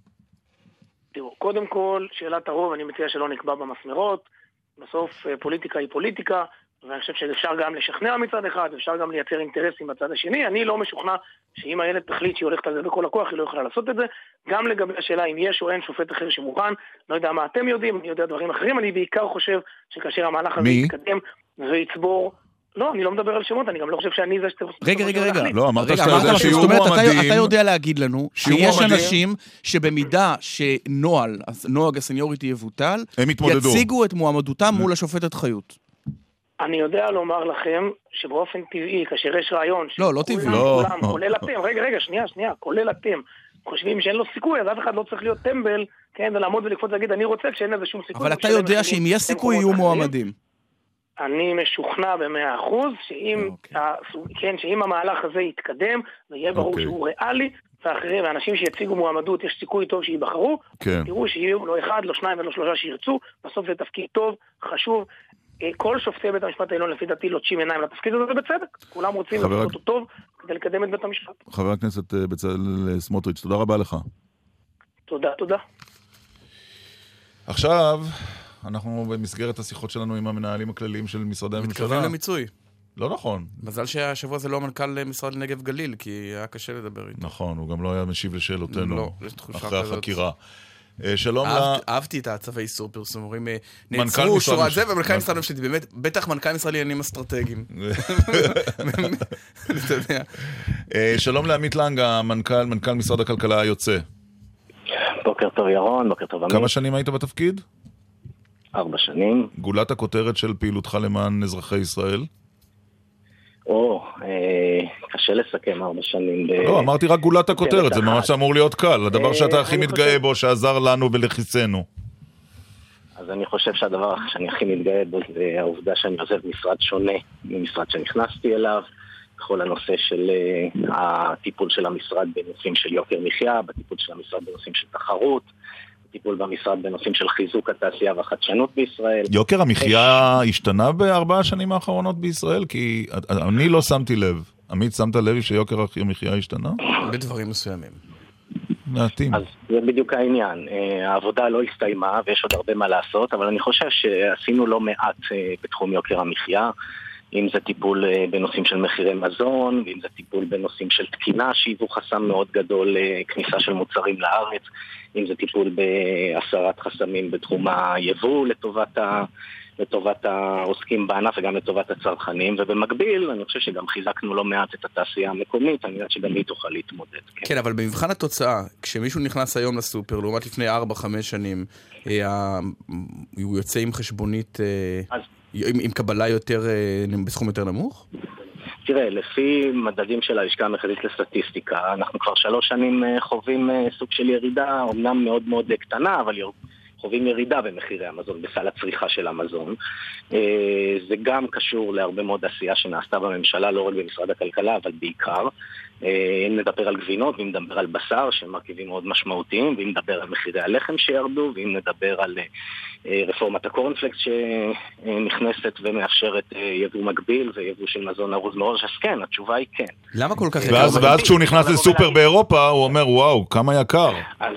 תראו, קודם כל, שאלת הרוב, אני מציע שלא נקבע במסמרות. בסוף אה, פוליטיקה היא פוליטיקה, ואני חושב שאפשר גם לשכנע מצד אחד, אפשר גם לייצר אינטרסים בצד השני. אני לא משוכנע שאם הילד תחליט שהיא הולכת על זה בכל הכוח, היא לא יכולה לעשות את זה. גם לגבי השאלה אם יש או אין שופט אחר שמוכן, לא יודע מה אתם יודעים, אני יודע דברים אחרים. אני בעיקר חושב שכאשר המהלך הזה מי? יתקדם ויצבור... לא, אני לא מדבר על שמות, אני גם לא חושב שאני זה שצריך... רגע, רגע, רגע. לא, אמרת שאתה יודע שיהיו זאת אומרת, אתה- מועמדים. אתה יודע להגיד לנו שיש. אנשים שבמידה שנוהל, אז נוהג הסניוריטי יבוטל, הם יתמודדו. יציגו את מועמדותם מול השופטת חיות. אני יודע לומר לכם שבאופן טבעי, כאשר יש רעיון... לא, לא טבעי. לא. כולם, כולל אתם, רגע, רגע, שנייה, שנייה, כולל אתם, חושבים שאין לו סיכוי, אז אף אחד לא צריך להיות טמבל, כן, ולעמוד ולקפוץ ולהגיד, אני רוצה כשאין לזה שום סיכוי. אבל אתה ומשלם יודע שאם יש סיכוי יהיו. מועמדים. אני משוכנע במאה אחוז, שאם, אוקיי. ה- כן, שאם המהלך הזה יתקדם, ויהיה ברור אוקיי. שהוא ריאלי, ואחרים, ואנשים שיציגו מועמדות, יש סיכוי טוב שייבחרו, כן. תראו שיהיו לא אחד, לא שניים ולא שלושה שירצו, בסוף זה תפקיד טוב, חשוב. אה, כל שופטי בית המשפט העליון לפי דעתי לוטשים עיניים לתפקיד הזה, ובצדק. כולם רוצים לעשות הכ- אותו טוב כדי לקדם את בית המשפט. חבר הכנסת אה, בצלאל סמוטריץ', תודה רבה לך. תודה, תודה. עכשיו, אנחנו במסגרת השיחות שלנו עם המנהלים הכלליים של משרדי הממשלה. מתקרבים למיצוי. לא נכון. מזל שהשבוע זה לא מנכ"ל משרד נגב גליל, כי היה קשה לדבר איתו. נכון, הוא גם לא היה משיב לשאלותינו לא, יש תחושה אחרי כזאת. החקירה. אה, שלום ל... אהבתי את הצווי איסור פרסום, אומרים, אה, מנכ"ל נעצרו שורת מש- זה, ומנכ"ל נכון. משרד ממשלתי, באמת, בטח מנכ"ל משרד לעניינים אסטרטגיים. אתה יודע. אה, שלום לעמית לנג, המנכ"ל, מנכ"ל משרד הכלכלה היוצא. בוקר טוב ירון, בוקר טוב עמית. כמה שנים היית בתפקיד? ארבע שנים. גולת הכותרת של פעילותך למען אזרחי ישראל? או, אה, קשה לסכם ארבע שנים. ב- לא, אמרתי רק גולת הכותרת, זה. ממש אמור להיות קל. הדבר אה, שאתה הכי מתגאה בו, שעזר לנו ולכיסנו. אז אני חושב שהדבר שאני הכי מתגאה בו זה העובדה שאני עוזב משרד שונה ממשרד שנכנסתי אליו. בכל הנושא של אה, הטיפול של המשרד בנושאים של יוקר מחיה, בטיפול של המשרד בנושאים של תחרות, בטיפול במשרד בנושאים של חיזוק התעשייה והחדשנות בישראל. יוקר המחיה השתנה בארבע השנים האחרונות בישראל? כי אני לא שמתי לב. עמית, שמת לב שיוקר המחיה השתנה? בדברים מסוימים. מעטים. אז זה בדיוק העניין. אה, העבודה לא הסתיימה ויש עוד הרבה מה לעשות, אבל אני חושב שעשינו לא מעט אה, בתחום יוקר המחיה. אם זה טיפול אה, בנושאים של מחירי מזון, ואם זה טיפול בנושאים של תקינה, שהיוו חסם מאוד גדול לכניסה של מוצרים לארץ, אם זה טיפול בהסרת חסמים בתחום היבוא לטובת, ה, לטובת העוסקים בענף וגם לטובת הצרכנים, ובמקביל אני חושב שגם חיזקנו לא מעט את התעשייה המקומית, על מנת שגם היא תוכל להתמודד. כן, אבל במבחן התוצאה, כשמישהו נכנס היום לסופר, לעומת לפני 4-5 שנים, אה, ה- הוא יוצא עם חשבונית, אה, עם עם קבלה יותר, אה, בסכום יותר נמוך? תראה, לפי מדדים של הלשכה המרכזית לסטטיסטיקה, אנחנו כבר שלוש שנים אה, חווים אה, סוג של ירידה, אמנם מאוד מאוד אה, קטנה, אבל חווים ירידה במחירי המזון, בסל הצריכה של המזון. אה, זה גם קשור להרבה מאוד עשייה שנעשתה בממשלה, לא רק במשרד הכלכלה, אבל בעיקר. אה, אם נדבר על גבינות, ואם נדבר על בשר, שהם מרכיבים מאוד משמעותיים, ואם נדבר על מחירי הלחם שירדו, ואם נדבר על אה, רפורמת הקורנפלקס שנכנסת ומאפשרת יבוא מקביל ויבוא של מזון ארוז מראש, אז כן, התשובה היא כן. למה כל כך ואז ואז כשהוא נכנס לסופר באירופה, הוא אומר, וואו, כמה יקר. אז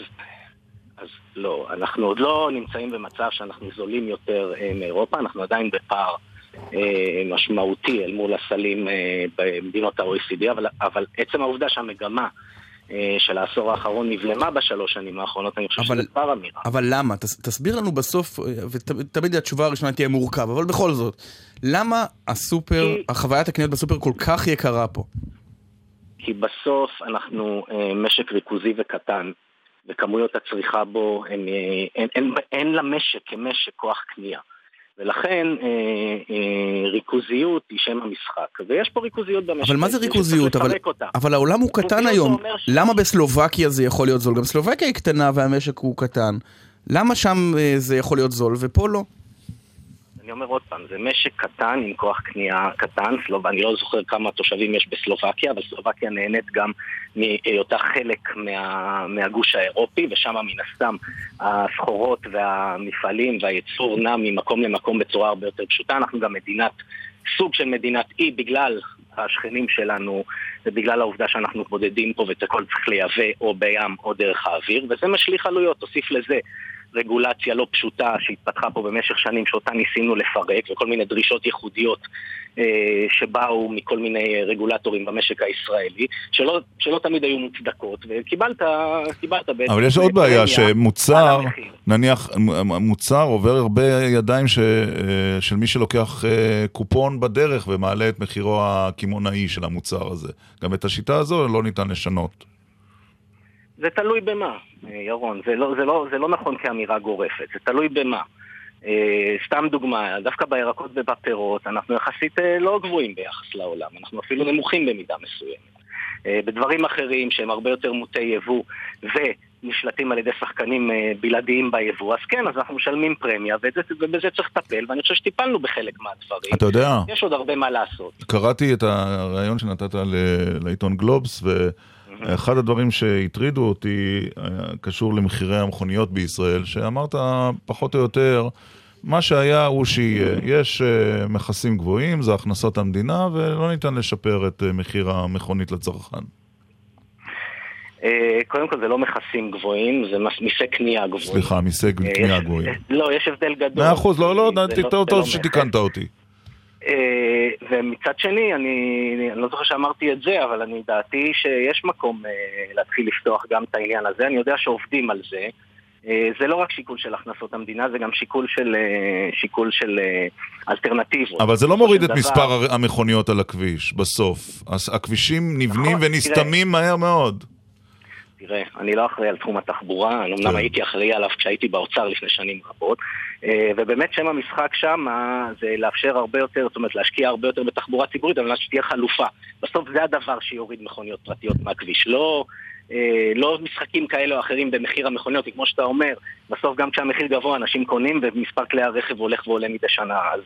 לא, אנחנו עוד לא נמצאים במצב שאנחנו זולים יותר אה, מאירופה, אנחנו עדיין בפער אה, משמעותי אל מול הסלים אה, במדינות ה-OECD, אבל, אבל עצם העובדה שהמגמה אה, של העשור האחרון נבלמה בשלוש שנים האחרונות, אני חושב אבל- שזה כבר אמירה. אבל למה? תס, תסביר לנו בסוף, אה, ותמיד התשובה הראשונה תהיה מורכב, אבל בכל זאת, למה הסופר, החוויית הקניות בסופר כל כך יקרה פה? כי בסוף אנחנו אה, משק ריכוזי וקטן, וכמויות הצריכה בו, הם, אה, אין, אין, אין למשק כמשק כוח קנייה. ולכן אה, אה, ריכוזיות היא שם המשחק. ויש פה ריכוזיות במשק. אבל מה זה ריכוזיות? אבל, אותה. אבל העולם הוא קטן היום. ש- למה בסלובקיה זה יכול להיות זול? גם סלובקיה היא קטנה והמשק הוא קטן. למה שם אה, זה יכול להיות זול ופה לא? אני אומר עוד פעם, זה משק קטן עם כוח קנייה קטן, סלוב... אני לא זוכר כמה תושבים יש בסלובקיה, אבל סלובקיה נהנית גם מהיותה חלק מה... מהגוש האירופי, ושם מן הסתם הסחורות והמפעלים והייצור נע ממקום למקום בצורה הרבה יותר פשוטה. אנחנו גם מדינת, סוג של מדינת אי בגלל השכנים שלנו ובגלל העובדה שאנחנו מתמודדים פה ואת הכל צריך לייבא או בים או דרך האוויר, וזה משליך עלויות, תוסיף לזה. רגולציה לא פשוטה שהתפתחה פה במשך שנים שאותה ניסינו לפרק וכל מיני דרישות ייחודיות אה, שבאו מכל מיני רגולטורים במשק הישראלי שלא, שלא תמיד היו מוצדקות וקיבלת קיבלת בעצם אבל יש עוד בעיה, שמוצר. נניח, מוצר עובר הרבה ידיים ש, אה, של מי שלוקח אה, קופון בדרך ומעלה את מחירו הקמעונאי של המוצר הזה. גם את השיטה הזו לא ניתן לשנות. זה תלוי במה, אה, ירון, זה לא, זה, לא, זה לא נכון כאמירה גורפת, זה תלוי במה. אה, סתם דוגמה, דווקא בירקות ובפירות אנחנו יחסית אה, לא גבוהים ביחס לעולם, אנחנו אפילו נמוכים במידה מסוימת. בדברים אחרים שהם הרבה יותר מוטי יבוא ונשלטים על ידי שחקנים בלעדיים ביבוא, אז כן, אז אנחנו משלמים פרמיה ובזה צריך לטפל, ואני חושב שטיפלנו בחלק מהדברים. אתה יודע. יש עוד הרבה מה לעשות. קראתי את הריאיון שנתת לעיתון גלובס, ואחד הדברים שהטרידו אותי היה קשור למחירי המכוניות בישראל, שאמרת פחות או יותר, מה שהיה הוא שיהיה. יש אה, מכסים גבוהים, זה הכנסות המדינה, ולא ניתן לשפר את אה, מחיר המכונית לצרכן. אה, קודם כל זה לא מכסים גבוהים, זה מיסי קנייה גבוהים. סליחה, מיסי אה, קנייה גבוהים. לא, יש הבדל גדול. מאה אחוז, לא, לא, טוב, זה טוב לא שתיקנת אותי. אה, ומצד שני, אני, אני לא זוכר שאמרתי את זה, אבל אני דעתי שיש מקום אה, להתחיל לפתוח גם את העניין הזה. אני יודע שעובדים על זה. אה, זה לא רק שיקול של הכנסות המדינה, זה גם שיקול של, שיקול של אלטרנטיבות. אבל זה לא מוריד את דבר- מספר המכוניות על הכביש, בסוף. הכבישים נבנים נכון, ונסתמים מהר מאוד. תראה, אני לא אחראי על תחום התחבורה, אני כן. אמנם הייתי אחראי עליו כשהייתי באוצר לפני שנים רבות, ובאמת שם המשחק שם אה, זה לאפשר הרבה יותר, זאת אומרת להשקיע הרבה יותר בתחבורה ציבורית, על מנת שתהיה חלופה. בסוף זה הדבר שיוריד מכוניות פרטיות מהכביש, לא... אה, לא משחקים כאלה או אחרים במחיר המכוניות, כי כמו שאתה אומר, בסוף גם כשהמחיר גבוה אנשים קונים ומספר כלי הרכב הולך ועולה מדי שנה, אז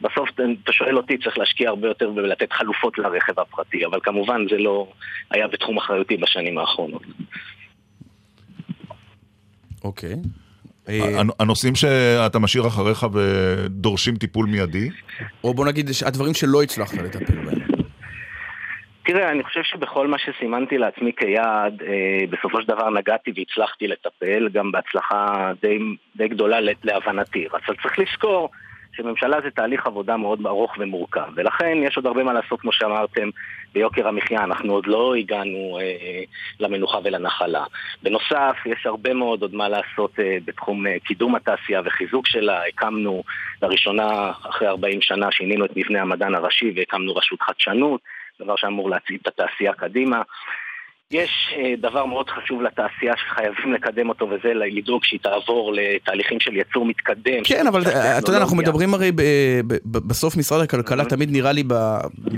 בסוף אתה- שואל אותי, צריך להשקיע הרבה יותר ולתת חלופות לרכב הפרטי, אבל כמובן זה לא היה בתחום אחריותי בשנים האחרונות. אוקיי. הנ- הנושאים שאתה משאיר אחריך ודורשים טיפול מיידי? או בוא נגיד, הדברים שלא הצלחת לטפל בהם. תראה, אני חושב שבכל מה שסימנתי לעצמי כיעד, אה, בסופו של דבר נגעתי והצלחתי לטפל, גם בהצלחה די, די גדולה להבנתי. אבל צריך לזכור שממשלה זה תהליך עבודה מאוד ארוך ומורכב, ולכן יש עוד הרבה מה לעשות, כמו שאמרתם, ביוקר המחיה. אנחנו עוד לא הגענו אה, למנוחה ולנחלה. בנוסף, יש הרבה מאוד עוד מה לעשות אה, בתחום אה, קידום התעשייה וחיזוק שלה. הקמנו לראשונה, אחרי 40 שנה, שינינו את מבנה המדען הראשי והקמנו רשות חדשנות. דבר שאמור להצעיד את התעשייה קדימה. יש אה, דבר מאוד חשוב לתעשייה שחייבים לקדם אותו, וזה לדאוג שהיא תעבור לתהליכים של ייצור מתקדם. כן, אבל אה, אתה יודע, אנחנו. מדברים הרי ב- בסוף משרד הכלכלה תמיד נראה לי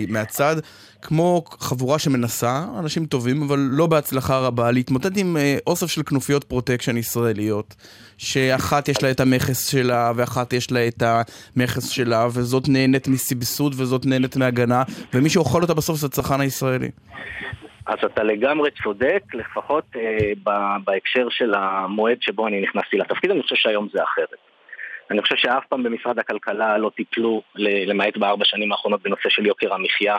מהצד כמו חבורה שמנסה, אנשים טובים, אבל לא בהצלחה רבה, להתמודד עם אה, אוסף של כנופיות פרוטקשן ישראליות, שאחת יש לה את המכס שלה, ואחת יש לה את המכס שלה, וזאת נהנית מסבסוד וזאת נהנית מהגנה, ומי שאוכל אותה בסוף זה הצרכן הישראלי. אז אתה לגמרי צודק, לפחות אה, ב- בהקשר של המועד שבו אני נכנסתי לתפקיד, אני חושב שהיום זה אחרת. אני חושב שאף פעם במשרד הכלכלה לא טיפלו, למעט בארבע שנים האחרונות, בנושא של יוקר המחיה.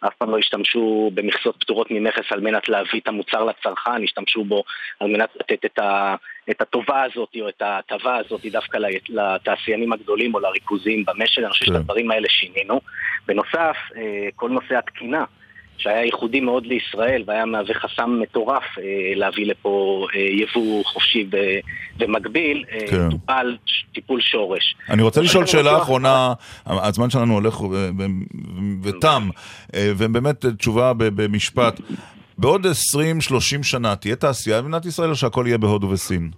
אף פעם לא השתמשו במכסות פטורות ממכס על מנת להביא את המוצר לצרכן, השתמשו בו על מנת לתת את, ה, את הטובה הזאת או את ההטבה הזאת דווקא לתעשיינים הגדולים או לריכוזים במשק. אני חושב כן. שאת הדברים האלה שינינו. בנוסף, אה, כל נושא התקינה. שהיה ייחודי מאוד לישראל והיה מהווה חסם מטורף אה, להביא לפה אה, יבוא חופשי ומקביל, אה, כן. טופל טיפול שורש. אני רוצה לשאול שאלה בטוח- אחרונה, הזמן שלנו הולך ותם, ובאמת תשובה במשפט. בעוד 20-30 שנה תהיה תעשייה במדינת ישראל או שהכל יהיה בהודו וסין?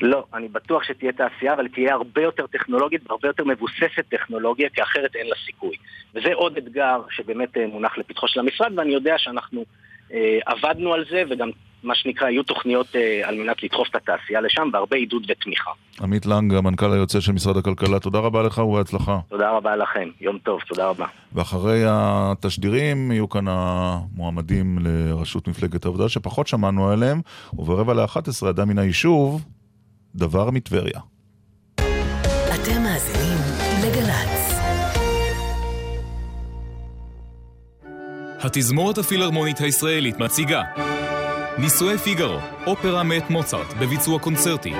לא, אני בטוח שתהיה תעשייה, אבל תהיה הרבה יותר טכנולוגית והרבה יותר מבוססת טכנולוגיה, כי אחרת אין לה סיכוי. וזה עוד אתגר שבאמת אה, מונח לפתחו של המשרד, ואני יודע שאנחנו אה, עבדנו על זה, וגם מה שנקרא, יהיו תוכניות אה, על מנת לדחוף את התעשייה לשם, והרבה עידוד ותמיכה. עמית לנג, המנכ"ל היוצא של משרד הכלכלה, תודה רבה לך ובהצלחה. תודה רבה לכם, יום טוב, תודה רבה. ואחרי התשדירים יהיו כאן המועמדים לראשות מפלגת העבודה שפחות שמענו עליהם, וברבע לאחת עשרה אדם מן היישוב, דבר מטבריה. אתם מאזינים לגל"צ. התזמורת הפילהרמונית הישראלית מציגה נישואי פיגארו, אופרה מאת מוצרט בביצוע קונצרטי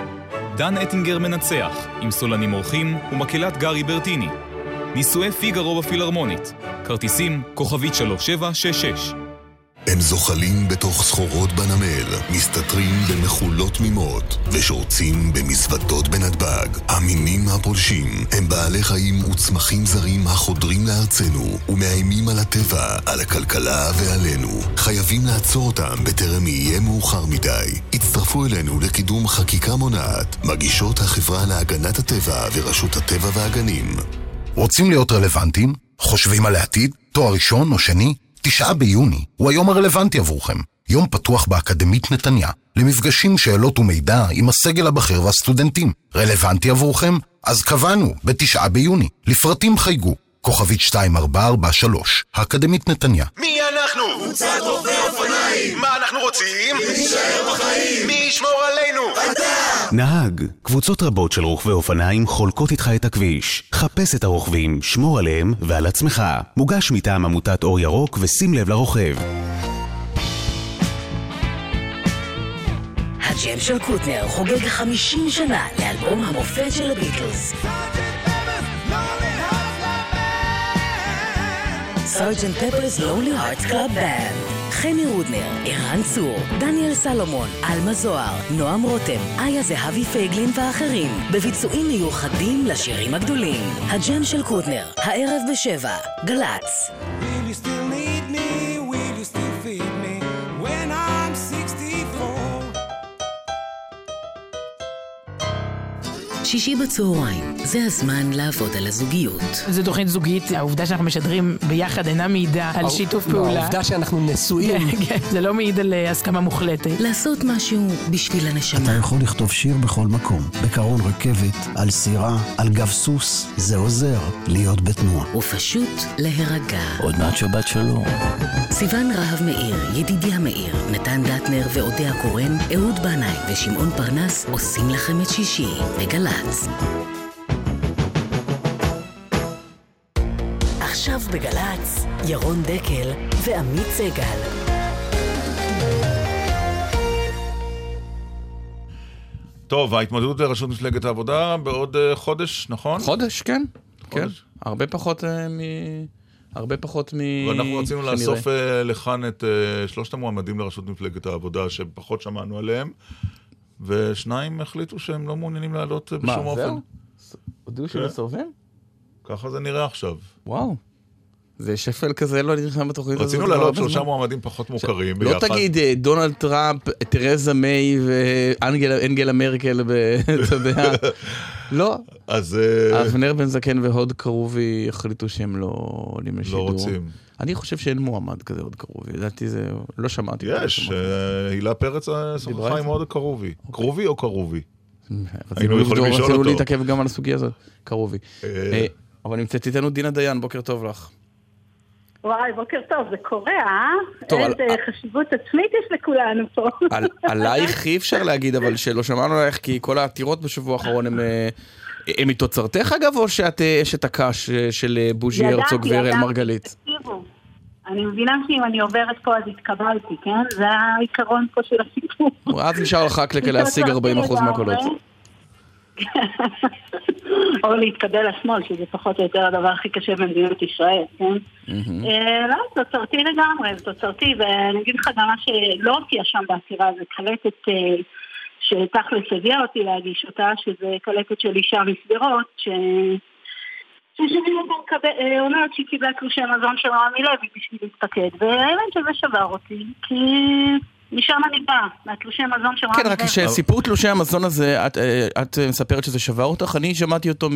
דן אטינגר מנצח, עם סולנים אורחים ומקהלת גארי ברטיני נישואי פיגארו בפילהרמונית כרטיסים כוכבית 3766 הם זוחלים בתוך סחורות בנמל, מסתתרים במחולות תמימות, ושורצים במזוודות בנתב"ג. המינים הפולשים הם בעלי חיים וצמחים זרים החודרים לארצנו, ומאיימים על הטבע, על הכלכלה ועלינו. חייבים לעצור אותם בטרם יהיה מאוחר מדי. הצטרפו אלינו לקידום חקיקה מונעת, מגישות החברה להגנת הטבע ורשות הטבע והגנים. רוצים להיות רלוונטיים? חושבים על העתיד? תואר ראשון או שני? תשעה ביוני הוא היום הרלוונטי עבורכם. יום פתוח באקדמית נתניה, למפגשים, שאלות ומידע עם הסגל הבכיר והסטודנטים. רלוונטי עבורכם? אז קבענו, בתשעה ביוני. לפרטים חייגו, כוכבית 2443, האקדמית נתניה. מי אנחנו? קבוצת רוכבי אופניים! מה אנחנו רוצים? להישאר בחיים! מי ישמור עלינו? אתה! נהג, קבוצות רבות של רוכבי אופניים חולקות איתך את הכביש. חפש את הרוכבים, שמור עליהם ועל עצמך. מוגש מטעם עמותת אור ירוק ושים לב לרוכב. הג'ם של קוטנר חוגג 50 שנה לאלבום המופת של הביטלס. Sergeant Pepper's Lonely Hearts Club Band חמי רודנר, ערן צור, דניאל סלומון, עלמה זוהר, נועם רותם, איה זהבי פייגלין ואחרים, בביצועים מיוחדים לשירים הגדולים. הג'ם של קוטנר, הערב בשבע, גל"צ. שישי בצהריים, זה הזמן לעבוד על הזוגיות. זו תוכנית זוגית, העובדה שאנחנו משדרים ביחד אינה מעידה על שיתוף פעולה. העובדה שאנחנו נשואים. כן, כן, זה לא מעיד על אה, הסכמה מוחלטת. לעשות משהו בשביל הנשמה. אתה יכול לכתוב שיר בכל מקום, בקרון רכבת, על סירה, על גב סוס, זה עוזר להיות בתנועה. ופשוט להירגע. עוד מעט שבת שלום. סיון רהב מאיר, ידידיה מאיר, נתן דטנר ואודיה קורן, אהוד בנאי ושמעון פרנס עושים לכם את שישי בגל"צ. עכשיו בגל"צ, ירון דקל ועמית סגל. טוב, ההתמודדות לראשות מפלגת העבודה בעוד אה, חודש, נכון? חודש, כן. כן. הרבה פחות אה, מ... הרבה פחות מ... ואנחנו רצינו שנראה. לאסוף אה, לכאן את שלושת המועמדים לראשות מפלגת העבודה, שפחות שמענו עליהם, ושניים החליטו שהם לא מעוניינים לעלות אה, מה, בשום אופן. זהו? הודיעו כן. שמסרבים? ככה זה נראה עכשיו. וואו. זה שפל כזה לא נלחם בתוכנית הזאת. רצינו להעלות שלושה. מועמדים פחות מוכרים לא ביחד. תגיד אה, דונלד טראמפ, תרזה מיי ואנגלה מרקל, אתה יודע. לא. אז... אה, אבנר בן זקן והוד כרובי החליטו שהם לא עולים לשידור. רוצים. אני חושב שאין מועמד כזה הוד כרובי, לדעתי זה... לא שמעתי. יש, אה, הילה פרץ שוחחה על עם? מאוד קרובי. כרובי או כרובי? רצינו היינו יכולים לשאול רצינו אותו. להתעכב גם על הסוגיה הזאת, כרובי. אה, אה, אבל נמצאת איתנו דינה דיין, בוקר טוב לך. וואי, בוקר טוב, זה קורה, אה? טוב, איזה על- חשיבות עצמית יש לכולנו פה. על- עלייך אי אפשר להגיד, אבל שלא שמענו עלייך, כי כל העתירות בשבוע האחרון הם... הם מתוצרתך אגב, או שאת אשת הקש של בוז'י ידעתי, הרצוג ואראל ידעתי. מרגלית? תקשיבו, אני מבינה שאם אני עוברת פה אז התקבלתי, כן? זה העיקרון פה של הסיפור. אז נשאר לך רק להשיג 40% מהקולות. או להתקבל לשמאל, שזה פחות או יותר הדבר הכי קשה במדינת ישראל, כן? אה, לא, תוצרתי לגמרי, זה תוצרתי, ואני אגיד לך גם מה שלא הופיע שם בעתירה, זה קלטת אה, שתכלס הביאה אותי להגיש אותה, שזה קלטת של אישה משדרות, ששני מקבל, אה, אומרת שהיא קיבלה תלושי מזון של רמי לוי בשביל להתפקד, והאמת שזה שבר אותי, כי משם אני באה, מהתלושי מזון של כן. רק שסיפור תלושי המזון הזה, את, אה, את אה, מספרת שזה שבר אותך, אני שמעתי אותו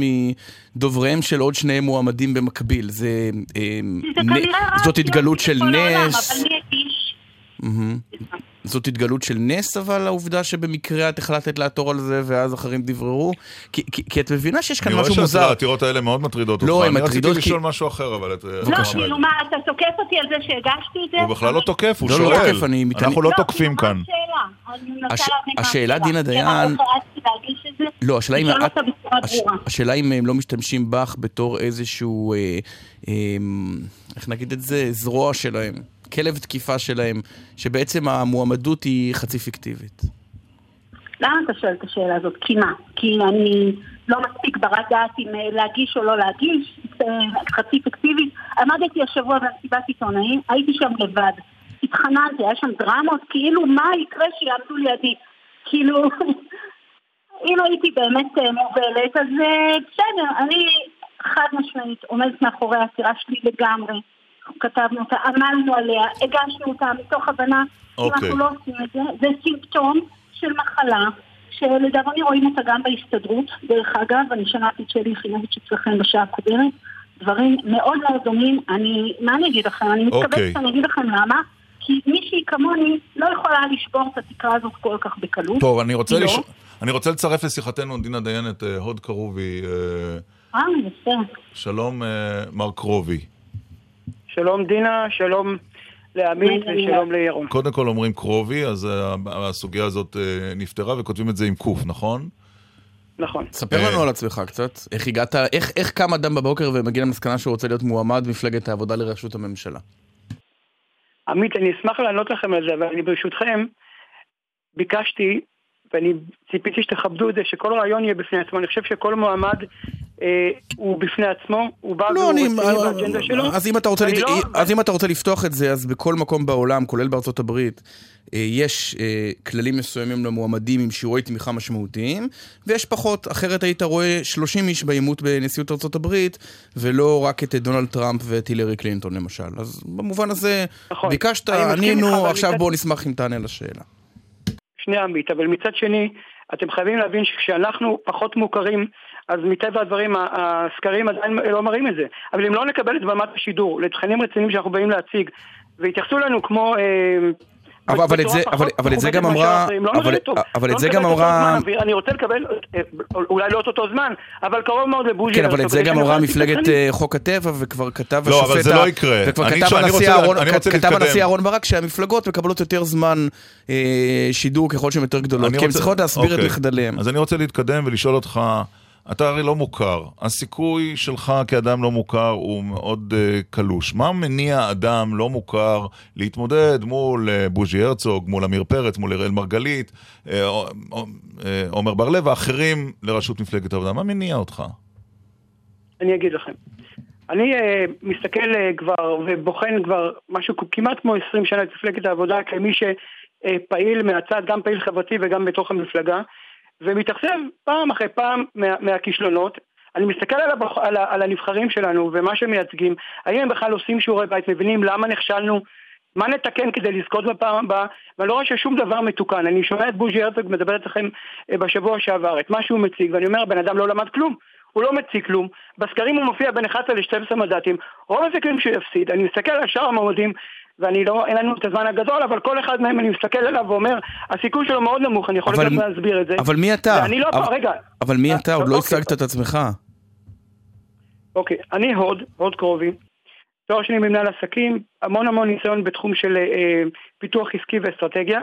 מדובריהם של עוד שני מועמדים במקביל. זה, זה נ- זאת התגלות של בכל העולם, נס. אבל אני איש. זאת התגלות של נס, אבל העובדה שבמקרה את החלטת לעתור על זה, ואז אחרים דבררו? כי, כי, כי את מבינה שיש כאן אני משהו רואה מוזר. שהעתירות האלה מאוד מטרידות לא, אותך. הן אני מטרידות רציתי כי- לשאול משהו אחר, אבל את... לא, כאילו מה, אתה תוקף אותי על זה שהגשתי את זה? הוא בכלל לא תוקף, הוא לא, לא שואל. תוקף, אני מתעניין. אנחנו לא לא, תוקפים כאן. אני השאלה, השאלה. דינה דיין- לא זה? לא, השאלה אם... ברורה. השאלה אם הם לא משתמשים בך בתור איזשהו, אה, אה, איך נגיד את זה, זרוע שלהם, כלב תקיפה שלהם, שבעצם המועמדות היא חצי פיקטיבית. למה אתה שואל את השאלה הזאת? כי מה? כי אני לא מספיק ברת דעת אם אה, להגיש או לא להגיש? אה, חצי פיקטיבית? עמדתי השבוע במסיבת עיתונאים, הייתי שם לבד. התחננתי, היה שם דרמות, כאילו מה יקרה שיעמדו לידי? כאילו, אם הייתי באמת אה, מובלת, אז בסדר, אני חד משמעית עומדת מאחורי העתירה שלי לגמרי. כתבנו אותה, עמלנו עליה, הגשנו אותה מתוך הבנה שאם אוקיי. אנחנו לא עושים את זה, זה סימפטום של מחלה שלדעתי רואים אותה גם בהסתדרות. דרך אגב, אני שמעתי את שלי יחימוביץ' אצלכם בשעה הקודמת, דברים מאוד מאוד דומים. אני, מה אני אגיד לכם? אני מתכוונת אוקיי. שאני אגיד לכם למה. כי מישהי כמוני לא יכולה לשבור את התקרה הזאת כל כך בקלות. טוב, אני רוצה, לא. לש... אני רוצה לצרף לשיחתנו, דינה דיין, את אה, הוד כרובי. אה, אה, בסדר. שלום, אה, מר קרובי. שלום דינה, שלום לעמית ושלום לירון. קודם כל אומרים קרובי, אז אה, הסוגיה הזאת אה, נפתרה, וכותבים את זה עם קוף, נכון? נכון. ספר לנו על עצמך קצת, איך הגעת, איך, איך קם אדם בבוקר ומגיע למסקנה שהוא רוצה להיות מועמד מפלגת העבודה לראשות הממשלה? עמית, אני אשמח לענות לכם על זה, אבל אני ברשותכם ביקשתי, ואני ציפיתי שתכבדו את זה, שכל רעיון יהיה בפני עצמו. אני חושב שכל מועמד אה, הוא בפני עצמו, הוא בא לא, והוא אני... רציני באג'נדה שלו. אז אם, אתה רוצה ואני לת... לא- אז אם אתה רוצה לפתוח את זה, אז בכל מקום בעולם, כולל בארצות הברית, אה, יש אה, כללים מסוימים למועמדים עם שיעורי תמיכה משמעותיים, ויש פחות. אחרת היית רואה 30 איש בעימות בנשיאות ארצות הברית, ולא רק את דונלד טראמפ ואת הילרי קלינטון למשל. אז במובן הזה, נכון. ביקשת, ענינו, עכשיו מצד- בואו נשמח אם תענה לשאלה. שנייה עמית, אבל מצד שני, אתם חייבים להבין שכשאנחנו פחות מוכרים, אז מטבע הדברים הסקרים עדיין לא מראים את זה. אבל אם לא נקבל את במת השידור לתכנים רציניים שאנחנו באים להציג, ויתייחסו אלינו כמו... אה, אבל, אבל, את זה, פחות אבל, אבל את זה גם אמרה. לא אבל, טוב. אבל לא את זה גם אמרה, ואני רוצה לקבל, אה, אולי לא את אותו זמן, אבל קרוב מאוד לבוז'י. כן, אבל את זה גם אמרה מפלגת. אה, חוק הטבע, וכבר כתב לא, השופט... אבל זה לא יקרה. וכבר אני כתב אני הנשיא אהרון- אני ברק שהמפלגות מקבלות יותר זמן שידור ככל שהן יותר גדולות, אני כי הן צריכות להסביר את אוקיי. מחדליהם. אז אני רוצה להתקדם ולשאול אותך, אתה הרי לא מוכר, הסיכוי שלך כאדם לא מוכר הוא מאוד uh, קלוש. מה מניע אדם לא מוכר להתמודד מול uh, בוז'י הרצוג, מול עמיר פרץ, מול אראל מרגלית, uh, עומר בר-לב ואחרים לראשות מפלגת העבודה? מה מניע אותך? אני אגיד לכם. אני uh, מסתכל uh, כבר ובוחן כבר משהו כמעט כמו 20 שנה את מפלגת העבודה כמי שפעיל מהצד, גם פעיל חברתי וגם בתוך המפלגה, ומתאכזב פעם אחרי פעם מה, מהכישלונות. אני מסתכל על, הבח... על, ה... על הנבחרים שלנו ומה שהם מייצגים, האם הם בכלל עושים שיעורי בית, מבינים למה נכשלנו, מה נתקן כדי לזכות בפעם הבאה, ואני לא רואה ששום דבר מתוקן. אני שומע את בוז'י הרצוג מדבר אצלכם אה, בשבוע שעבר, את מה שהוא מציג, ואני אומר, הבן אדם לא למד כלום. הוא לא מציג כלום, בסקרים הוא מופיע בין 11 ל-12 מנדטים, רוב הסיכויים שהוא יפסיד, אני מסתכל על שאר המועמדים, ואני לא, אין לנו את הזמן הגדול, אבל כל אחד מהם אני מסתכל עליו ואומר, הסיכוי שלו מאוד נמוך, אני יכול גם להסביר את זה. אבל מי אתה? ואני לא, אבל- רגע, אבל מי אתה? עוד לא אוקיי. הצגת את עצמך. אוקיי, אני הוד, הוד קרובי, תואר שני במנהל עסקים, המון המון ניסיון בתחום של אה, פיתוח עסקי ואסטרטגיה.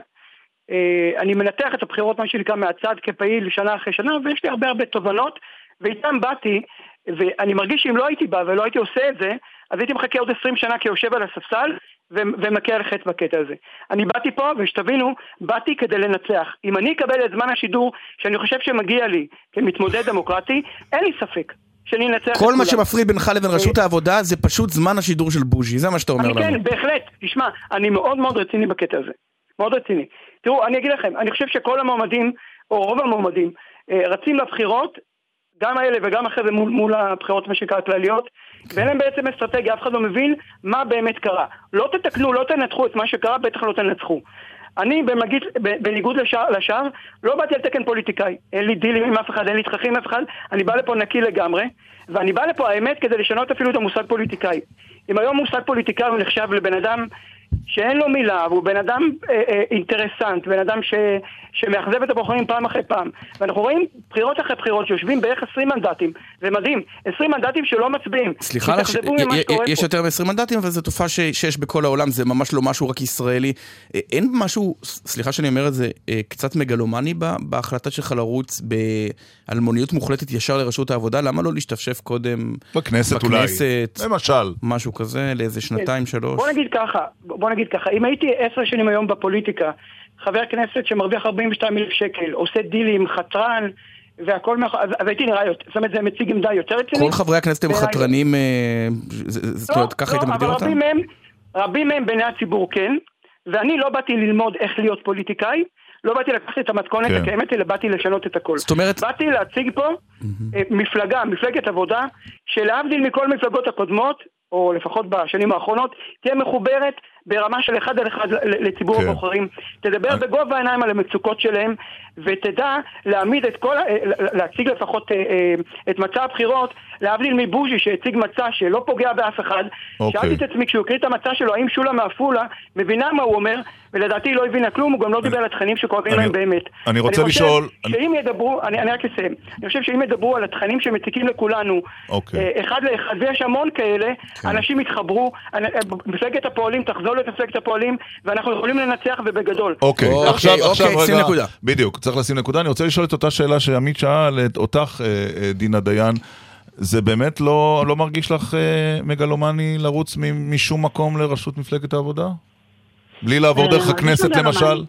אה, אני מנתח את הבחירות, מה שנקרא, מהצד כפעיל שנה אחרי שנה, ויש לי הרבה הרבה תובנות, ואיתם באתי, ואני מרגיש שאם לא הייתי בא ולא הייתי עושה את זה, אז הייתי מחכה עוד 20 שנה כיושב על הספסל ו- ומכה על חטא בקטע הזה. אני באתי פה, ושתבינו, באתי כדי לנצח. אם אני אקבל את זמן השידור שאני חושב שמגיע לי כמתמודד דמוקרטי, אין לי ספק שאני אנצח את כל מה כולם. שמפריד בינך לבין רשות העבודה זה פשוט זמן השידור של בוז'י, זה מה שאתה אומר אני לנו. כן, בהחלט. תשמע, אני מאוד מאוד רציני בקטע הזה. מאוד רציני. תראו, אני אגיד לכם, אני חושב שכל המועמדים, או רוב המועמדים, אה, רצים לבחירות, גם האלה וגם אחרי זה מול, מול הבחירות, מה שנקרא, הכלליות, ואין להם בעצם אסטרטגיה, אף אחד לא מבין מה באמת קרה. לא תתקנו, לא תנתחו את מה שקרה, בטח לא תנצחו. אני במגיד, בניגוד לשאר, לא באתי על תקן פוליטיקאי. אין לי דילים עם אף אחד, אין לי תככים עם אף אחד, אני בא לפה נקי לגמרי, ואני בא לפה, האמת, כדי לשנות אפילו את המושג פוליטיקאי. אם היום מושג פוליטיקאי הוא נחשב לבן אדם שאין לו מילה, והוא בן אדם אה, אה, אינטרסנט, בן אדם ש, שמאכזב את הבוחרים פעם אחרי פעם. ואנחנו רואים בחירות אחרי בחירות שיושבים בערך 20 מנדטים, זה מדהים, 20 מנדטים שלא מצביעים. סליחה, י- יש פה. יותר מ-20 מנדטים, אבל זו תופעה ש- שיש בכל העולם, זה ממש לא משהו רק ישראלי. אה, אין משהו, סליחה שאני אומר את זה, אה, קצת מגלומני ב- בהחלטה שלך לרוץ באלמוניות מוחלטת ישר לרשות העבודה? למה לא להשתפשף קודם בכנסת אולי. בכנסת, למשל. משהו כזה, לאיזה שנתיים, שלוש? בוא נגיד ככה, בוא נגיד ככה, אם הייתי עשר שנים היום בפוליטיקה, חבר כנסת שמרוויח 42 אלף שקל, עושה דילים, חתרן, והכל מאחור, אז, אז הייתי נראה יותר, זאת אומרת זה מציג עמדה יותר רצינית. כל חברי הכנסת הם חתרנים, אה, זאת אומרת, ככה היית לא, מגדיר אבל אותם? רבים מהם, רבים מהם בעיני הציבור כן, ואני לא באתי ללמוד איך להיות פוליטיקאי, לא באתי לקחת את המתכונת כן. הקיימת, אלא באתי לשנות את הכל. זאת אומרת... באתי להציג פה אה, מפלגה, מפלגת עבודה, שלהבדיל מכל מפלגות הקודמות, או לפחות בשנים האחרונות, תהיה מחוברת ברמה של אחד על אחד לציבור כן. הבוחרים. תדבר בגובה העיניים על המצוקות שלהם, ותדע להעמיד את כל, להציג לפחות אה, אה, את מצע הבחירות, להבדיל מבוז'י שהציג מצע שלא פוגע באף אחד. אוקיי. שאלתי את עצמי כשהוא הקריא את המצע שלו, האם שולה מעפולה מבינה מה הוא אומר, ולדעתי היא לא הבינה כלום, הוא גם לא דיבר על התכנים שכואבים אני- להם באמת. אני רוצה חושב לשאול- שאם ידברו, אני, אני רק אסיים, אני חושב שאם ידברו על התכנים שמציקים לכולנו, אוקיי. אה, אחד לאחד, ויש המון כאלה, אנשים יתחברו, אה, מפלגת הפועלים תחזור את מפלגת הפועלים, ואנחנו יכולים לנצח ובגדול. אוקיי, אוקיי, עכשיו, אוקיי, עכשיו שים רגע, נקודה. בדיוק, צריך לשים נקודה. אני רוצה לשאול את אותה שאלה שעמית שאל, את אותך, אה, אה, דינה דיין. זה באמת לא, לא מרגיש לך אה, מגלומני לרוץ מ- משום מקום לראשות מפלגת העבודה? בלי לעבור אה, דרך הכנסת מגלומני. למשל?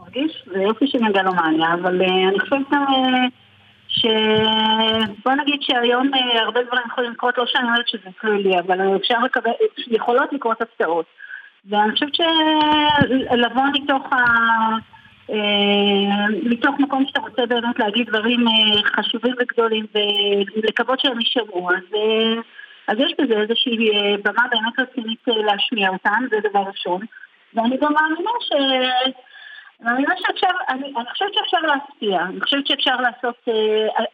מרגיש, זה יופי של מגלומניה, אבל אה, אני חושבת גם אה, שבוא נגיד שהיום אה, הרבה דברים יכולים לקרות, לא שאני אומרת שזה תלוי לי, אבל אפשר לקבל, יכולות לקרות הפתעות. ואני חושבת שלבוא מתוך ה... אה, מתוך מקום שאתה רוצה באמת להגיד דברים אה, חשובים וגדולים ולקוות שהם יישמעו, אז, אה, אז יש בזה איזושהי במה באמת רצינית להשמיע אותם, זה דבר ראשון. ואני גם מאמינה ש... מאמינה שאפשר, אני, אני חושבת שאפשר להשפיע, אני חושבת שאפשר לעשות,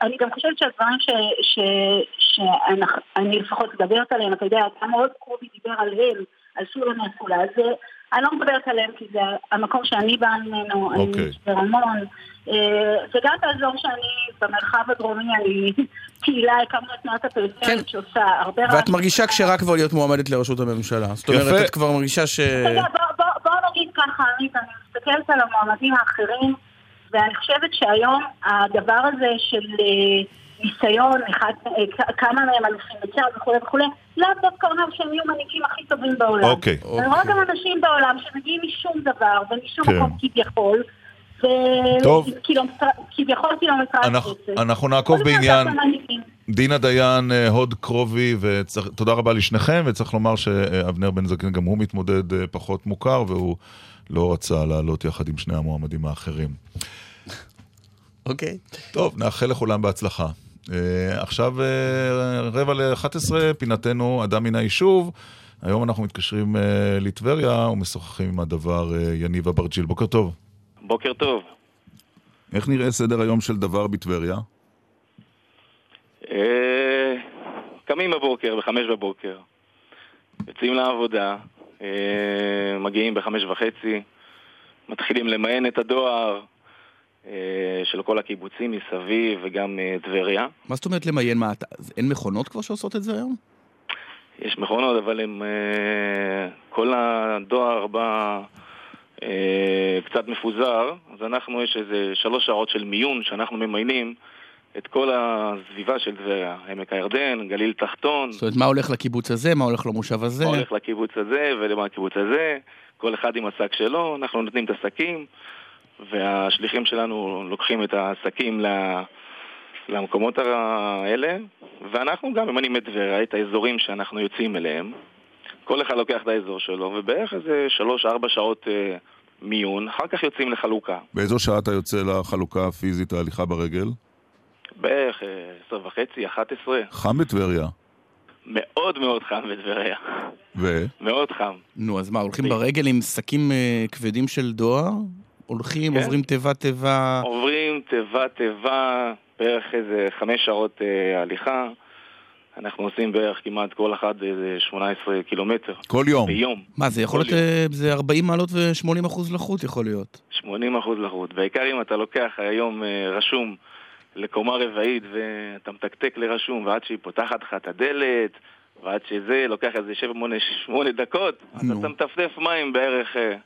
אני גם חושבת שהדברים ש, ש, שאני לפחות מדברת עליהם, אתה יודע, גם מאוד קרובי דיבר עליהם, על סולם מעפולה, אז אה, אני לא מדברת עליהם כי זה המקום שאני באה ממנו, אני אוקיי. ברמון, אה, וגם באזור שאני, במרחב הדרומי, אני פעילה, הקמנו את תנועת הפריפרית שעושה הרבה ואת מרגישה כשרה כבר להיות מועמדת לראשות הממשלה. זאת אומרת, יפה. את כבר מרגישה ש... בוא נגיד ככה, עמית, אני מסתכלת על המועמדים האחרים, ואני חושבת שהיום הדבר הזה של אה, ניסיון, אחד, אה, כמה מהם אלופים בצה"ל וכולי וכולי, לאו דווקא אומר שהם יהיו מנהיגים הכי טובים בעולם. אוקיי. אני רואה גם אנשים בעולם שמגיעים משום דבר ומשום כן. מקום כביכול. ו- טוב. קילומטר- כביכול קילומטרז אנחנו- נעקוב בעניין. דינה דיין, אה, הוד קרובי, ותודה רבה לשניכם, וצריך לומר שאבנר בן זקן גם הוא מתמודד אה, פחות מוכר, והוא לא רצה לעלות יחד עם שני המועמדים האחרים. אוקיי. טוב, נאחל לכולם בהצלחה. אה, עכשיו אה, רבע ל-11, פינתנו אדם מן היישוב. היום אנחנו מתקשרים אה, לטבריה ומשוחחים עם הדבר יניב אברג'יל. בוקר טוב. בוקר טוב. איך נראה סדר היום של דבר בטבריה? קמים בבוקר, בחמש בבוקר, יוצאים לעבודה, מגיעים בחמש וחצי, מתחילים למיין את הדואר של כל הקיבוצים מסביב וגם אה, טבריה. מה זאת אומרת למיין? מה, אין מכונות כבר שעושות את זה היום? יש מכונות, אבל הם... אה, כל הדואר בא אה, קצת מפוזר, אז אנחנו, יש איזה שלוש שעות של מיון שאנחנו ממיינים את כל הסביבה של טבריה. עמק הירדן, גליל תחתון, זאת אומרת, מה הולך לקיבוץ הזה, מה הולך למושב הזה? מה הולך לקיבוץ הזה ולמה הקיבוץ הזה, כל אחד עם השק שלו, אנחנו נותנים את השקים, והשליחים שלנו לוקחים את השקים ל- למקומות האלה, ואנחנו גם ממנים את טבריה, את האזורים שאנחנו יוצאים אליהם. כל אחד לוקח את האזור שלו, ובערך איזה שלוש-ארבע שעות אה, מיון, אחר כך יוצאים לחלוקה. באיזו שעה אתה יוצא לחלוקה הפיזית, ההליכה ברגל? בערך אה, עשר וחצי, אחת עשרה. חם בטבריה. מאוד מאוד חם בטבריה. ו? מאוד חם. נו, אז מה, הולכים ברגל עם שקים אה, כבדים של דואר? הולכים, כן. עוברים תיבה-תיבה? עוברים תיבה-תיבה, בערך איזה חמש שעות אה, הליכה. אנחנו עושים בערך כמעט כל אחד איזה 18 קילומטר. כל יום. ביום. מה, זה יכול להיות, אה, זה 40 מעלות ו-80 אחוז לחות יכול להיות. 80 אחוז לחות. בעיקר אם אתה לוקח היום אה, רשום לקומה רבעית ואתה מתקתק לרשום ועד שהיא פותחת לך את הדלת ועד שזה לוקח איזה 7-8 דקות, אז אתה מטפטף מים בערך, אה,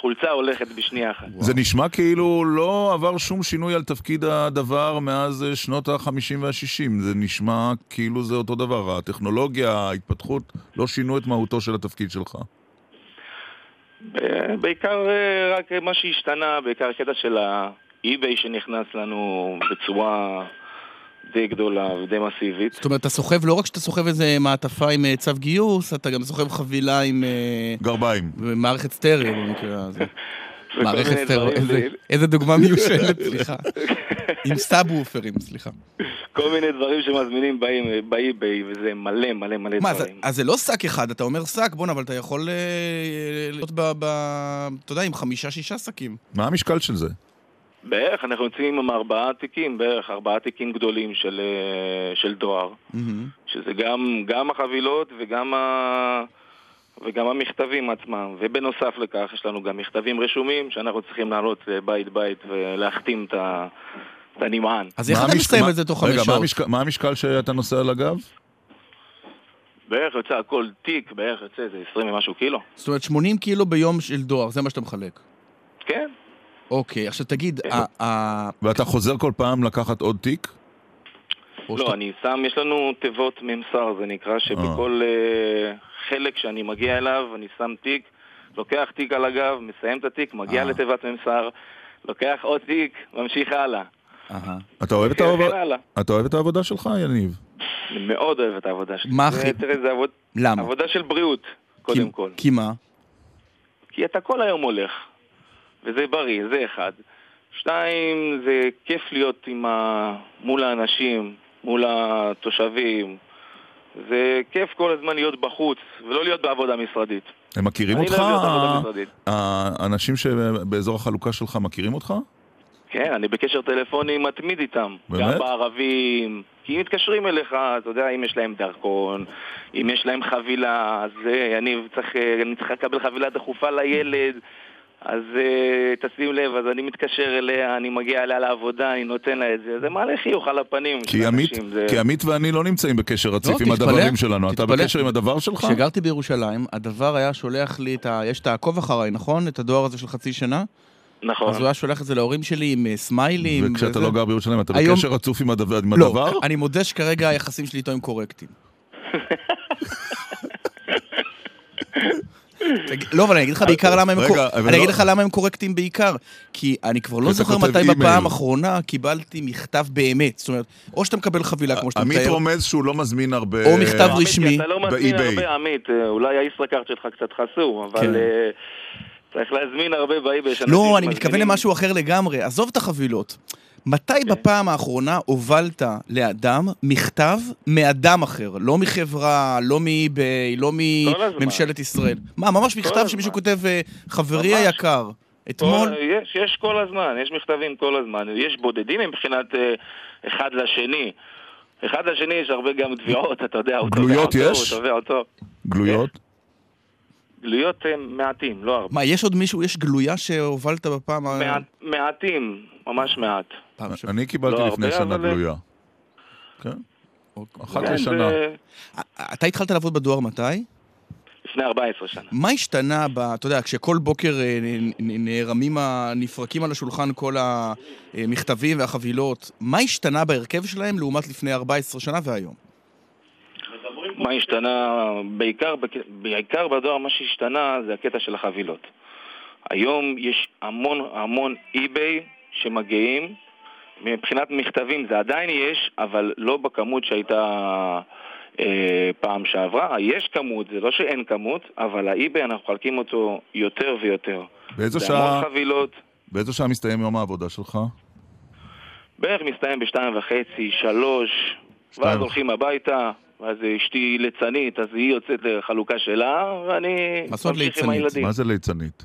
חולצה הולכת בשנייה אחת. זה נשמע כאילו לא עבר שום שינוי על תפקיד הדבר מאז אה, שנות ה-50 וה-60. זה נשמע כאילו זה אותו דבר. הטכנולוגיה, ההתפתחות, לא שינו את מהותו של התפקיד שלך. אה, בעיקר אה, רק מה שהשתנה, בעיקר הקטע של האי-ביי שנכנס לנו בצורה די גדולה ודי מסיבית. זאת אומרת, אתה סוחב, לא רק שאתה סוחב איזה מעטפה עם אה, צו גיוס, אתה גם סוחב חבילה עם... אה, גרביים. מערכת סטריאו במקרה הזה. מערכת סטריאו, איזה- זה- איזה דוגמה מיושנת, סליחה. עם סאב-וופרים, סליחה. כל מיני דברים שמזמינים באי- באי-ביי, וזה מלא מלא מלא מה, דברים. אז זה לא שק אחד, אתה אומר שק, בואנה, אבל אתה יכול אה, להיות ב... ב- אתה יודע, עם חמישה-שישה שקים. מה המשקל של זה? בערך, אנחנו יוצאים עם ארבעה תיקים, בערך ארבעה תיקים גדולים של, אה, של דואר, שזה גם, גם החבילות וגם, ה... וגם המכתבים עצמם. ובנוסף לכך, יש לנו גם מכתבים רשומים שאנחנו צריכים לעלות אה, בית-בית ולהחתים את, ה... את הנמען. אז איך אתה המשק- מסיים מה- את זה תוך רגע, חמש שעות? המשקל- מה המשקל שאתה נוסע על הגב? בערך יוצא הכל תיק, בערך יוצא איזה 20 ומשהו קילו. זאת אומרת, 80 קילו ביום של דואר, זה מה שאתה מחלק. כן. אוקיי, עכשיו תגיד, ה- ואתה חוזר כל פעם לקחת עוד תיק? לא, אני שם, יש לנו תיבות ממסר, זה נקרא, שבכל אה, חלק שאני מגיע אליו, אני שם תיק, לוקח תיק על הגב, מסיים את התיק, מגיע לתיבת ממסר, לוקח עוד תיק, ממשיך הלאה. אתה אוהב את וכן העבודה- הלאה. אתה אוהב את העבודה שלך, יניב? אני מאוד אוהב את העבודה שלי. מה הכי- תראה, זה עבוד... למה? עבודה של בריאות, קודם כל. כי מה? כי אתה כל היום הולך, וזה בריא, זה אחד. שתיים, זה כיף להיות עם ה... מול האנשים, מול התושבים. זה כיף כל הזמן להיות בחוץ, ולא להיות בעבודה משרדית. הם מכירים אני אותך? לא משרדית. האנשים שבאזור החלוקה שלך מכירים אותך? כן, אני בקשר טלפוני מתמיד איתם. באמת? גם בערבים. כי אם מתקשרים אליך, אתה יודע, אם יש להם דרכון, אם יש להם חבילה, אז אה, אני צריך, אה, אני צריך לקבל חבילה דחופה לילד, אז אה, תשים לב, אז אני מתקשר אליה, אני מגיע אליה לעבודה, אני נותן לה את זה, זה מעלה חיוך על הפנים כי עמית. זה... כי עמית ואני לא נמצאים בקשר רציף עם תתפלא, הדברים שלנו. אתה תתפלא. בקשר עם הדבר שלך? כשגרתי בירושלים, הדבר היה שולח לי את ה... יש את העקוב אחריי, נכון? את הדואר הזה של חצי שנה? נכון. אז הוא היה שולח את זה להורים שלי עם אה, סמיילים. וכשאתה וזה. לא גר בירושלים, אתה היום- בקשר רצוף עם הדבר? לא, הדבר? אני מודה שכרגע היחסים שלי איתו הם קורקטים. לא, אבל אני אגיד לך בעיקר למה הם רגע, קור- אבל אני אגיד לא- לך למה הם קורקטים בעיקר. כי אני כבר לא זוכר מתי. בפעם האחרונה קיבלתי מכתב באמת. זאת אומרת, או שאתה מקבל חבילה כמו שאתה עמית מתאר, רומז שהוא לא מזמין הרבה... או מכתב עמית, רשמי. אתה לא מזמין באי-ביי. הרבה, עמית, אה, אולי הישראכרט שלך קצת חסום, אבל כן. אה, צריך להזמין הרבה באי-ביי. לא, אני מתכוון למשהו אחר לגמרי. עזוב את החבילות. מתי כן. בפעם האחרונה הובלת לאדם מכתב מאדם אחר? לא מחברה, לא מאי-ביי, לא. מממשלת ישראל. מה, ממש מכתב שמישהו כותב, אה, חברי היקר, אתמול... כל, יש, יש כל הזמן, יש מכתבים כל הזמן. יש בודדים מבחינת אה, אחד לשני. אחד לשני יש הרבה גם תביעות, אתה יודע, הוא תובע גלויות אותו, יש? הוא תובע אותו. גלויות? גלויות הם מעטים, לא הרבה. מה, יש עוד מישהו, יש גלויה שהובלת בפעם ה... מעט, מעטים, ממש מעט. אני קיבלתי לא לפני שנה גלויה. כן. אחת כן, לשנה. אתה התחלת לעבוד בדואר מתי? לפני 14 שנה. מה השתנה, ב, אתה יודע, כשכל בוקר אה, נערמים, נפרקים על השולחן כל המכתבים והחבילות, מה השתנה בהרכב שלהם לעומת לפני 14 שנה והיום? מה השתנה? בעיקר, בעיקר בדואר מה שהשתנה זה הקטע של החבילות. היום יש המון המון אי-ביי שמגיעים, מבחינת מכתבים זה עדיין יש, אבל לא בכמות שהייתה אה, פעם שעברה. יש כמות, זה לא שאין כמות, אבל האי-ביי אנחנו מחלקים אותו יותר ויותר. באיזו זה שעה- המון חבילות, באיזו שעה מסתיים יום העבודה שלך? בערך מסתיים בשתיים וחצי, שלוש, ואז. הולכים הביתה, ואז אשתי ליצנית, אז היא יוצאת לחלוקה שלה, ואני ממשיך עם? הילדים. מה זה ליצנית?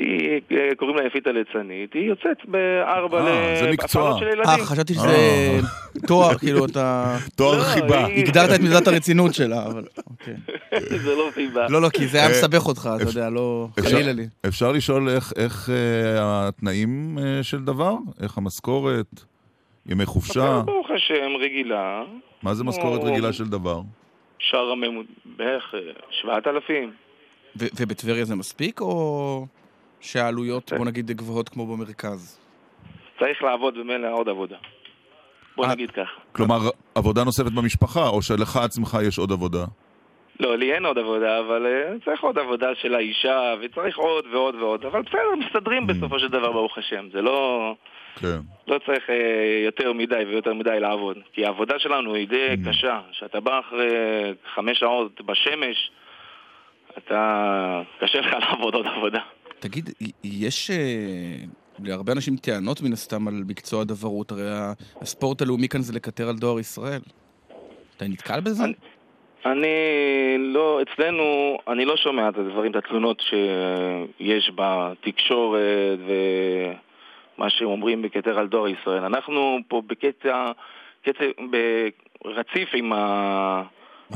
אשתי, אה, קוראים לה יפית הליצנית, היא יוצאת בארבע אה, זה מקצוע. להפעלות של ילדים. אה, חשבתי שזה תואר, כאילו, אתה... תואר לא, חיבה. היא- הגדרת את מידת הרצינות שלה, אבל... אוקיי. זה לא חיבה. לא, לא, כי זה היה אה, מסבך אותך, אתה יודע, לא... חלילה לי. אפשר לשאול איך- אה, התנאים אה, של דבר? איך המשכורת? ימי חופשה? ברוך השם, רגילה. מה זה משכורת רגילה של דבר? שער הממוצע, בערך אה, שבעת אלפים. ו- ובטבריה זה מספיק, או שהעלויות, בוא נגיד, גבוהות כמו במרכז? צריך לעבוד במילא עוד עבודה. בוא אה. נגיד כך. כלומר, עבודה נוספת במשפחה, או שלך עצמך יש עוד עבודה? לא, לי אין עוד עבודה, אבל אה, צריך עוד עבודה של האישה, וצריך עוד ועוד ועוד. אבל בסדר, מסתדרים בסופו של דבר, ברוך השם. זה לא... כן. לא צריך אה, יותר מדי ויותר מדי לעבוד. כי העבודה שלנו היא די קשה. כשאתה בא אחרי חמש שעות בשמש, אתה... קשה לך לעבוד עוד עבודה. תגיד, יש אה, להרבה אנשים טענות מן הסתם על מקצוע הדברות, הרי הספורט הלאומי כאן זה לקטר על דואר ישראל. אתה נתקל בזה? אני לא, אצלנו, אני לא שומע את הדברים, את התלונות שיש בתקשורת ומה שהם אומרים בכתר על דואר ישראל. אנחנו פה בקטע, קטע, ברציף עם, ה,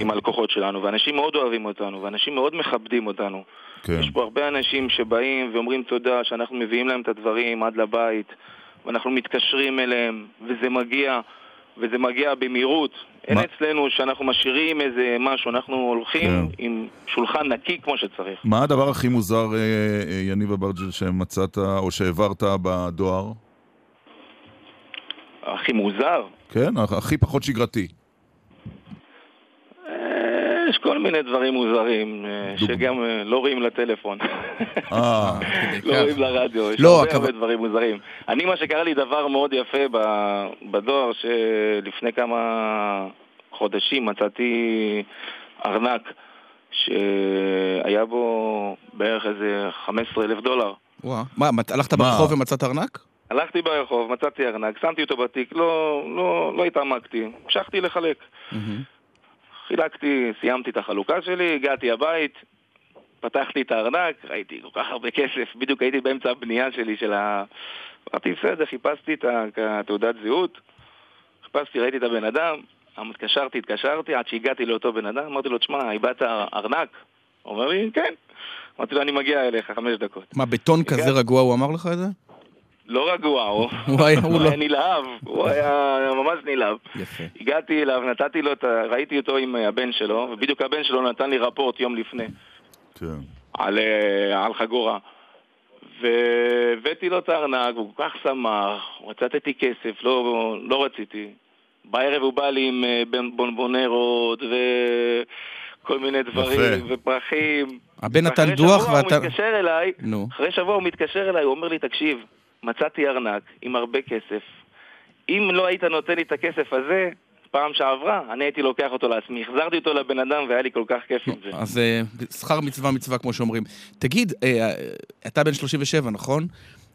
עם הלקוחות שלנו, ואנשים מאוד אוהבים אותנו, ואנשים מאוד מכבדים אותנו. כן. יש פה הרבה אנשים שבאים ואומרים תודה שאנחנו מביאים להם את הדברים עד לבית, ואנחנו מתקשרים אליהם, וזה מגיע, וזה מגיע במהירות. אין אצלנו שאנחנו משאירים איזה משהו, אנחנו הולכים כן. עם שולחן נקי כמו שצריך. מה הדבר הכי מוזר, אה, אה, יניב אברג'ל, שמצאת או שהעברת בדואר? הכי מוזר? כן, הכי פחות שגרתי. יש כל מיני דברים מוזרים, אה, שגם אה, לא רואים לטלפון. אה, לא רואים לרדיו, יש לא, הרבה דברים מוזרים. אני, מה שקרה לי דבר מאוד יפה בדואר, שלפני כמה חודשים מצאתי ארנק שהיה בו בערך איזה 15 אלף דולר. מה, הלכת ברחוב ומצאת ארנק? הלכתי ברחוב, מצאתי ארנק, שמתי אותו בתיק, לא, לא, לא התעמקתי, המשכתי לחלק. חילקתי, סיימתי את החלוקה שלי, הגעתי הבית, פתחתי את הארנק, ראיתי כל כך הרבה כסף, בדיוק הייתי באמצע הבנייה שלי של ה... אמרתי, בסדר, חיפשתי את התעודת זהות, חיפשתי, ראיתי את הבן אדם, התקשרתי, התקשרתי, עד שהגעתי לאותו בן אדם, אמרתי לו, תשמע, איבדת ארנק? הוא אומר לי, כן. אמרתי לו, אני מגיע אליך חמש דקות. מה, בטון כזה רגוע הוא אמר לך את זה? לא רגוע, הוא הוא היה- הוא הוא לא- היה נלהב, הוא היה ממש נלהב. יפה. הגעתי אליו, נתתי לו את ה... ראיתי אותו עם הבן שלו, ובדיוק הבן שלו נתן לי רפורט יום לפני כן. על, אה, על חגורה. והבאתי לו את הארנק, והוא כל כך שמח, רצתי כסף, לא, לא רציתי. בערב הוא בא לי עם אה, בונבונרות וכל מיני דברים, יפה. ופרחים. הבן נתן דוח שבוע ואתה... הוא מתקשר אליי, נו. אחרי שבוע הוא מתקשר אליי, הוא אומר לי, תקשיב, מצאתי ארנק עם הרבה כסף. אם לא היית נותן לי את הכסף הזה, פעם שעברה, אני הייתי לוקח אותו לעצמי. החזרתי אותו לבן אדם והיה לי כל כך כיף עם זה. אז אה, שכר מצווה מצווה, כמו שאומרים. תגיד, אה, אתה בן 37, נכון?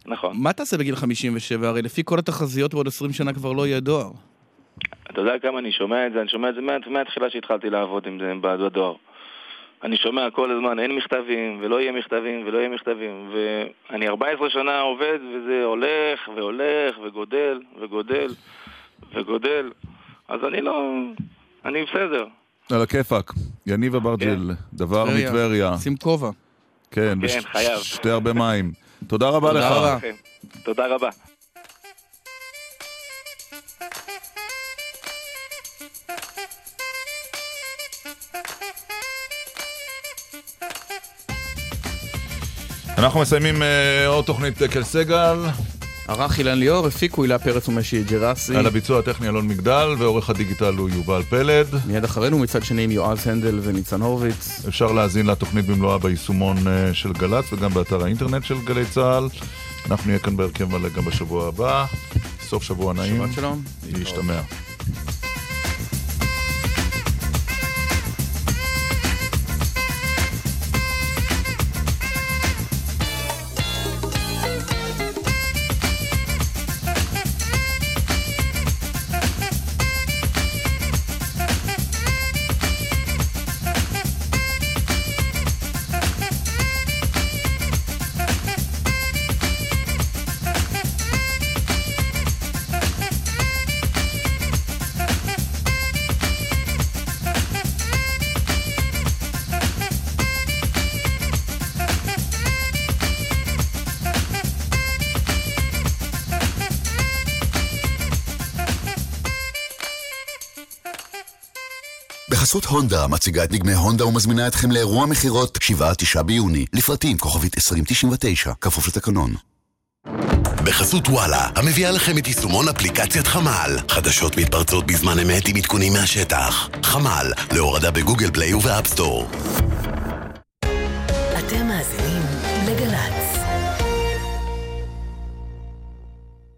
נכון. מה תעשה בגיל 57? הרי לפי כל התחזיות בעוד 20 שנה כבר לא יהיה דואר. אתה יודע כמה אני שומע את זה? אני שומע את זה מה- מהתחילה שהתחלתי לעבוד עם זה בדואר. אני שומע כל הזמן, אין מכתבים, ולא יהיה מכתבים, ולא יהיה מכתבים. ואני 14 שנה עובד, וזה הולך, והולך, וגודל, וגודל, וגודל. אז אני לא... אני בסדר. על הכיפאק. יניב אברג'יל, דבר טבריה. מטבריה. שים כובע. כן, כן, וש- חייב. שתי הרבה מים. תודה רבה תודה לך. רבה. לכם. תודה רבה. אנחנו מסיימים אה, עוד תוכנית דקל סגל. ערך אילן ליאור, הפיקו הילה פרץ ומשי ג'רסי. על הביצוע הטכני אלון מגדל, ועורך הדיגיטל הוא יובל פלד. מיד אחרינו מצד שני עם יועז הנדל וניצן הורוביץ. אפשר להאזין לתוכנית במלואה ביישומון אה, של גל"צ וגם באתר האינטרנט של גלי צה"ל. אנחנו נהיה כאן בהרכב מלא גם בשבוע הבא. סוף שבוע נעים. שבת שלום. להשתמע. בחסות הונדה מציגה את דגמי הונדה ומזמינה אתכם לאירוע מכירות 7-9 ביוני. לפרטים כוכבית 2099, כפוף לתקנון. בחסות וואלה, המביאה לכם את יישומון אפליקציית חמ"ל. חדשות מתפרצות בזמן אמת עם עדכונים מהשטח. חמ"ל, להורדה בגוגל פליי ובאפסטור. אתם מאזינים לגל"צ.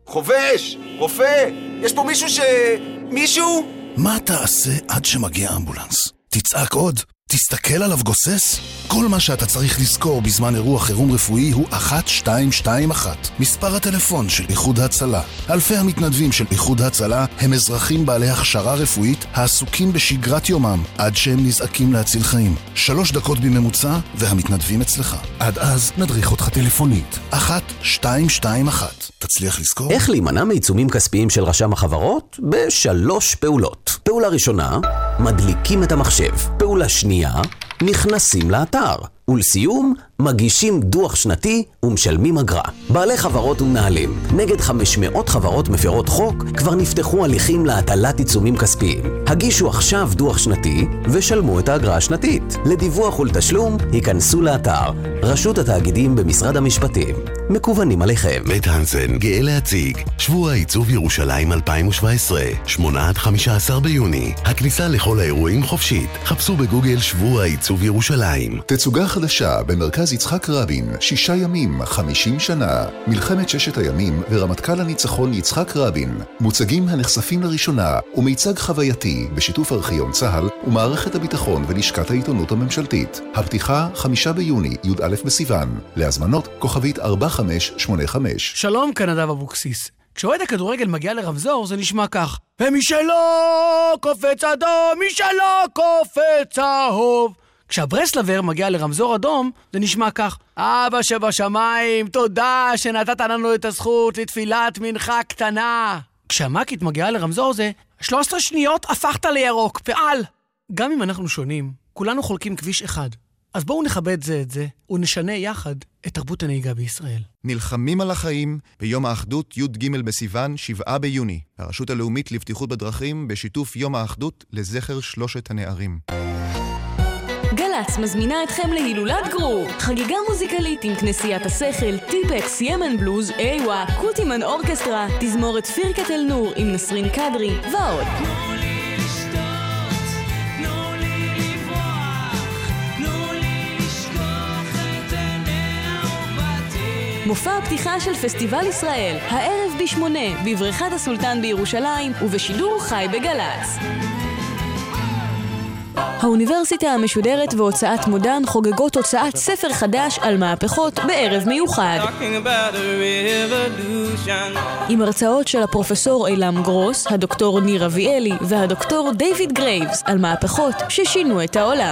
חובש! רופא! יש פה מישהו ש... מישהו? מה תעשה עד שמגיע אמבולנס? תצעק עוד? תסתכל עליו גוסס? כל מה שאתה צריך לזכור בזמן אירוע חירום רפואי הוא 1221, מספר הטלפון של איחוד הצלה. אלפי המתנדבים של איחוד הצלה הם אזרחים בעלי הכשרה רפואית העסוקים בשגרת יומם עד שהם נזעקים להציל חיים. שלוש דקות בממוצע והמתנדבים אצלך. עד אז נדריך אותך טלפונית. 1221. תצליח לזכור? איך להימנע מעיצומים כספיים של רשם החברות? בשלוש פעולות. פעולה ראשונה, מדליקים את המחשב. פעולה שנייה, נכנסים לאתר. ולסיום, מגישים דוח שנתי ומשלמים אגרה. בעלי חברות ומנהלים, נגד 500 חברות מפרות חוק, כבר נפתחו הליכים להטלת עיצומים כספיים. הגישו עכשיו דוח שנתי ושלמו את האגרה השנתית. לדיווח ולתשלום, היכנסו לאתר רשות התאגידים במשרד המשפטים. מקוונים עליכם. בית הנסן גאה להציג שבוע עיצוב ירושלים 2017, 8 עד 15 ביוני. הכניסה לכל האירועים חופשית. חפשו בגוגל שבוע עיצוב ירושלים. תצוגה חדשה במרכז יצחק רבין, שישה ימים, חמישים שנה. מלחמת ששת הימים ורמטכ"ל הניצחון יצחק רבין. מוצגים הנחשפים לראשונה ומיצג חווייתי בשיתוף ארכיון צה"ל ומערכת הביטחון ולשכת העיתונות הממשלתית. הפתיחה, חמישה ביוני, י"א בסיוון. להזמנות, כוכבית 4585. שלום, כאן נדב אבוקסיס. כשאוהד הכדורגל מגיע לרמזור זה נשמע כך: ומשלו קופץ אדום, משלו קופץ צהוב. כשהברסלבר מגיע לרמזור אדום, זה נשמע כך: אבא שבשמיים, תודה שנתת לנו את הזכות לתפילת מנחה קטנה. כשהמ"כית מגיעה לרמזור זה 13 שניות הפכת לירוק, פעל. גם אם אנחנו שונים, כולנו חולקים כביש אחד. אז בואו נכבד זה את זה, ונשנה יחד את תרבות הנהיגה בישראל. נלחמים על החיים ביום האחדות י"ג בסיוון, 7 ביוני. הרשות הלאומית לבטיחות בדרכים בשיתוף יום האחדות לזכר שלושת הנערים. גל"צ מזמינה אתכם להילולת גרור, חגיגה מוזיקלית עם כנסיית השכל, טיפקס, ימן בלוז, איווה, קוטימן אורקסטרה, תזמורת פירקת אל-נור עם נסרין קדרי ועוד. מופע הפתיחה של פסטיבל ישראל, הערב בשמונה, בבריכת הסולטן בירושלים, ובשידור חי בגל"צ. האוניברסיטה המשודרת והוצאת מודן חוגגות הוצאת ספר חדש על מהפכות בערב מיוחד. עם הרצאות של הפרופסור אילם גרוס, הדוקטור ניר אביאלי והדוקטור דיוויד גרייבס על מהפכות ששינו את העולם.